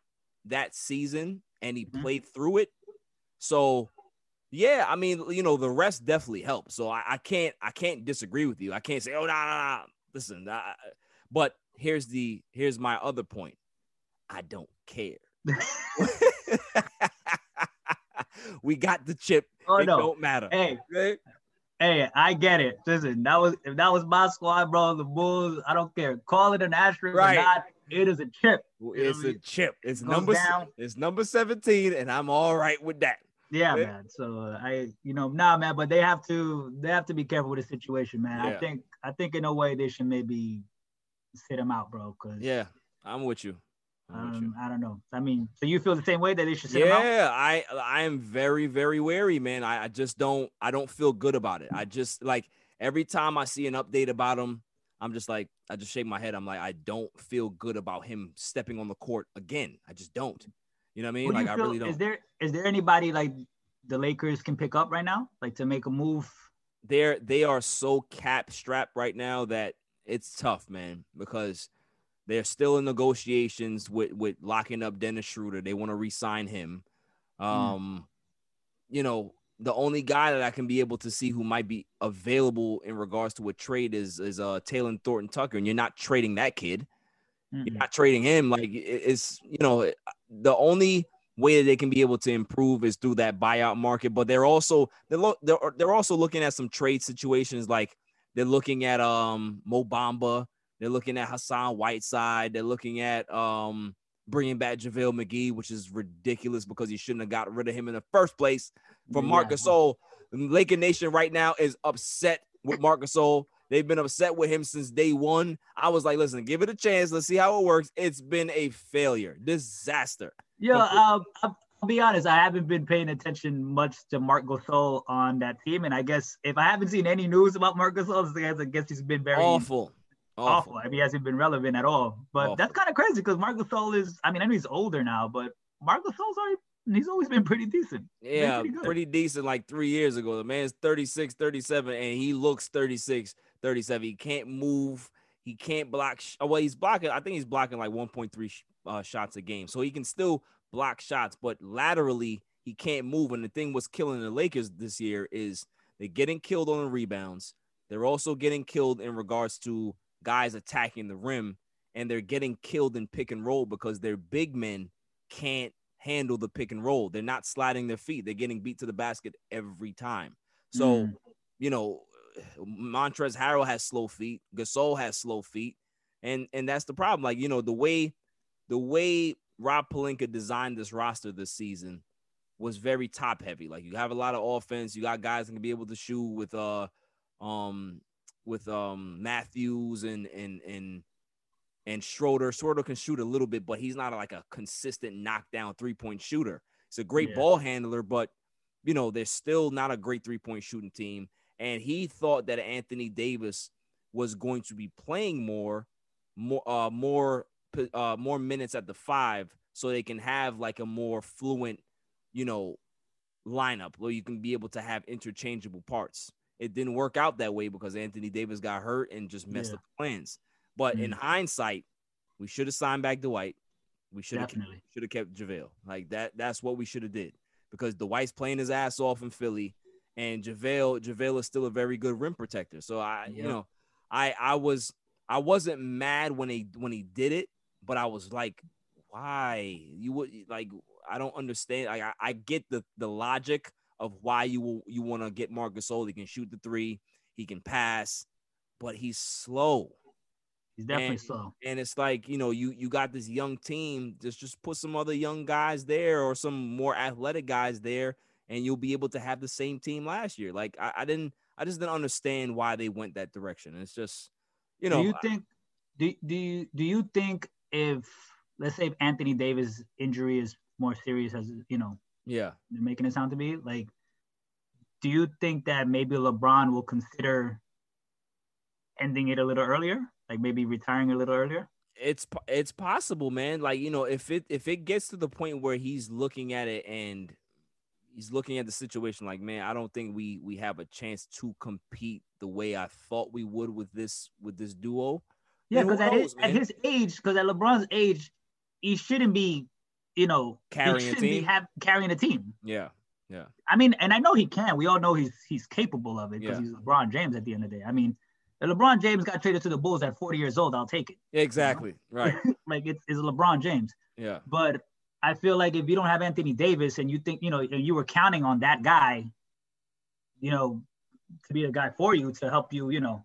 Speaker 2: that season and he
Speaker 4: Mhm.
Speaker 2: played through it. So yeah, I mean, you know, the rest definitely helped. So I, I can't I can't disagree with you. I can't say, oh no, no, no. Listen, I, but here's the here's my other point. I don't care. we got the chip.
Speaker 4: Oh
Speaker 2: it
Speaker 4: no.
Speaker 2: don't matter.
Speaker 4: Hey,
Speaker 2: Okay?
Speaker 4: hey, I get it. Listen, that was if that was my squad, bro, the Bulls, I don't care. Call it an asterisk
Speaker 2: Right.
Speaker 4: or not, it is a chip.
Speaker 2: Well,
Speaker 4: You know
Speaker 2: It's a
Speaker 4: mean?
Speaker 2: chip. It's
Speaker 4: Goes
Speaker 2: number
Speaker 4: down.
Speaker 2: it's number 17, and I'm all right with that.
Speaker 4: Yeah,
Speaker 2: Yeah.
Speaker 4: man. So uh, I, you know, nah, man, but they have to they have to be careful with the situation, man. I think I think in a way they should maybe sit him out, bro. Cause
Speaker 2: Yeah, I'm with you. I'm with you.
Speaker 4: um, I don't know. I mean, so you feel the same way that they should sit him out?
Speaker 2: Yeah, I I am very very wary, man. I, I just don't I don't feel good about it. I just like every time I see an update about him, I'm just like I just shake my head. I'm like I don't feel good about him stepping on the court again. I just don't. You know what I mean?
Speaker 4: Do
Speaker 2: Like
Speaker 4: you
Speaker 2: I really don't.
Speaker 4: Is there is there anybody like the Lakers can pick up right now, like to make a move?
Speaker 2: they're they are so cap strapped right now that it's tough, man, because they're still in negotiations with with locking up Dennis Schroeder. They want to re-sign him. Um, you know, the only guy that I can be able to see who might be available in regards to a trade is is uh Talen Horton-Tucker, and you're not trading that kid. You're not trading him. Like it's you know the only way that they can be able to improve is through that buyout market. But they're also they're lo- they're, they're also looking at some trade situations. Like they're looking at um Mo Bamba. They're looking at Hassan Whiteside. They're looking at um bringing back JaVale McGee, which is ridiculous because you shouldn't have got rid of him in the first place. For Marcus
Speaker 4: Yeah.
Speaker 2: Gasol, Laker Nation right now is upset with Marcus Gasol. They've been upset with him since day one. I was like, listen, give it a chance. Let's see how it works. It's been a failure, disaster.
Speaker 4: Yeah, um, I'll, be honest. I haven't been paying attention much to Mark Gasol on that team, and I guess if I haven't seen any news about Mark Gasol, I guess he's been very
Speaker 2: Awful.
Speaker 4: awful.
Speaker 2: Awful.
Speaker 4: I mean, he hasn't been relevant at all. But
Speaker 2: Awful.
Speaker 4: that's kind of crazy because Mark Gasol is. I mean, I know he's older now, but Mark Gasol's already. He's always been pretty decent.
Speaker 2: Yeah,
Speaker 4: pretty
Speaker 2: pretty decent like three years ago. The man's 36, 37, and he looks 36, 37. He can't move. He can't block. Sh- well, he's blocking. I think he's blocking like 1.3 sh- uh, shots a game. So he can still block shots, but laterally, he can't move. And the thing was killing the Lakers this year is they're getting killed on the rebounds. They're also getting killed in regards to guys attacking the rim, and they're getting killed in pick and roll because their big men can't handle the pick and roll. They're not sliding their feet. They're getting beat to the basket every time. So,
Speaker 4: Mm.
Speaker 2: you know, Montrezl Harrell has slow feet. Gasol has slow feet, and and that's the problem. Like you know, the way the way Rob Pelinka designed this roster this season was very top heavy. Like you have a lot of offense. You got guys that can be able to shoot with uh um with um Matthews and and and and Schroeder. Schroeder can shoot a little bit, but he's not like a consistent knockdown three point shooter. He's a great
Speaker 4: Yeah.
Speaker 2: ball handler, but you know they're still not a great three point shooting team. And he thought that Anthony Davis was going to be playing more, more, uh, more, uh, more minutes at the five, so they can have like a more fluent, you know, lineup where you can be able to have interchangeable parts. It didn't work out that way because Anthony Davis got hurt and just messed
Speaker 4: Yeah.
Speaker 2: up the plans. But in
Speaker 4: Mm.
Speaker 2: hindsight, we should have signed back Dwight. We should have should have kept JaVale. Like that. That's what we should have did because Dwight's playing his ass off in Philly, and JaVale JaVale is still a very good rim protector. So I, you know, I I was I wasn't mad when he when he did it, but I was like, why you would like I don't understand. Like I, I get the the logic of why you will you want to get Marc Gasol. He can shoot the three, he can pass, but he's slow.
Speaker 4: He's definitely
Speaker 2: And-
Speaker 4: slow.
Speaker 2: And it's like, you know, you you got this young team, just just put some other young guys there or some more athletic guys there, and you'll be able to have the same team last year. Like I, I didn't I just didn't understand why they went that direction. It's just, you know,
Speaker 4: do you think do, do you do you think if let's say if Anthony Davis injury is more serious as you know
Speaker 2: yeah.
Speaker 4: they're making it sound to be like do you think that maybe LeBron will consider ending it a little earlier like maybe retiring a little earlier
Speaker 2: it's it's possible, man. Like you know, if it if it gets to the point where he's looking at it and he's looking at the situation like, man, I don't think we we have a chance to compete the way I thought we would with this with this duo.
Speaker 4: Yeah because at his at his age because at LeBron's age he shouldn't be you know
Speaker 2: Carrying a team?
Speaker 4: be have, carrying a team
Speaker 2: Yeah, yeah,
Speaker 4: I mean, and I know he can. We all know he's he's capable of it because
Speaker 2: Yeah.
Speaker 4: he's LeBron James at the end of the day. I mean, if LeBron James got traded to the Bulls at 40 years old, I'll take it.
Speaker 2: exactly, right,
Speaker 4: Like it's, it's LeBron James.
Speaker 2: yeah,
Speaker 4: But I feel like if you don't have Anthony Davis and you think, you know, and you were counting on that guy, you know, to be a guy for you to help you, you know,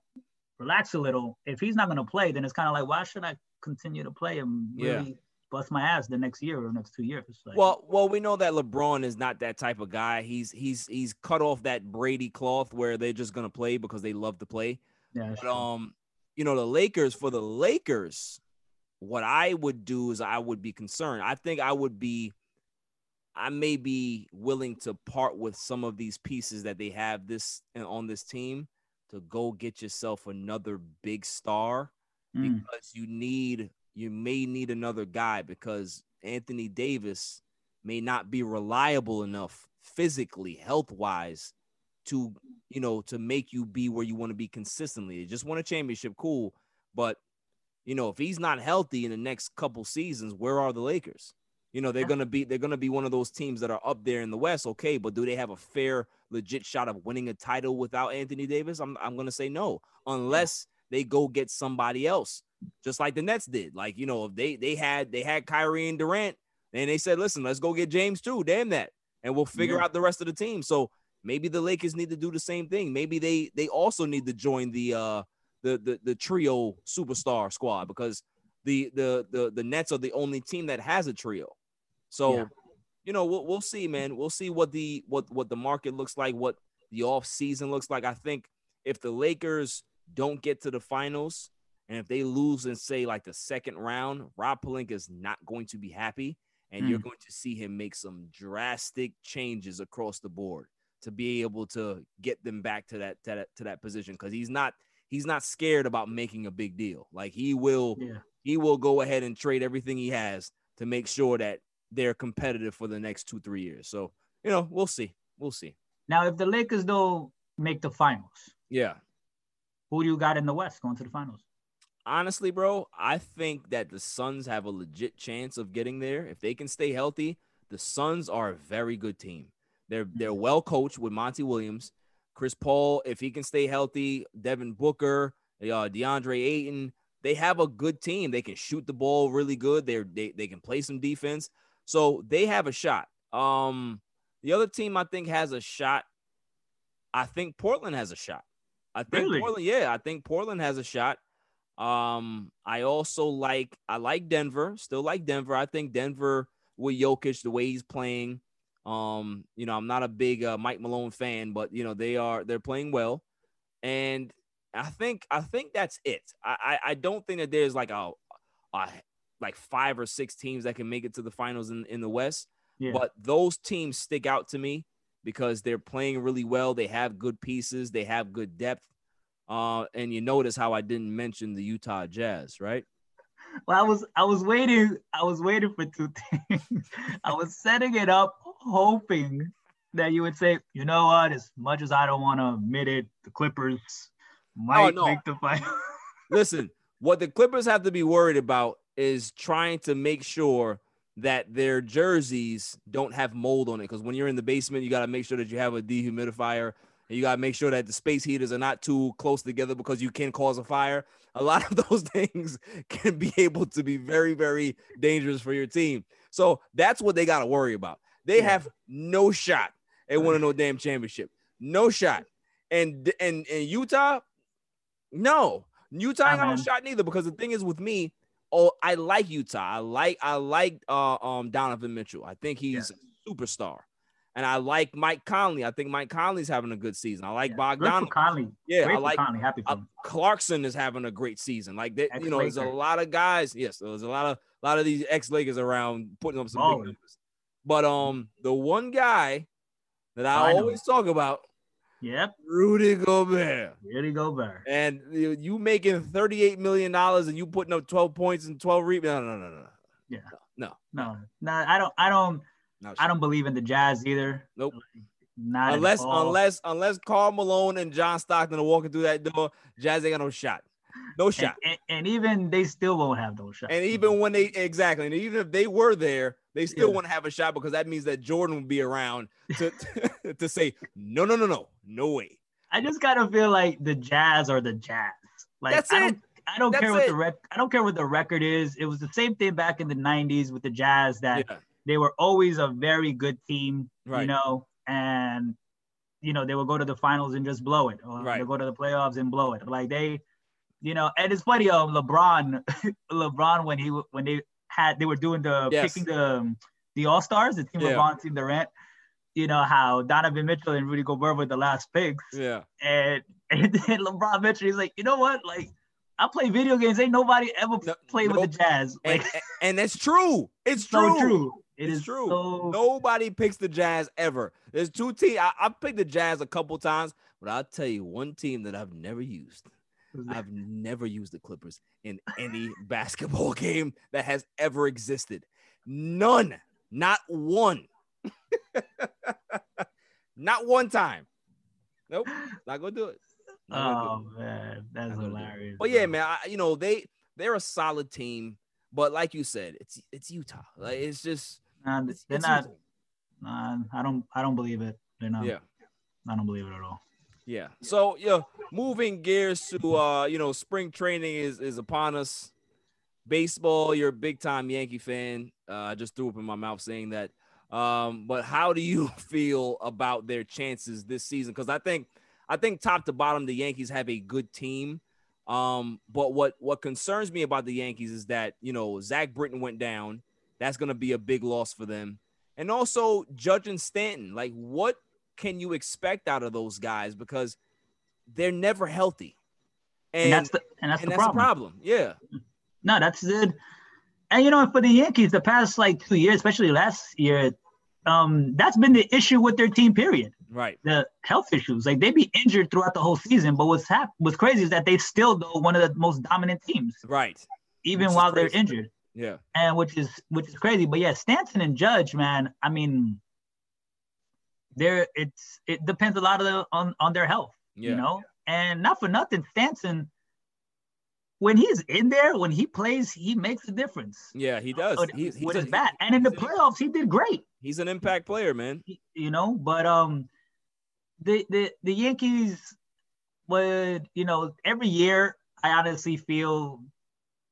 Speaker 4: relax a little. If he's not going to play, then it's kind of like, why should I continue to play and
Speaker 2: Yeah.
Speaker 4: really bust my ass the next year or next two years? Like,
Speaker 2: Well, well, we know that LeBron is not that type of guy. He's he's he's cut off that Brady cloth where they're just gonna play because they love to play.
Speaker 4: yeah,
Speaker 2: But um, you know, the Lakers for the Lakers, what I would do is I would be concerned. I think I would be, I may be willing to part with some of these pieces that they have this on this team to go get yourself another big star
Speaker 4: Mm.
Speaker 2: because you need you may need another guy because Anthony Davis may not be reliable enough physically, health wise, to you know to make you be where you want to be consistently. You just won a championship, cool, but you know if he's not healthy in the next couple seasons, where are the Lakers? You know they're gonna be they're gonna be one of those teams that are up there in the West, okay, but do they have a fair, legit shot of winning a title without Anthony Davis? I'm I'm gonna say no, unless they go get somebody else, just like the Nets did. Like you know, if they they had they had Kyrie and Durant, and they said, listen, let's go get James too. Damn that, and we'll figure
Speaker 4: Yeah.
Speaker 2: out the rest of the team. So maybe the Lakers need to do the same thing. Maybe they they also need to join the uh the the, the trio superstar squad because the the the the Nets are the only team that has a trio. So
Speaker 4: Yeah.
Speaker 2: you know we'll we'll see, man. We'll see what the what what the market looks like, what the off season looks like. I think if the Lakers don't get to the finals and if they lose in say like the second round, Rob Pelinka is not going to be happy, and you're hmm. going to see him make some drastic changes across the board to be able to get them back to that to that, to that position because he's not he's not scared about making a big deal. Like he will
Speaker 4: yeah.
Speaker 2: he will go ahead and trade everything he has to make sure that they're competitive for the next two three years. So you know we'll see we'll see.
Speaker 4: Now, if the Lakers don't make the finals,
Speaker 2: Yeah.
Speaker 4: who do you got in the West going to the finals?
Speaker 2: honestly, bro, I think that the Suns have a legit chance of getting there if they can stay healthy. The Suns are a very good team. They're they're well coached with Monty Williams, Chris Paul. If he can stay healthy, Devin Booker, uh, DeAndre Ayton. They have a good team. They can shoot the ball really good. They're, they they can play some defense. So they have a shot. Um, the other team I think has a shot. I think Portland has a shot. I think
Speaker 4: Really?
Speaker 2: Portland, yeah, I think Portland has a shot. Um, I also like I like Denver, still like Denver. I think Denver with Jokic, the way he's playing. Um, you know, I'm not a big uh, Mike Malone fan, but you know, they are they're playing well. And I think I think that's it. I I, I don't think that there's like a, a like five or six teams that can make it to the finals in, in the West.
Speaker 4: Yeah.
Speaker 2: But those teams stick out to me because they're playing really well. They have good pieces. They have good depth. Uh, and you notice how I didn't mention the Utah Jazz, right?
Speaker 4: Well, I was I was waiting. I was waiting for two things. I was setting it up, hoping that you would say, you know what? As much as I don't want to admit it, the Clippers might
Speaker 2: Oh, no.
Speaker 4: make the final.
Speaker 2: Listen, what the Clippers have to be worried about is trying to make sure that their jerseys don't have mold on it. Because when you're in the basement, you got to make sure that you have a dehumidifier. And you got to make sure that the space heaters are not too close together because you can cause a fire. A lot of those things can be able to be very, very dangerous for your team. So that's what they got to worry about. They have no shot at winning no damn championship. No shot. And and and Utah, no. Utah ain't got no
Speaker 4: Uh-huh.
Speaker 2: shot neither because the thing is with me, oh, I like Utah. I like I like uh um Donovan Mitchell. I think he's a superstar. And I like Mike Conley. I think Mike Conley's having a good season. I like
Speaker 4: for
Speaker 2: Bogdan.
Speaker 4: Conley.
Speaker 2: Yeah,
Speaker 4: Great
Speaker 2: I like
Speaker 4: Conley. Happy for
Speaker 2: uh. Clarkson is having a great season. Like that, you know, there's a lot of guys. Yes, there's a lot of a lot of these ex Lakers around putting up some big numbers. But um, the one guy that I,
Speaker 4: I know.
Speaker 2: always talk about,
Speaker 4: Yep.
Speaker 2: Rudy Gobert.
Speaker 4: Rudy go bear.
Speaker 2: And you, you making $38 million and you putting up 12 points and 12 rebounds. No, no, no, no.
Speaker 4: Yeah.
Speaker 2: No.
Speaker 4: No, no, I don't. I don't.
Speaker 2: no
Speaker 4: I don't believe in the Jazz either.
Speaker 2: Nope.
Speaker 4: Not
Speaker 2: Unless unless unless Karl Malone and John Stockton are walking through that door, Jazz ain't got no shot. No
Speaker 4: and,
Speaker 2: shot.
Speaker 4: and, and even they still won't have those shots.
Speaker 2: And even when they exactly, and even if they were there, they still
Speaker 4: Yeah.
Speaker 2: want to have a shot because that means that Jordan would be around to to say no, no, no, no, no way.
Speaker 4: I just kind of feel like the Jazz are the Jazz. Like
Speaker 2: That's
Speaker 4: I
Speaker 2: it.
Speaker 4: don't I don't
Speaker 2: That's
Speaker 4: care what
Speaker 2: it.
Speaker 4: the rec I don't care what the record is. It was the same thing back in the 90s with the Jazz that
Speaker 2: Yeah,
Speaker 4: they were always a very good team, you know, and you know, they would go to the finals and just blow it. Or
Speaker 2: Right.
Speaker 4: they go to the playoffs and blow it. Like they, you know, and it's funny, um, LeBron, LeBron when he when they had they were doing the
Speaker 2: Yes.
Speaker 4: picking the um, the All Stars, the team
Speaker 2: Yeah.
Speaker 4: LeBron, team Durant. You know how Donovan Mitchell and Rudy Gobert were the last picks,
Speaker 2: yeah,
Speaker 4: and and then LeBron Mitchell, he's like, you know what, like. I play video games. Ain't nobody ever
Speaker 2: No-
Speaker 4: played with the Jazz.
Speaker 2: and,
Speaker 4: Like,
Speaker 2: and, and that's true. It's
Speaker 4: so
Speaker 2: true.
Speaker 4: true. It
Speaker 2: it's
Speaker 4: is
Speaker 2: true.
Speaker 4: So,
Speaker 2: Nobody picks the Jazz ever. There's two teams. I, I picked the Jazz a couple times, but I'll tell you one team that I've never used. I've never used the Clippers in any basketball game that has ever existed. None. Not one. not one time. Nope. Not gonna do it. Not gonna do
Speaker 4: Oh
Speaker 2: it.
Speaker 4: man, that's
Speaker 2: Not gonna do it.
Speaker 4: hilarious.
Speaker 2: But yeah, man, I, you know they they're a solid team, but like you said, it's it's Utah. Like it's just
Speaker 4: Nah,
Speaker 2: it's,
Speaker 4: they're
Speaker 2: it's
Speaker 4: not.
Speaker 2: Utah.
Speaker 4: Nah, I don't. I don't believe it. They're not.
Speaker 2: Yeah.
Speaker 4: I don't believe it at all.
Speaker 2: Yeah. So yeah, moving gears to uh, you know, spring training is is upon us. Baseball, you're a big time Yankee fan. Uh, I just threw up in my mouth saying that. Um, but how do you feel about their chances this season? Because I think I think top to bottom, the Yankees have a good team. Um, but what what concerns me about the Yankees is that you know Zach Britton went down. That's gonna be a big loss for them. And also Judge and Stanton. Like, what can you expect out of those guys? Because they're never healthy.
Speaker 4: And, that's the and that's
Speaker 2: and
Speaker 4: the
Speaker 2: that's
Speaker 4: problem.
Speaker 2: the problem. Yeah.
Speaker 4: No, that's it. And you know, for the Yankees, the past like two years, especially last year, um, that's been the issue with their team. Period.
Speaker 2: Right.
Speaker 4: The health issues, like they be injured throughout the whole season. But what's hap- what's crazy is that they still though one of the most dominant teams,
Speaker 2: Right.
Speaker 4: even
Speaker 2: Which
Speaker 4: while they're injured.
Speaker 2: Yeah.
Speaker 4: and which is which is crazy. But yeah, Stanton and Judge, man, I mean, there it's it depends a lot of the, on on their health,
Speaker 2: Yeah.
Speaker 4: you know. And not for nothing, Stanton, when he's in there, when he plays, he makes a difference.
Speaker 2: Yeah, he does.
Speaker 4: With,
Speaker 2: He's, he's,
Speaker 4: with his bat, and in the playoffs, he did great.
Speaker 2: he's an impact player, man.
Speaker 4: You know, but um, the the the Yankees would, you know, every year I honestly feel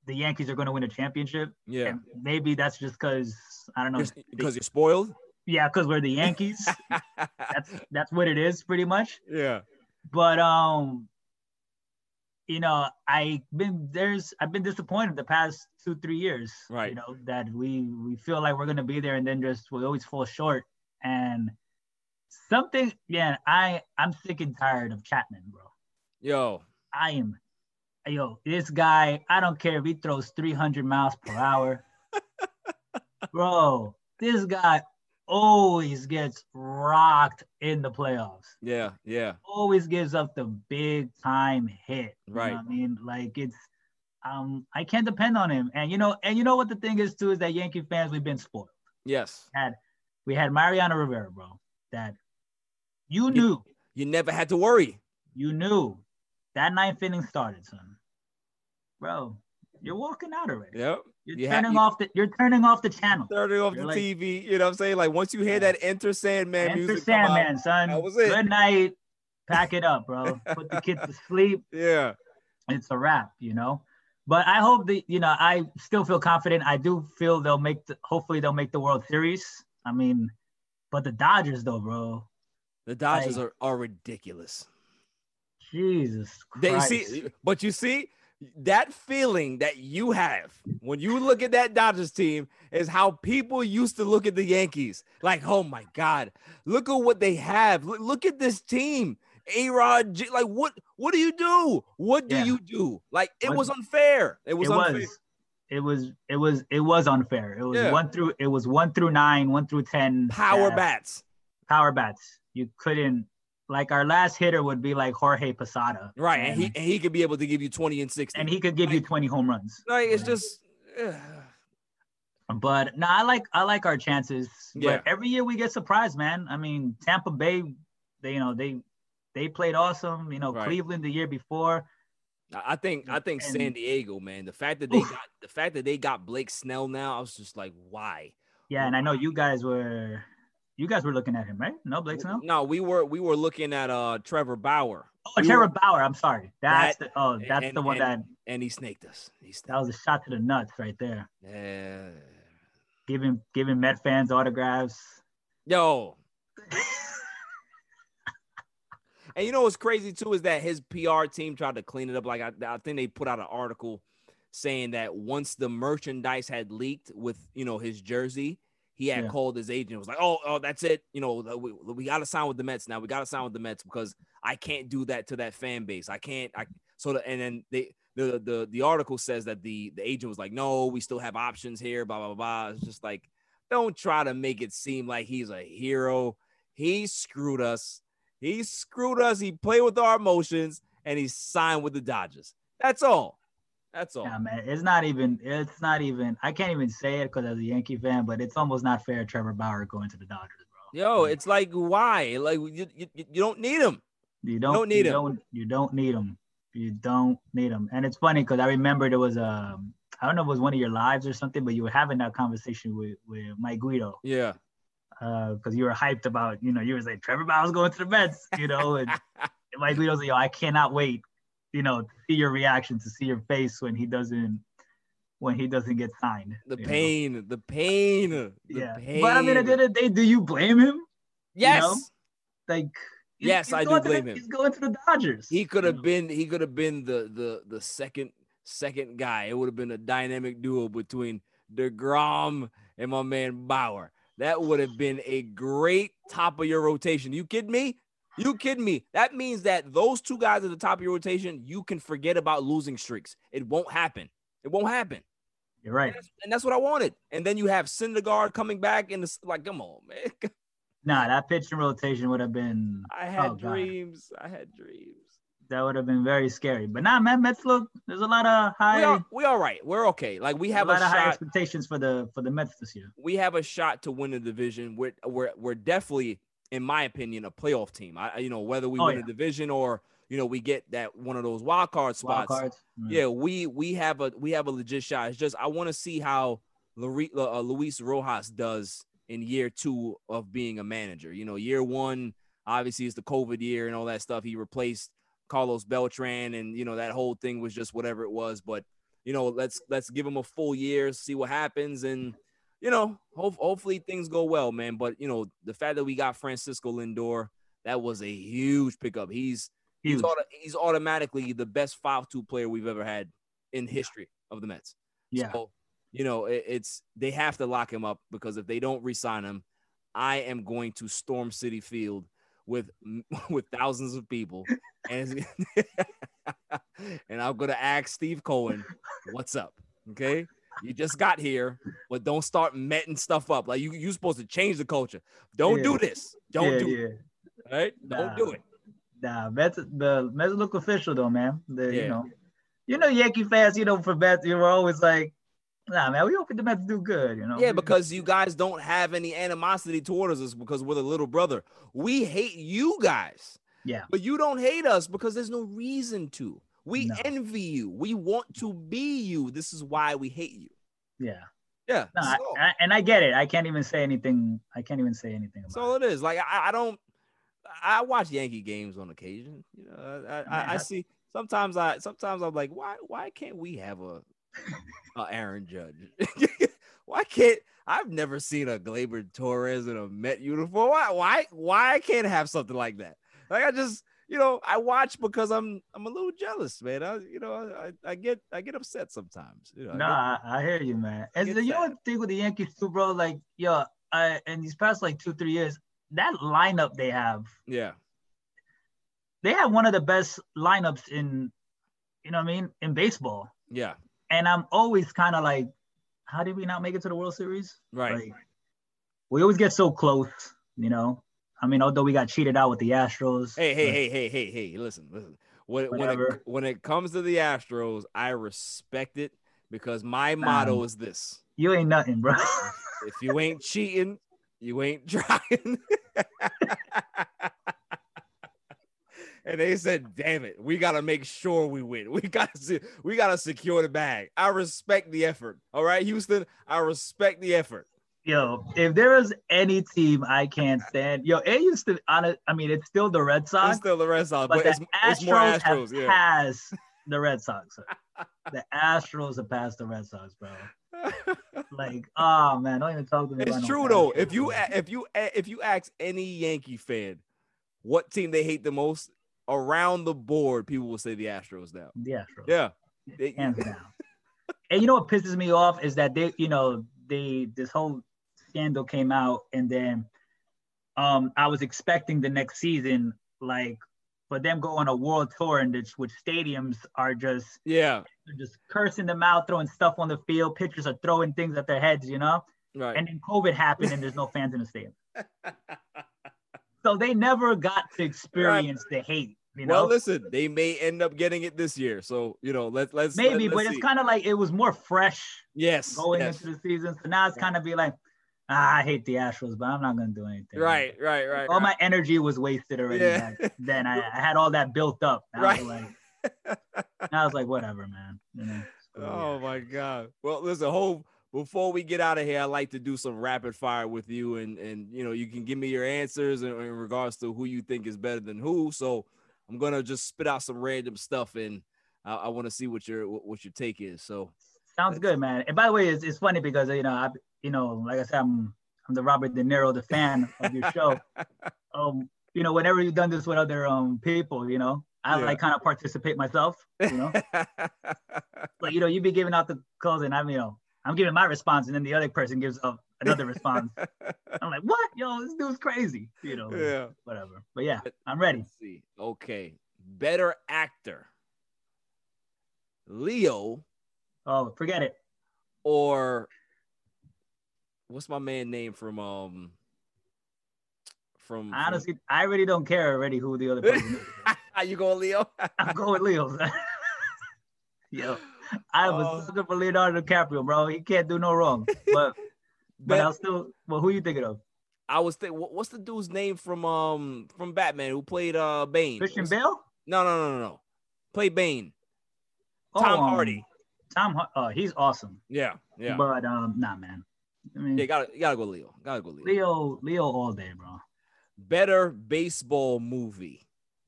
Speaker 4: the Yankees are going to win a championship.
Speaker 2: Yeah.
Speaker 4: And maybe that's just because I don't know.
Speaker 2: Because you're spoiled.
Speaker 4: Yeah, because we're the Yankees. that's that's what it is, pretty much.
Speaker 2: yeah.
Speaker 4: But um, you know, I've been there's I've been disappointed the past two three years.
Speaker 2: Right.
Speaker 4: You know that we we feel like we're gonna be there and then just we always fall short. And something, yeah, I I'm sick and tired of Chapman, bro.
Speaker 2: Yo.
Speaker 4: I am, yo, this guy. I don't care if he throws 300 miles per hour, bro. This guy always gets rocked in the playoffs
Speaker 2: Yeah. Yeah.
Speaker 4: always gives up the big time hit. You know
Speaker 2: Right.
Speaker 4: what I mean, like it's um I can't depend on him. And you know, and you know what the thing is too is that Yankee fans we've been spoiled.
Speaker 2: Yes.
Speaker 4: Had we had Mariano Rivera, bro, that you knew,
Speaker 2: You never had to worry.
Speaker 4: you knew that ninth inning started, son. Bro, you're walking out already.
Speaker 2: Yep.
Speaker 4: You're
Speaker 2: You
Speaker 4: turning
Speaker 2: you-
Speaker 4: off the you're turning off the channel.
Speaker 2: Turning off
Speaker 4: You're
Speaker 2: the
Speaker 4: like-
Speaker 2: TV. You know what I'm saying? Like once you hear that Enter Sandman
Speaker 4: Enter
Speaker 2: music. come out,
Speaker 4: Sandman, son.
Speaker 2: that was it.
Speaker 4: Good night. Pack it up, bro. Put the kids to sleep.
Speaker 2: Yeah.
Speaker 4: it's a wrap, you know. But I hope that you know I still feel confident. I do feel they'll make the hopefully they'll make the World Series. I mean, but the Dodgers though, bro.
Speaker 2: The Dodgers
Speaker 4: Like-
Speaker 2: are, are ridiculous.
Speaker 4: Jesus Christ.
Speaker 2: They see, but you see that feeling that you have when you look at that Dodgers team is how people used to look at the Yankees. Like, oh my God, look at what they have. Look, look at this team. A Rod, J- like what? What do you do? What do
Speaker 4: Yeah.
Speaker 2: you do? Like it
Speaker 4: What-
Speaker 2: was unfair. It was
Speaker 4: it
Speaker 2: unfair.
Speaker 4: was it was it was it was unfair. It was
Speaker 2: Yeah.
Speaker 4: one through it was one through nine, one through ten.
Speaker 2: Power
Speaker 4: that-
Speaker 2: bats,
Speaker 4: Power bats. You couldn't like our last hitter would be like Jorge Posada.
Speaker 2: right? And he and he could be able to give you twenty and sixty.
Speaker 4: and he could give you 20 home runs.
Speaker 2: like it's just. ugh.
Speaker 4: But no, I like I like our chances.
Speaker 2: Yeah.
Speaker 4: But every year we get surprised, man. I mean, Tampa Bay, they you know they they played awesome. You know,
Speaker 2: Right.
Speaker 4: Cleveland the year before.
Speaker 2: I I think I think
Speaker 4: And-
Speaker 2: San Diego, man. The fact that they
Speaker 4: Oof.
Speaker 2: got the fact that they got Blake Snell now, I was just like, why?
Speaker 4: Yeah, and I know you guys were you guys were looking at him, right? No, Blake Snell.
Speaker 2: No, we were we were looking at uh Trevor Bauer.
Speaker 4: Oh,
Speaker 2: We
Speaker 4: Trevor
Speaker 2: were-
Speaker 4: Bauer. I'm sorry. That's
Speaker 2: That-
Speaker 4: the oh, that's
Speaker 2: and-
Speaker 4: the one that
Speaker 2: and- and he snaked us. He
Speaker 4: that was a shot to the nuts right there.
Speaker 2: Yeah.
Speaker 4: Giving giving Met fans autographs.
Speaker 2: Yo. and you know what's crazy too is that his PR team tried to clean it up. Like I, I think they put out an article saying that once the merchandise had leaked with you know his jersey, he had
Speaker 4: Yeah.
Speaker 2: called his agent. Was like, oh, oh, that's it. You know, we, we got to sign with the Mets now. We got to sign with the Mets because I can't do that to that fan base. I can't. I so the, and then they the the the article says that the the agent was like, no, we still have options here. Blah blah blah. It's just like, don't try to make it seem like he's a hero. He screwed us. He screwed us. He played with our emotions and he signed with the Dodgers. That's all. That's all.
Speaker 4: Yeah, man. It's not even. It's not even. I can't even say it because as a Yankee fan, but it's almost not fair. Trevor Bauer going to the Dodgers, bro.
Speaker 2: Yo, it's like why? Like you, you, you don't need him.
Speaker 4: You don't,
Speaker 2: don't need
Speaker 4: you
Speaker 2: him.
Speaker 4: Don't, you don't need them. You don't need them. And it's funny because I remember there was a, I don't know if it was one of your lives or something, but you were having that conversation with, with Mike Guido
Speaker 2: Yeah.
Speaker 4: Uh, because you were hyped about, you know, you were like Trevor Bauer's going to the Mets, you know, and, and Mike Guido's like, yo, I cannot wait, you know, to see your reaction, to see your face when he doesn't, when he doesn't get signed.
Speaker 2: The
Speaker 4: you know?
Speaker 2: pain, the pain, the
Speaker 4: Yeah.
Speaker 2: pain.
Speaker 4: But I mean, at the end of the day, do you blame him?
Speaker 2: yes,
Speaker 4: know? Like,
Speaker 2: Yes,
Speaker 4: he's
Speaker 2: I do
Speaker 4: to the-
Speaker 2: blame him.
Speaker 4: He's going to the Dodgers.
Speaker 2: he could have been. He could have been the the the second second guy. It would have been a dynamic duo between Degrom and my man Bauer. That would have been a great top of your rotation. You kidding me? You kidding me? That means that those two guys at the top of your rotation, you can forget about losing streaks. It won't happen. It won't happen.
Speaker 4: You're right.
Speaker 2: And that's, and that's what I wanted. And then you have Syndergaard coming back, and it's like, come on, man.
Speaker 4: Nah, that pitching rotation would have been
Speaker 2: I had
Speaker 4: Oh, God.
Speaker 2: dreams. I had dreams.
Speaker 4: that would have been very scary. But nah, man, Mets look. There's a lot of high,
Speaker 2: We are we all right. We're okay. Like we have
Speaker 4: a
Speaker 2: a
Speaker 4: lot of high expectations for the for the Mets this year.
Speaker 2: We have a shot to win the division. We're we're we're definitely, in my opinion, a playoff team. I you know whether we
Speaker 4: Oh,
Speaker 2: win
Speaker 4: yeah.
Speaker 2: the division or you know we get that one of those wild card spots.
Speaker 4: cards. Mm.
Speaker 2: Yeah, we we have a we have a legit shot. It's just I want to see how Luri- uh, Luis Rojas does in year two of being a manager. You know, year one obviously is the COVID year and all that stuff. He replaced Carlos Beltran, and you know that whole thing was just whatever it was. But you know, let's let's give him a full year, see what happens, and you know, hope, hopefully things go well, man. But you know, the fact that we got Francisco Lindor, that was a huge pickup. He's he's auto, he's automatically the best five two player we've ever had in history of the Mets.
Speaker 4: Yeah.
Speaker 2: So, you know, it, it's they have to lock him up because if they don't re-sign him, I am going to storm Citi Field with with thousands of people, and and I'm gonna ask Steve Cohen, "What's up?" Okay, you just got here, but don't start metting stuff up. Like you, you're supposed to change the culture. Don't
Speaker 4: Yeah.
Speaker 2: do this. Don't
Speaker 4: yeah,
Speaker 2: do
Speaker 4: yeah.
Speaker 2: it. Right? Don't do it.
Speaker 4: Nah, Mets, the Mets look official though, man. The,
Speaker 2: Yeah.
Speaker 4: You know, you know, Yankee fans, you know, for Mets, you were always like, nah, man, we hope the Mets do good, you know.
Speaker 2: Yeah, because you guys don't have any animosity towards us because we're the little brother. We hate you guys,
Speaker 4: yeah,
Speaker 2: but you don't hate us because there's no reason to. We
Speaker 4: No.
Speaker 2: envy you. We want to be you. This is why we hate you.
Speaker 4: yeah.
Speaker 2: Yeah.
Speaker 4: No,
Speaker 2: that's
Speaker 4: I. I, and I get it. I can't even say anything. I can't even say anything
Speaker 2: That's
Speaker 4: about
Speaker 2: all
Speaker 4: it.
Speaker 2: it is. Like I, I don't. I watch Yankee games on occasion. You know, I, I, I, I
Speaker 4: Man, I-
Speaker 2: see. Sometimes I, sometimes I'm like, why, why can't we have a, a Aaron Judge? why can't I've never seen a Gleyber Torres in a Met uniform? Why, why, why I can't have something like that? Like I just, you know, I watch because I'm, I'm a little jealous, man. I, you know, I, I get, I get upset sometimes. You know, I get-
Speaker 4: I, hear you, man. And the, you know what the thing with the Yankees too, bro? Like, yo, I, in these past like two, three years, that lineup they have,
Speaker 2: yeah,
Speaker 4: they have one of the best lineups in, you know what I mean, in baseball.
Speaker 2: yeah,
Speaker 4: And I'm always kind of like, how did we not make it to the World Series?
Speaker 2: right.
Speaker 4: Like, we always get so close, you know. I mean, although we got cheated out with the Astros.
Speaker 2: Hey, hey, hey, hey, hey, hey! Listen, listen. When when it, when it comes to the Astros, I respect it because my motto is this:
Speaker 4: You ain't nothing, bro.
Speaker 2: if you ain't cheating, you ain't trying. and they said, "Damn it, we gotta make sure we win. We gotta we gotta secure the bag." I respect the effort. All right, Houston, I respect the effort.
Speaker 4: Yo, if there is any team I can't stand, yo, it used to. On I mean, it's still the Red Sox.
Speaker 2: It's still the Red Sox,
Speaker 4: but,
Speaker 2: but,
Speaker 4: the
Speaker 2: it's,
Speaker 4: Astros,
Speaker 2: it's more Astros.
Speaker 4: have
Speaker 2: Yeah.
Speaker 4: passed the Red Sox. the Astros have passed the Red Sox, bro. Like, oh man, don't even talk to me.
Speaker 2: It's true though. If you if you if you ask any Yankee fan what team they hate the most, around the board, people will say the Astros now.
Speaker 4: the Astros,
Speaker 2: Yeah. They-
Speaker 4: hands down. and you know what pisses me off is that they, you know, they this whole scandal came out, and then um I was expecting the next season, like for them go on a world tour, and which, which stadiums are just
Speaker 2: yeah.
Speaker 4: just cursing them out, throwing stuff on the field. Pitchers are throwing things at their heads, you know.
Speaker 2: Right.
Speaker 4: And then COVID happened, and there's no fans in the stadium. So they never got to experience the hate, you know.
Speaker 2: well, listen, they may end up getting it this year. So, you know, let's let's
Speaker 4: Maybe,
Speaker 2: let,
Speaker 4: but it's kind of like it was more fresh
Speaker 2: yes,
Speaker 4: going
Speaker 2: yes.
Speaker 4: into the season. So now it's kind of be like, ah, I hate the Astros, but I'm not gonna do anything.
Speaker 2: Right, right, right.
Speaker 4: All
Speaker 2: right.
Speaker 4: my energy was wasted already.
Speaker 2: Yeah.
Speaker 4: Back then I, I had all that built up. I
Speaker 2: Right.
Speaker 4: was like, I was like, whatever, man. You know. so,
Speaker 2: Oh
Speaker 4: yeah.
Speaker 2: my God. Well, listen, hope before we get out of here, I'd like to do some rapid fire with you, and and you know you can give me your answers in, in regards to who you think is better than who. So I'm gonna just spit out some random stuff, and I, I want to see what your what what your take is. So
Speaker 4: Sounds good, man. And by the way, it's, it's funny because you know, I you know, like I said, I'm I'm the Robert De Niro, the fan of your show. um, you know, whenever you've done this with other um people, you know, I
Speaker 2: Yeah.
Speaker 4: like kind of participate myself. You know, but you know, you be giving out the calls, and I'm you know, I'm giving my response, and then the other person gives up another response. I'm like, what? Yo, this dude's crazy. You know,
Speaker 2: yeah.
Speaker 4: whatever. But yeah, I'm ready.
Speaker 2: Let's see. Okay. Better actor. Leo
Speaker 4: Oh, forget it.
Speaker 2: or what's my man name from um from, from-
Speaker 4: Honestly, I really don't care already who the other person is.
Speaker 2: How you going, Leo?
Speaker 4: I'm going Leo. Yo, I was
Speaker 2: Oh.
Speaker 4: sucker for Leonardo DiCaprio, bro. He can't do no wrong. But but I'll still. Well, who you thinking of?
Speaker 2: I was thinking, what's the dude's name from um from Batman who played uh Bane?
Speaker 4: Christian Bale?
Speaker 2: No, no, no, no, no. Play Bane. Tom
Speaker 4: um,
Speaker 2: Hardy.
Speaker 4: Tom. Har- Oh, he's awesome.
Speaker 2: Yeah, yeah.
Speaker 4: But um, nah, man. I mean,
Speaker 2: yeah, gotta gotta go Leo. Gotta go Leo.
Speaker 4: Leo, Leo all day, bro.
Speaker 2: Better baseball movie.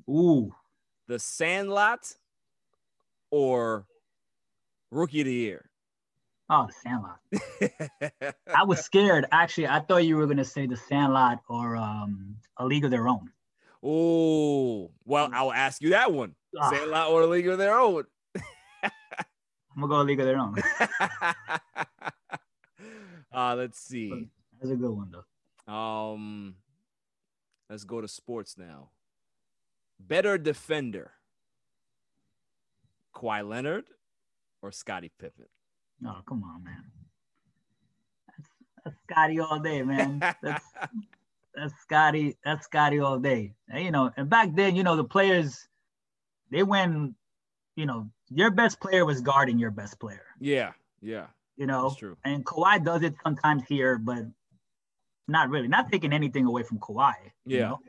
Speaker 4: Ooh,
Speaker 2: The Sandlot or Rookie of the year.
Speaker 4: Oh, the Sandlot. I was scared. Actually, I thought you were gonna say the Sandlot or um a League of Their Own.
Speaker 2: Oh, well, I'll ask you that one.
Speaker 4: Ah.
Speaker 2: Sandlot or a league of their own.
Speaker 4: I'm gonna go League of Their Own.
Speaker 2: uh, let's see.
Speaker 4: That's a good one though.
Speaker 2: Um, let's go to sports now. Better defender, Kawhi Leonard or Scottie Pippen?
Speaker 4: Oh, come on, man. That's, that's Scottie all day, man. That's that's Scottie. That's Scottie all day. And, you know, and back then, you know, the players they went. You know, your best player was guarding your best player.
Speaker 2: Yeah, yeah,
Speaker 4: You know, and Kawhi does it sometimes here, but not really. Not taking anything away from Kawhi. you
Speaker 2: Yeah.
Speaker 4: know?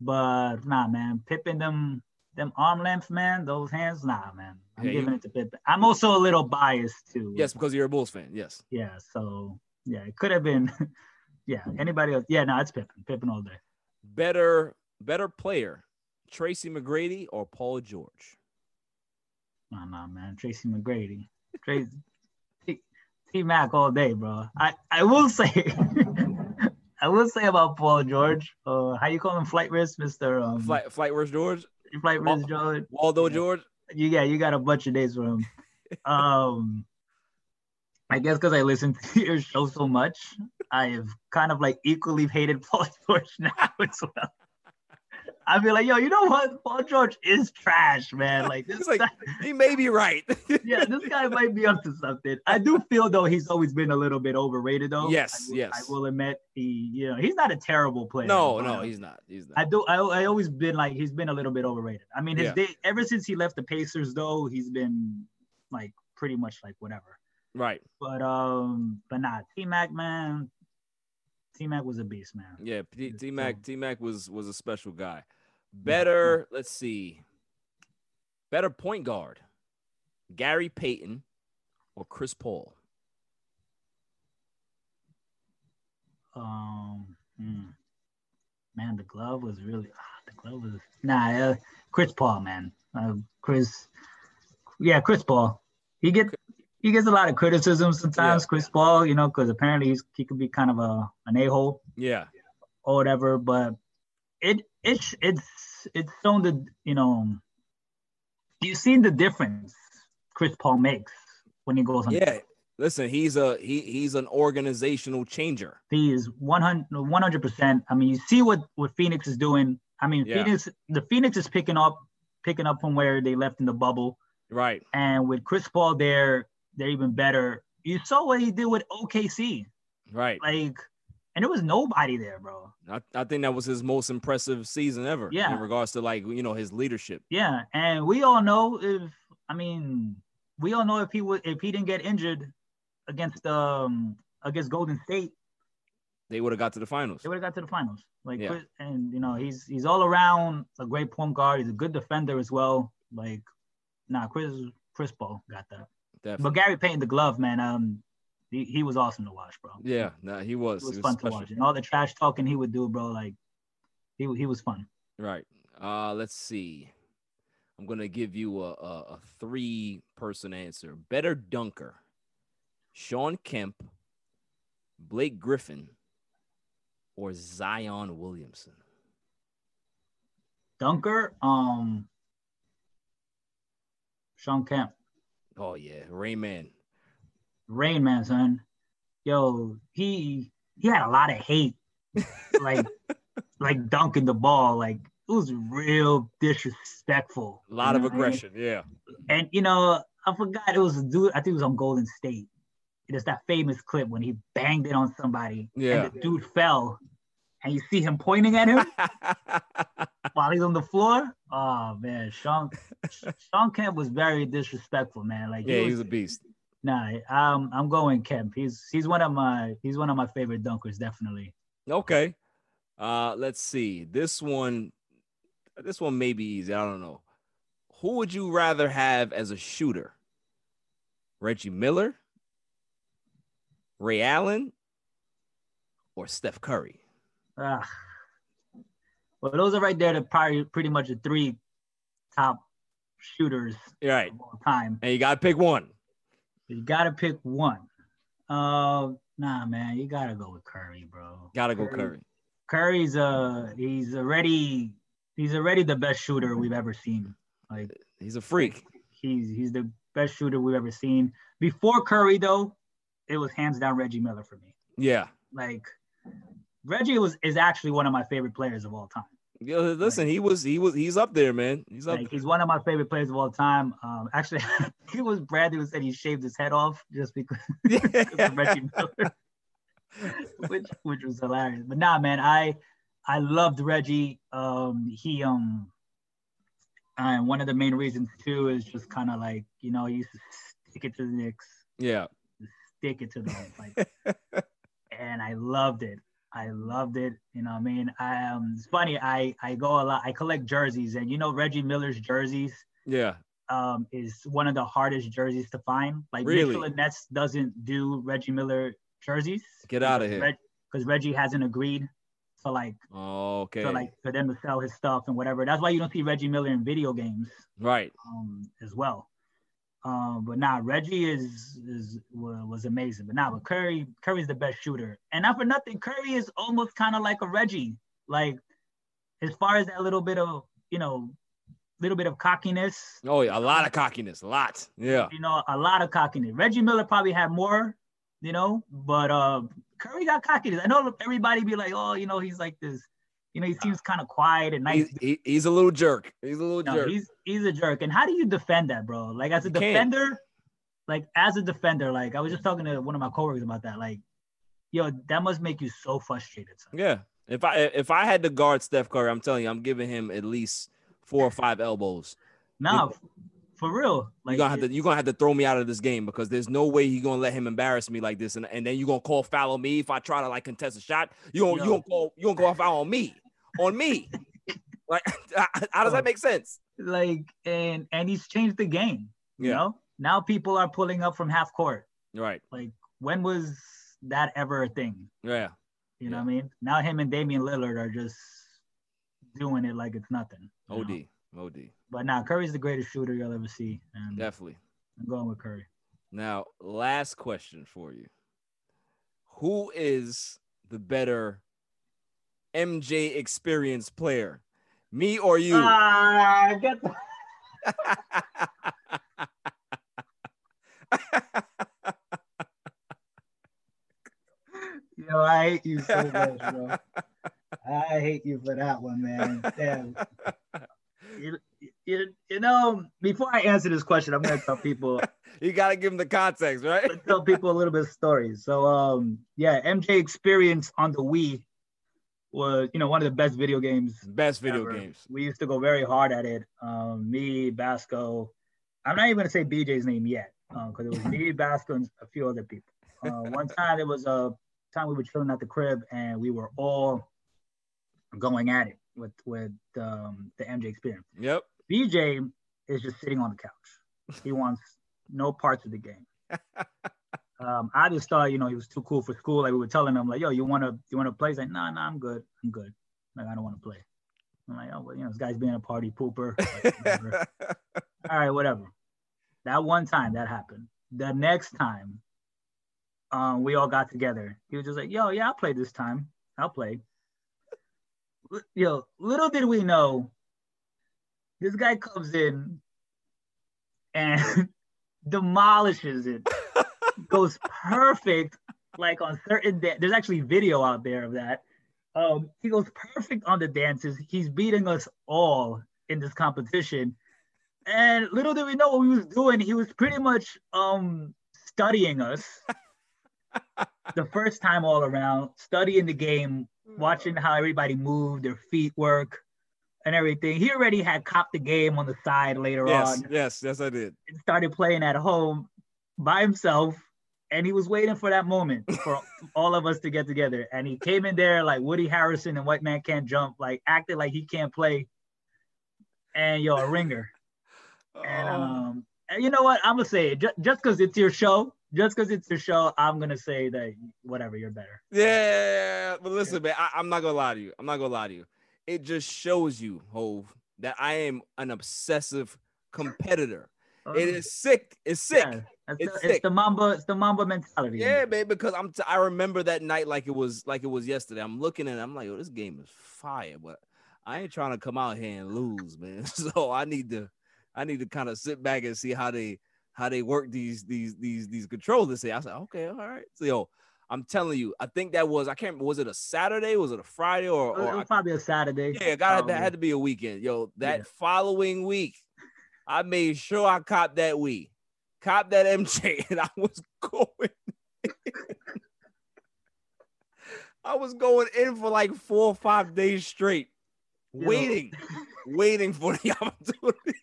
Speaker 4: But nah, man, Pippen them them arm lengths, man. Those hands, nah, man. I'm
Speaker 2: Yeah, you-
Speaker 4: giving it to Pippen. I'm also a little biased too.
Speaker 2: Yes, because you're a Bulls fan. Yes.
Speaker 4: Yeah. So yeah, it could have been. yeah. Anybody else? Yeah. No, it's Pippen. Pippen all day.
Speaker 2: Better, better player, Tracy McGrady or Paul George?
Speaker 4: Nah, nah, man. Tracy McGrady. Tracy. T Mac all day, bro. I I will say. I will say about Paul George. Uh, how you call him? Flight risk, Mister. Um,
Speaker 2: Flight, Flight Where's George?
Speaker 4: Flight risk, George.
Speaker 2: Waldo
Speaker 4: Yeah.
Speaker 2: George?
Speaker 4: you got you got a bunch of days for him. um, I guess because I listen to your show so much, I have kind of like equally hated Paul George now as well. I feel like, yo, you know what? Paul George is trash, man. Like this
Speaker 2: like,
Speaker 4: guy,
Speaker 2: he may be right.
Speaker 4: yeah, this guy might be up to something. I do feel though he's always been a little bit overrated though.
Speaker 2: Yes,
Speaker 4: I will,
Speaker 2: yes.
Speaker 4: I will admit he, you know, he's not a terrible player.
Speaker 2: no, no, he's not. He's not.
Speaker 4: I do. I, I always been like he's been a little bit overrated. I mean, his
Speaker 2: Yeah.
Speaker 4: day ever since he left the Pacers, though, he's been like pretty much like whatever.
Speaker 2: right.
Speaker 4: But um, but nah, T Mac man, T Mac was a beast, man.
Speaker 2: Yeah, T Mac T Mac was was a special guy. Better, let's see. Better point guard, Gary Payton or Chris Paul.
Speaker 4: Um, hmm. man, the glove was really ah, the glove was nah. Uh, Chris Paul, man. Uh, Chris, yeah, Chris Paul. He get he gets a lot of criticism sometimes.
Speaker 2: Yeah.
Speaker 4: Chris Paul, you know, because apparently he's he could be kind of a an a hole.
Speaker 2: Yeah,
Speaker 4: or whatever. But it it's it's it's shown the you know you've seen the difference Chris Paul makes when he goes on.
Speaker 2: yeah. Listen, he's a he he's an organizational changer.
Speaker 4: He is 100 percent. I mean, you see what what Phoenix is doing. I mean,
Speaker 2: Yeah.
Speaker 4: Phoenix the Phoenix is picking up picking up from where they left in the bubble,
Speaker 2: Right.
Speaker 4: and with Chris Paul there, they're even better. You saw what he did with OKC,
Speaker 2: Right.
Speaker 4: like, and there was nobody there, bro.
Speaker 2: I, I think that was his most impressive season ever.
Speaker 4: Yeah.
Speaker 2: In regards to like you know his leadership.
Speaker 4: Yeah, and we all know if I mean we all know if he would if he didn't get injured against um against Golden State,
Speaker 2: They would have got to the finals.
Speaker 4: they would have got to the finals. Like
Speaker 2: Yeah.
Speaker 4: And you know he's he's all around a great point guard. He's a good defender as well. Like nah, Chris Chris Paul got that.
Speaker 2: Definitely.
Speaker 4: But Gary Payton, the glove man, um, he, he was awesome to watch, bro.
Speaker 2: yeah, nah, he was.
Speaker 4: it was
Speaker 2: He
Speaker 4: fun
Speaker 2: special.
Speaker 4: to watch, and all the trash talking he would do, bro. Like he he was fun.
Speaker 2: Right. Uh, let's see. I'm gonna give you a, a, a three person answer. Better dunker. Shawn Kemp, Blake Griffin, or Zion Williamson.
Speaker 4: Dunker, um, Shawn Kemp.
Speaker 2: Oh yeah, Rain Man.
Speaker 4: Rain Man, son. Yo, he he had a lot of hate, like like dunking the ball. Like it was real disrespectful.
Speaker 2: A lot of
Speaker 4: what I mean?
Speaker 2: aggression. Yeah.
Speaker 4: And you know, I forgot it was a dude. I think it was on Golden State. It is that famous clip when he banged it on somebody,
Speaker 2: Yeah.
Speaker 4: and the dude fell, and you see him pointing at him while he's on the floor. Oh man, Sean Shawn Kemp was very disrespectful, man. Like
Speaker 2: yeah, he was a beast.
Speaker 4: Nah, um, I'm going Kemp. He's he's one of my he's one of my favorite dunkers, definitely.
Speaker 2: Okay. Uh, let's see. This one, this one may be easy. I don't know. Who would you rather have as a shooter? Reggie Miller, Ray Allen, or Steph Curry?
Speaker 4: Ah. Well, those are right there. The probably pretty much the three top shooters
Speaker 2: Right.
Speaker 4: of all time.
Speaker 2: And you gotta pick one.
Speaker 4: You gotta pick one. Uh, nah, man, you gotta go with Curry, bro.
Speaker 2: Gotta go Curry.
Speaker 4: Curry's uh, he's already he's already the best shooter we've ever seen. Like
Speaker 2: He's a freak.
Speaker 4: he's he's the best shooter we've ever seen. Before Curry, though, it was hands down Reggie Miller for me.
Speaker 2: Yeah.
Speaker 4: Like Reggie was is actually one of my favorite players of all time.
Speaker 2: Yeah, listen, he was he was he's up there, man. He's up.
Speaker 4: Like he's one of my favorite players of all time. Um, actually, he was Bradley who said he shaved his head off just because, because of Reggie Miller, which which was hilarious. But nah, man, I I loved Reggie. Um, he um, and one of the main reasons too is just kind of like you know he used to stick it to the Knicks,
Speaker 2: yeah.
Speaker 4: stick it to them, like, and I loved it. I loved it. You know, what I mean, I um, it's funny. I I go a lot. I collect jerseys, and you know Reggie Miller's jerseys
Speaker 2: Yeah.
Speaker 4: um, is one of the hardest jerseys to find. Like
Speaker 2: Really?
Speaker 4: Nicola Nets doesn't do Reggie Miller jerseys.
Speaker 2: Get out of here.
Speaker 4: Because Reggie hasn't agreed to like
Speaker 2: Oh, okay.
Speaker 4: to like for them to sell his stuff and whatever. That's why you don't see Reggie Miller in video games
Speaker 2: right.
Speaker 4: um, as well. Um, but nah, Reggie is is was amazing. But nah, but Curry Curry's the best shooter, and not for nothing, Curry is almost kind of like a Reggie. Like as far as that little bit of you know, little bit of cockiness,
Speaker 2: Oh, yeah. A lot of cockiness. A lot. Yeah.
Speaker 4: you know, a lot of cockiness. Reggie Miller probably had more, you know, but uh, Curry got cockiness. I know everybody be like, oh, you know, he's like this, you know, he seems kind of quiet and nice.
Speaker 2: He's, he, he's a little jerk. He's a little
Speaker 4: No,
Speaker 2: jerk.
Speaker 4: he's he's a jerk. And how do you defend that, bro? Like as a
Speaker 2: You can't.
Speaker 4: defender, like as a defender, like I was just talking to one of my coworkers about that. Like, yo, that must make you so frustrated. son.
Speaker 2: Yeah. If I if I had to guard Steph Curry, I'm telling you, I'm giving him at least four or five elbows.
Speaker 4: Nah, for real. Like
Speaker 2: you're gonna have to you're gonna have to throw me out of this game because there's no way he's gonna let him embarrass me like this, and, and then you're gonna call foul on me if I try to like contest a shot. You you
Speaker 4: Yo.
Speaker 2: gonna call you gonna call foul on me, on me. like how does that make sense?
Speaker 4: like and and he's changed the game. You
Speaker 2: Yeah.
Speaker 4: know, now people are pulling up from half court.
Speaker 2: Right.
Speaker 4: Like when was that ever a thing?
Speaker 2: Yeah.
Speaker 4: You know what I mean? Now him and Damian Lillard are just doing it like it's nothing. you know?
Speaker 2: Od. Od.
Speaker 4: But now Curry's the greatest shooter you'll ever see. And
Speaker 2: Definitely.
Speaker 4: I'm going with Curry.
Speaker 2: Now, last question for you. Who is the better MJ experience player? Me or you?
Speaker 4: Ah, get the- Yo, I hate you so much, bro. I hate you for that one, man. Damn. You, you, you know, before I answer this question, I'm gonna tell people
Speaker 2: you gotta give them the context, right?
Speaker 4: tell people a little bit of stories. So um yeah, MJ experience on the Wii was, you know, one of the best video games
Speaker 2: Best video
Speaker 4: ever.
Speaker 2: games.
Speaker 4: We used to go very hard at it. Um, me, Basco. I'm not even gonna say BJ's name yet, because it was me, Basco, and a few other people. Uh, one time it was a time we were chilling at the crib and we were all going at it with with um, the MJ experience.
Speaker 2: Yep.
Speaker 4: BJ is just sitting on the couch. He wants no parts of the game. Um, I just thought, you know, he was too cool for school. Like we were telling him, like, "Yo, you wanna, you wanna play?" He's like, "Nah, nah, I'm good. I'm good. Like I don't want to play." I'm like, "Oh, well, you know, this guy's being a party pooper." Like. All right, whatever. That one time that happened. The next time, um, we all got together. He was just like, "Yo, yeah, I'll play this time. I'll play." L- Yo, little did we know, this guy comes in and demolishes it. Goes perfect, like on certain. Da- There's actually video out there of that. Um, he goes perfect on the dances. He's beating us all in this competition. And little did we know what he was doing. He was pretty much um studying us the first time all around, studying the game, watching how everybody moved, their feet work, and everything. He already had copped the game on the side later
Speaker 2: yes,
Speaker 4: on
Speaker 2: yes, yes, I did.
Speaker 4: and started playing at home by himself. And he was waiting for that moment for all of us to get together. And he came in there like Woody Harrison and White Men Can't Jump, like acted like he can't play. And yo, a ringer. And
Speaker 2: Oh.
Speaker 4: um, and you know what? I'm gonna say it just because it's your show. Just because it's your show, I'm gonna say that whatever, you're better.
Speaker 2: Yeah, but listen, man, I, I'm not gonna lie to you. I'm not gonna lie to you. It just shows you, Hov, that I am an obsessive competitor. It is sick. It's sick.
Speaker 4: Yeah. That's
Speaker 2: It's
Speaker 4: the, it's the Mamba. It's the Mamba mentality.
Speaker 2: Yeah, man, because I'm t- I remember that night like it was like it was yesterday. I'm looking at it, I'm like, oh, this game is fire, but I ain't trying to come out here and lose, man. So I need to I need to kind of sit back and see how they how they work these these these these controllers. Say, I said, okay, all right. So yo, I'm telling you, I think that was I can't was it a Saturday? Was it a Friday or,
Speaker 4: It
Speaker 2: or
Speaker 4: was probably a Saturday.
Speaker 2: yeah, got that had to be a weekend. Yo, that
Speaker 4: Yeah.
Speaker 2: following week, I made sure I copped that Wii, copped that MJ, and I was going. I was going in for like four or five days straight,
Speaker 4: Yo.
Speaker 2: waiting, waiting for the opportunity.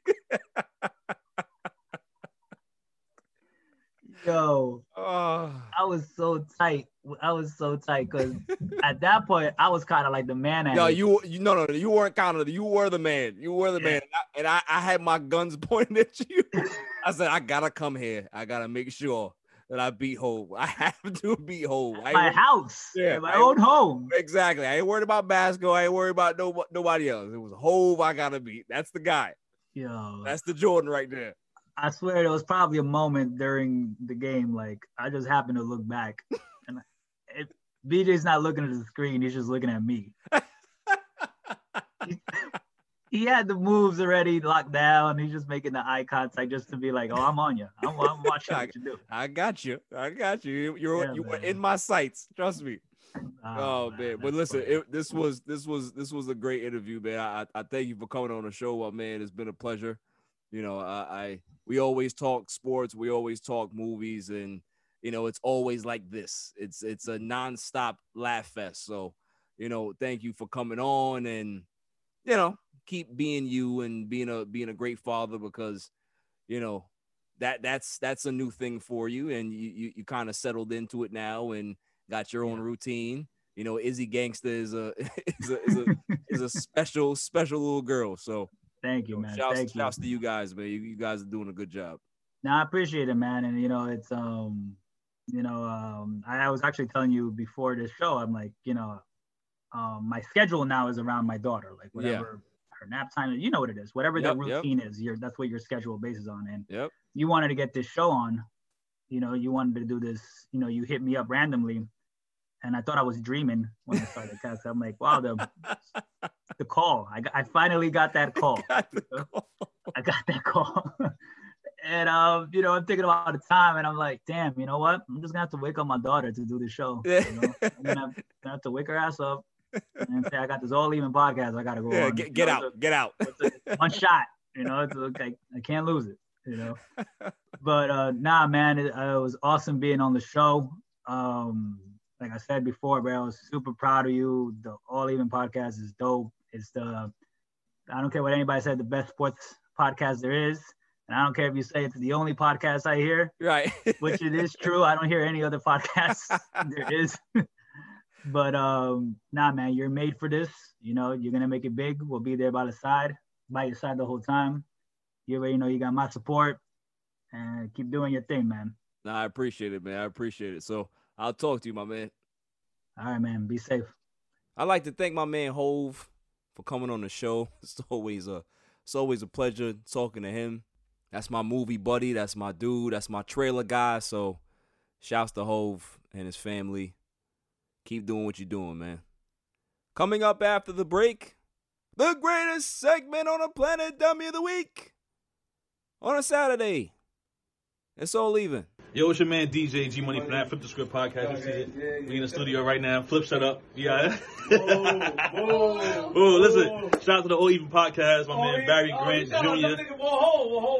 Speaker 4: Yo,
Speaker 2: oh,
Speaker 4: I was so tight. I was so tight because at that point I was kind of like the man.
Speaker 2: Yo, you, you, no, no, no, you weren't counting. You were the man. You were the
Speaker 4: Yeah.
Speaker 2: man, and I, and I, I had my guns pointed at you. I said, I gotta come here. I gotta make sure that I beat Hov. I have to beat Hov. I
Speaker 4: my house,
Speaker 2: Yeah,
Speaker 4: my own home.
Speaker 2: exactly. I ain't worried about basketball. I ain't worried about no, nobody else. It was Hov I gotta beat. That's the guy.
Speaker 4: Yo,
Speaker 2: That's the Jordan right there.
Speaker 4: I swear there was probably a moment during the game, like I just happened to look back, and it, BJ's not looking at the screen; he's just looking at me. he, he had the moves already locked down. He's just making the eye contact just to be like, "Oh, I'm on you. I'm, I'm watching what you do."
Speaker 2: I got you. I got you. You, you're,
Speaker 4: Yeah,
Speaker 2: you were in my sights. Trust me. Oh, man, but listen, it, this was this was this was a great interview, man. I I I thank you for coming on the show, uh, man. It's been a pleasure. You know, I, I we always talk sports, we always talk movies, and you know, it's always like this. It's it's a nonstop laugh fest. So, you know, thank you for coming on, and you know, keep being you and being a being a great father because, you know, that that's that's a new thing for you, and you you, you kind of settled into it now and got your own routine. You know, Izzy Gangsta is a is a is a, is a special special little girl. So
Speaker 4: Thank you,
Speaker 2: you
Speaker 4: man.
Speaker 2: shouts,
Speaker 4: Thank you.
Speaker 2: shouts to you guys, man. You, you guys are doing a good job.
Speaker 4: No, I appreciate it, man. And you know, it's um, you know, um, I, I was actually telling you before this show, I'm like, you know, um, my schedule now is around my daughter, like
Speaker 2: Yeah.
Speaker 4: whatever her nap time, you know what it is, whatever
Speaker 2: Yep,
Speaker 4: the
Speaker 2: yep.
Speaker 4: routine is, your that's what your schedule bases on. And
Speaker 2: Yep.
Speaker 4: you wanted to get this show on, you know, you wanted to do this, you know, you hit me up randomly, and I thought I was dreaming when I started cast. I'm like, wow, the the call, I, I finally got that call.
Speaker 2: Got call.
Speaker 4: I got that call. and um, you know, I'm thinking about the time and I'm like, damn, you know what? I'm just gonna have to wake up my daughter to do the show. You know? I'm gonna have, gonna have to wake her ass up and say, I got this all even podcast. I gotta go
Speaker 2: Yeah,
Speaker 4: on.
Speaker 2: get,
Speaker 4: You
Speaker 2: get
Speaker 4: know,
Speaker 2: out, get out.
Speaker 4: a- one shot. You know, it's okay. I can't lose it. You know. But uh, nah, man, it, uh, it was awesome being on the show. Um, like I said before, bro, I was super proud of you. The All Even podcast is dope. It's the I don't care what anybody said, the best sports podcast there is. And I don't care if you say it's the only podcast I hear,
Speaker 2: Right.
Speaker 4: which it is true. I don't hear any other podcasts there is. but um, nah, man, you're made for this. You know, you're gonna make it big. We'll be there by the side, by your side the whole time. You already know you got my support, and keep doing your thing, man.
Speaker 2: Nah, I appreciate it, man. I appreciate it. So I'll talk to you, my man.
Speaker 4: All right, man. Be safe.
Speaker 2: I'd like to thank my man Hov for coming on the show. It's always a it's always a pleasure talking to him. That's my movie buddy. That's my dude. That's my trailer guy. So shouts to Hov and his family. Keep doing what you're doing, man. Coming up after the break, the greatest segment on the planet, Dummy of the Week. On a Saturday. It's all even.
Speaker 5: Yo, it's your man DJ G Money from that Flip the Script podcast. You see it? We in the studio right now. Flip set up. Yeah. oh, listen. Shout out to the All Even podcast. My man Barry oh, Grant Jr.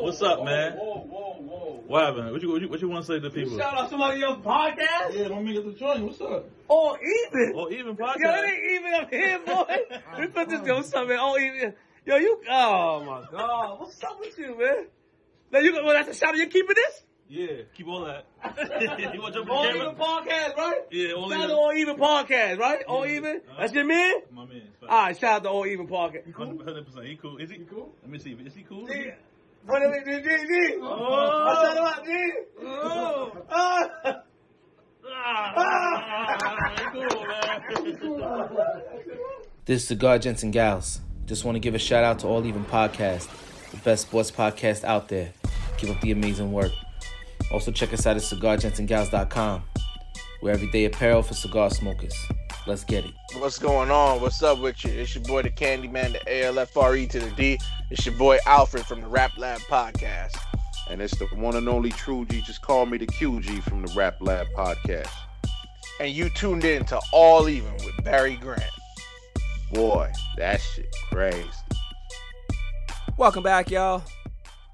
Speaker 5: What's up, man? What happened? What you what you, what you want to say to the people?
Speaker 6: Shout out to somebody else's podcast.
Speaker 5: Yeah, don't make it the joint. What's up?
Speaker 6: All even.
Speaker 5: All Even podcast.
Speaker 6: Yo, it
Speaker 5: podcast.
Speaker 6: ain't even up here, boy. we put this yo, what's up, man? All even. Yo, you. Oh my God, what's up with you, man? Now you. Well, that's a shout out. You keeping this?
Speaker 5: Yeah, keep all that. you want to jump
Speaker 6: All even podcast, right?
Speaker 5: Yeah, all
Speaker 6: Shout out
Speaker 5: even.
Speaker 6: to All Even podcast, right? All even.
Speaker 5: Uh-huh.
Speaker 6: That's your man.
Speaker 5: My man.
Speaker 6: All right, shout out to All Even podcast.
Speaker 5: Hundred percent. He cool. Is he? cool? Let me see. Is he cool?
Speaker 6: Yeah. What is it, G, G, G?
Speaker 5: Oh.
Speaker 6: I said about G. Oh. Ah.
Speaker 7: This is Cigar Gents and Gals. Just want to give a shout out to All Even Podcast, the best sports podcast out there. Keep up the amazing work. Also, check us out at cigargentsandgals.com. We're everyday apparel for cigar smokers. Let's get it.
Speaker 8: What's going on? What's up with you? It's your boy, the Candyman, the ALFRE to the D. It's your boy, Alfred from the Rap Lab Podcast.
Speaker 9: And it's the one and only True G. Just call me the QG from the Rap Lab Podcast.
Speaker 8: And you tuned in to All Even with Barry Grant.
Speaker 9: Boy, that shit crazy.
Speaker 2: Welcome back, y'all.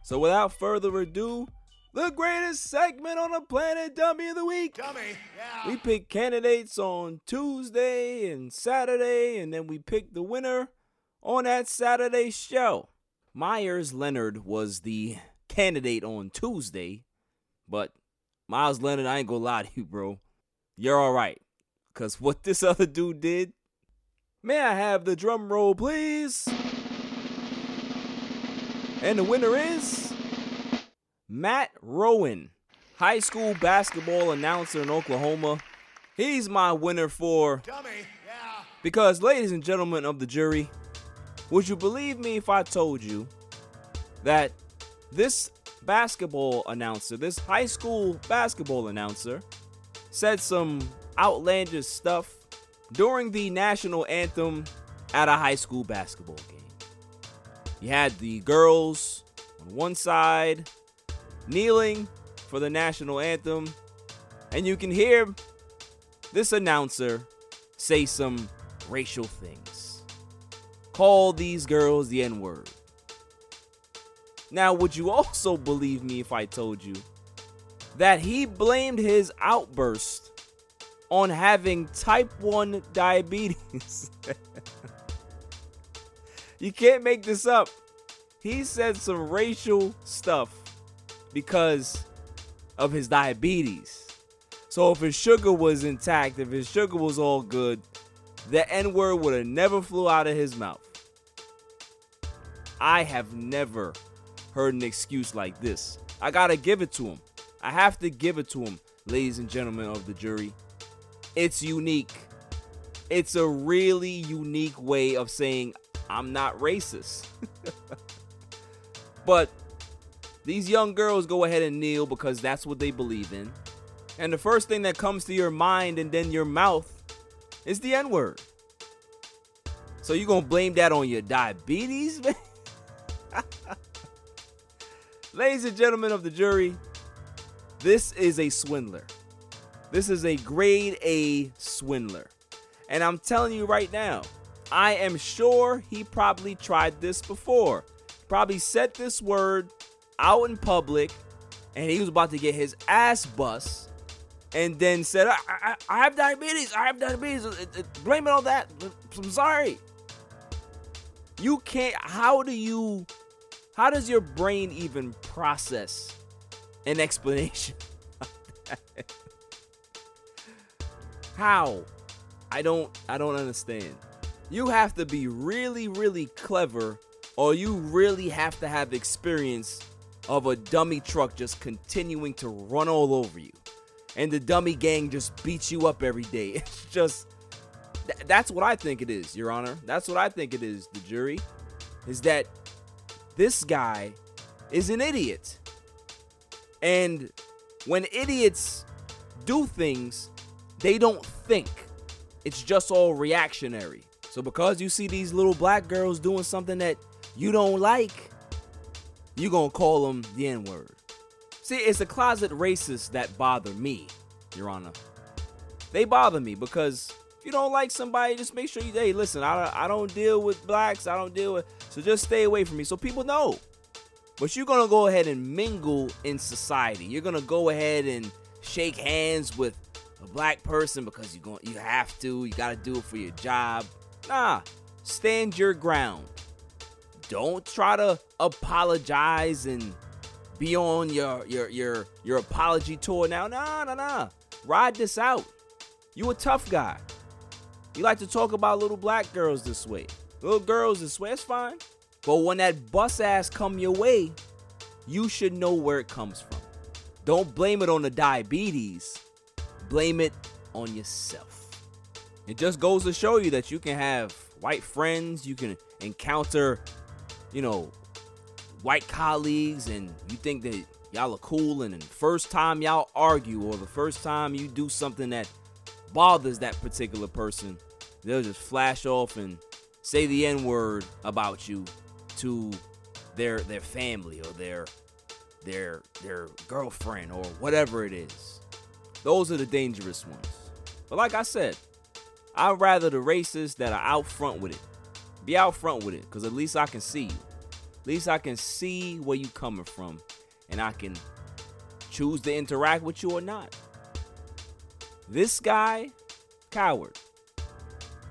Speaker 2: So without further ado, the greatest segment on the planet, Dummy of the Week.
Speaker 10: Dummy, yeah.
Speaker 2: We pick candidates on Tuesday and Saturday, and then we pick the winner on that Saturday show. Meyers Leonard was the candidate on Tuesday, but Miles Leonard, I ain't gonna lie to you, bro. You're all right. Because what this other dude did, may I have the drum roll, please? And the winner is Matt Rowan, high school basketball announcer in Oklahoma. He's my winner for.
Speaker 10: Dummy, yeah.
Speaker 2: Because, ladies and gentlemen of the jury, would you believe me if I told you that this basketball announcer, this high school basketball announcer, said some outlandish stuff during the national anthem at a high school basketball game? You had the girls on one side kneeling for the national anthem, and you can hear this announcer say some racial things. Call these girls the N word. Now, would you also believe me if I told you that he blamed his outburst on having type 1 diabetes? You can't make this up. He said some racial stuff because of his diabetes. So if his sugar was intact, if his sugar was all good, the N word would have never flew out of his mouth. I have never heard an excuse like this. I gotta give it to him. I have to give it to him, ladies and gentlemen of the jury. It's unique. It's a really unique way of saying I'm not racist. but these young girls go ahead and kneel because that's what they believe in. And the first thing that comes to your mind and then your mouth is the N word. So you gonna blame that on your diabetes, man? Ladies and gentlemen of the jury, this is a swindler. This is a grade A swindler. And I'm telling you right now, I am sure he probably tried this before. Probably said this word out in public and he was about to get his ass bust and then said, I, I, I have diabetes. I have diabetes. Uh, uh, blame it on that. I'm sorry. You can't. How do you. How does your brain even process an explanation? How? I don't I don't understand. You have to be really really clever or you really have to have experience of a dummy truck just continuing to run all over you. And the dummy gang just beats you up every day. It's just th- that's what I think it is, your honor. That's what I think it is, the jury. Is that this guy is an idiot. And when idiots do things, they don't think. It's just all reactionary. So because you see these little black girls doing something that you don't like, you gonna call them the N-word. See, it's the closet racists that bother me, Your Honor. They bother me because if you don't like somebody, just make sure you, hey, listen, I, I don't deal with blacks, I don't deal with, so just stay away from me so people know. But you're gonna go ahead and mingle in society. You're gonna go ahead and shake hands with a black person because you're going you have to. You gotta do it for your job. Nah, stand your ground. Don't try to apologize and be on your your your your apology tour now. Nah, nah, nah. Ride this out. You a tough guy. You like to talk about little black girls this way. Little girls this way, it's fine. But when that bus ass come your way, you should know where it comes from. Don't blame it on the diabetes. Blame it on yourself. It just goes to show you that you can have white friends, you can encounter, you know, white colleagues, and you think that y'all are cool, and the first time y'all argue or the first time you do something that bothers that particular person, they'll just flash off and say the N word about you to their their family or their their their girlfriend or whatever it is. Those are the dangerous ones. But like I said, I'd rather the racists that are out front with it. Be out front with it, because at least I can see you. At least I can see where you coming from. And I can choose to interact with you or not. This guy, coward.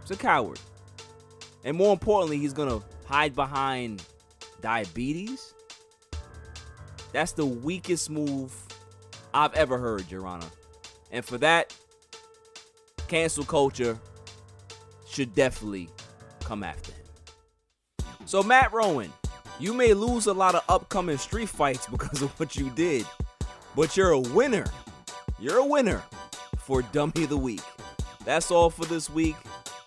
Speaker 2: He's a coward. And more importantly, he's gonna hide behind diabetes. That's the weakest move I've ever heard, Your. And for that, cancel culture should definitely come after. So, Matt Rowan, you may lose a lot of upcoming street fights because of what you did, but you're a winner. You're a winner for Dummy of the Week. That's all for this week.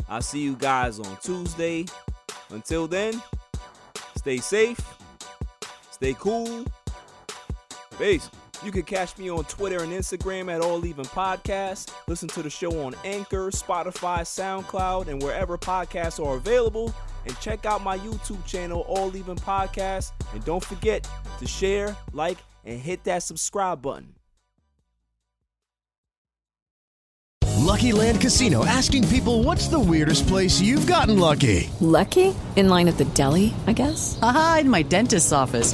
Speaker 2: I'll see you guys on Tuesday. Until then, stay safe, stay cool. Peace. You can catch me on Twitter and Instagram at All Even Podcast. Listen to the show on Anchor, Spotify, SoundCloud, and wherever podcasts are available. And check out my YouTube channel, All Even Podcast. And don't forget to share, like, and hit that subscribe button.
Speaker 10: Lucky Land Casino asking people what's the weirdest place you've gotten lucky?
Speaker 11: Lucky? In line at the deli, I guess?
Speaker 12: Aha, in my dentist's office.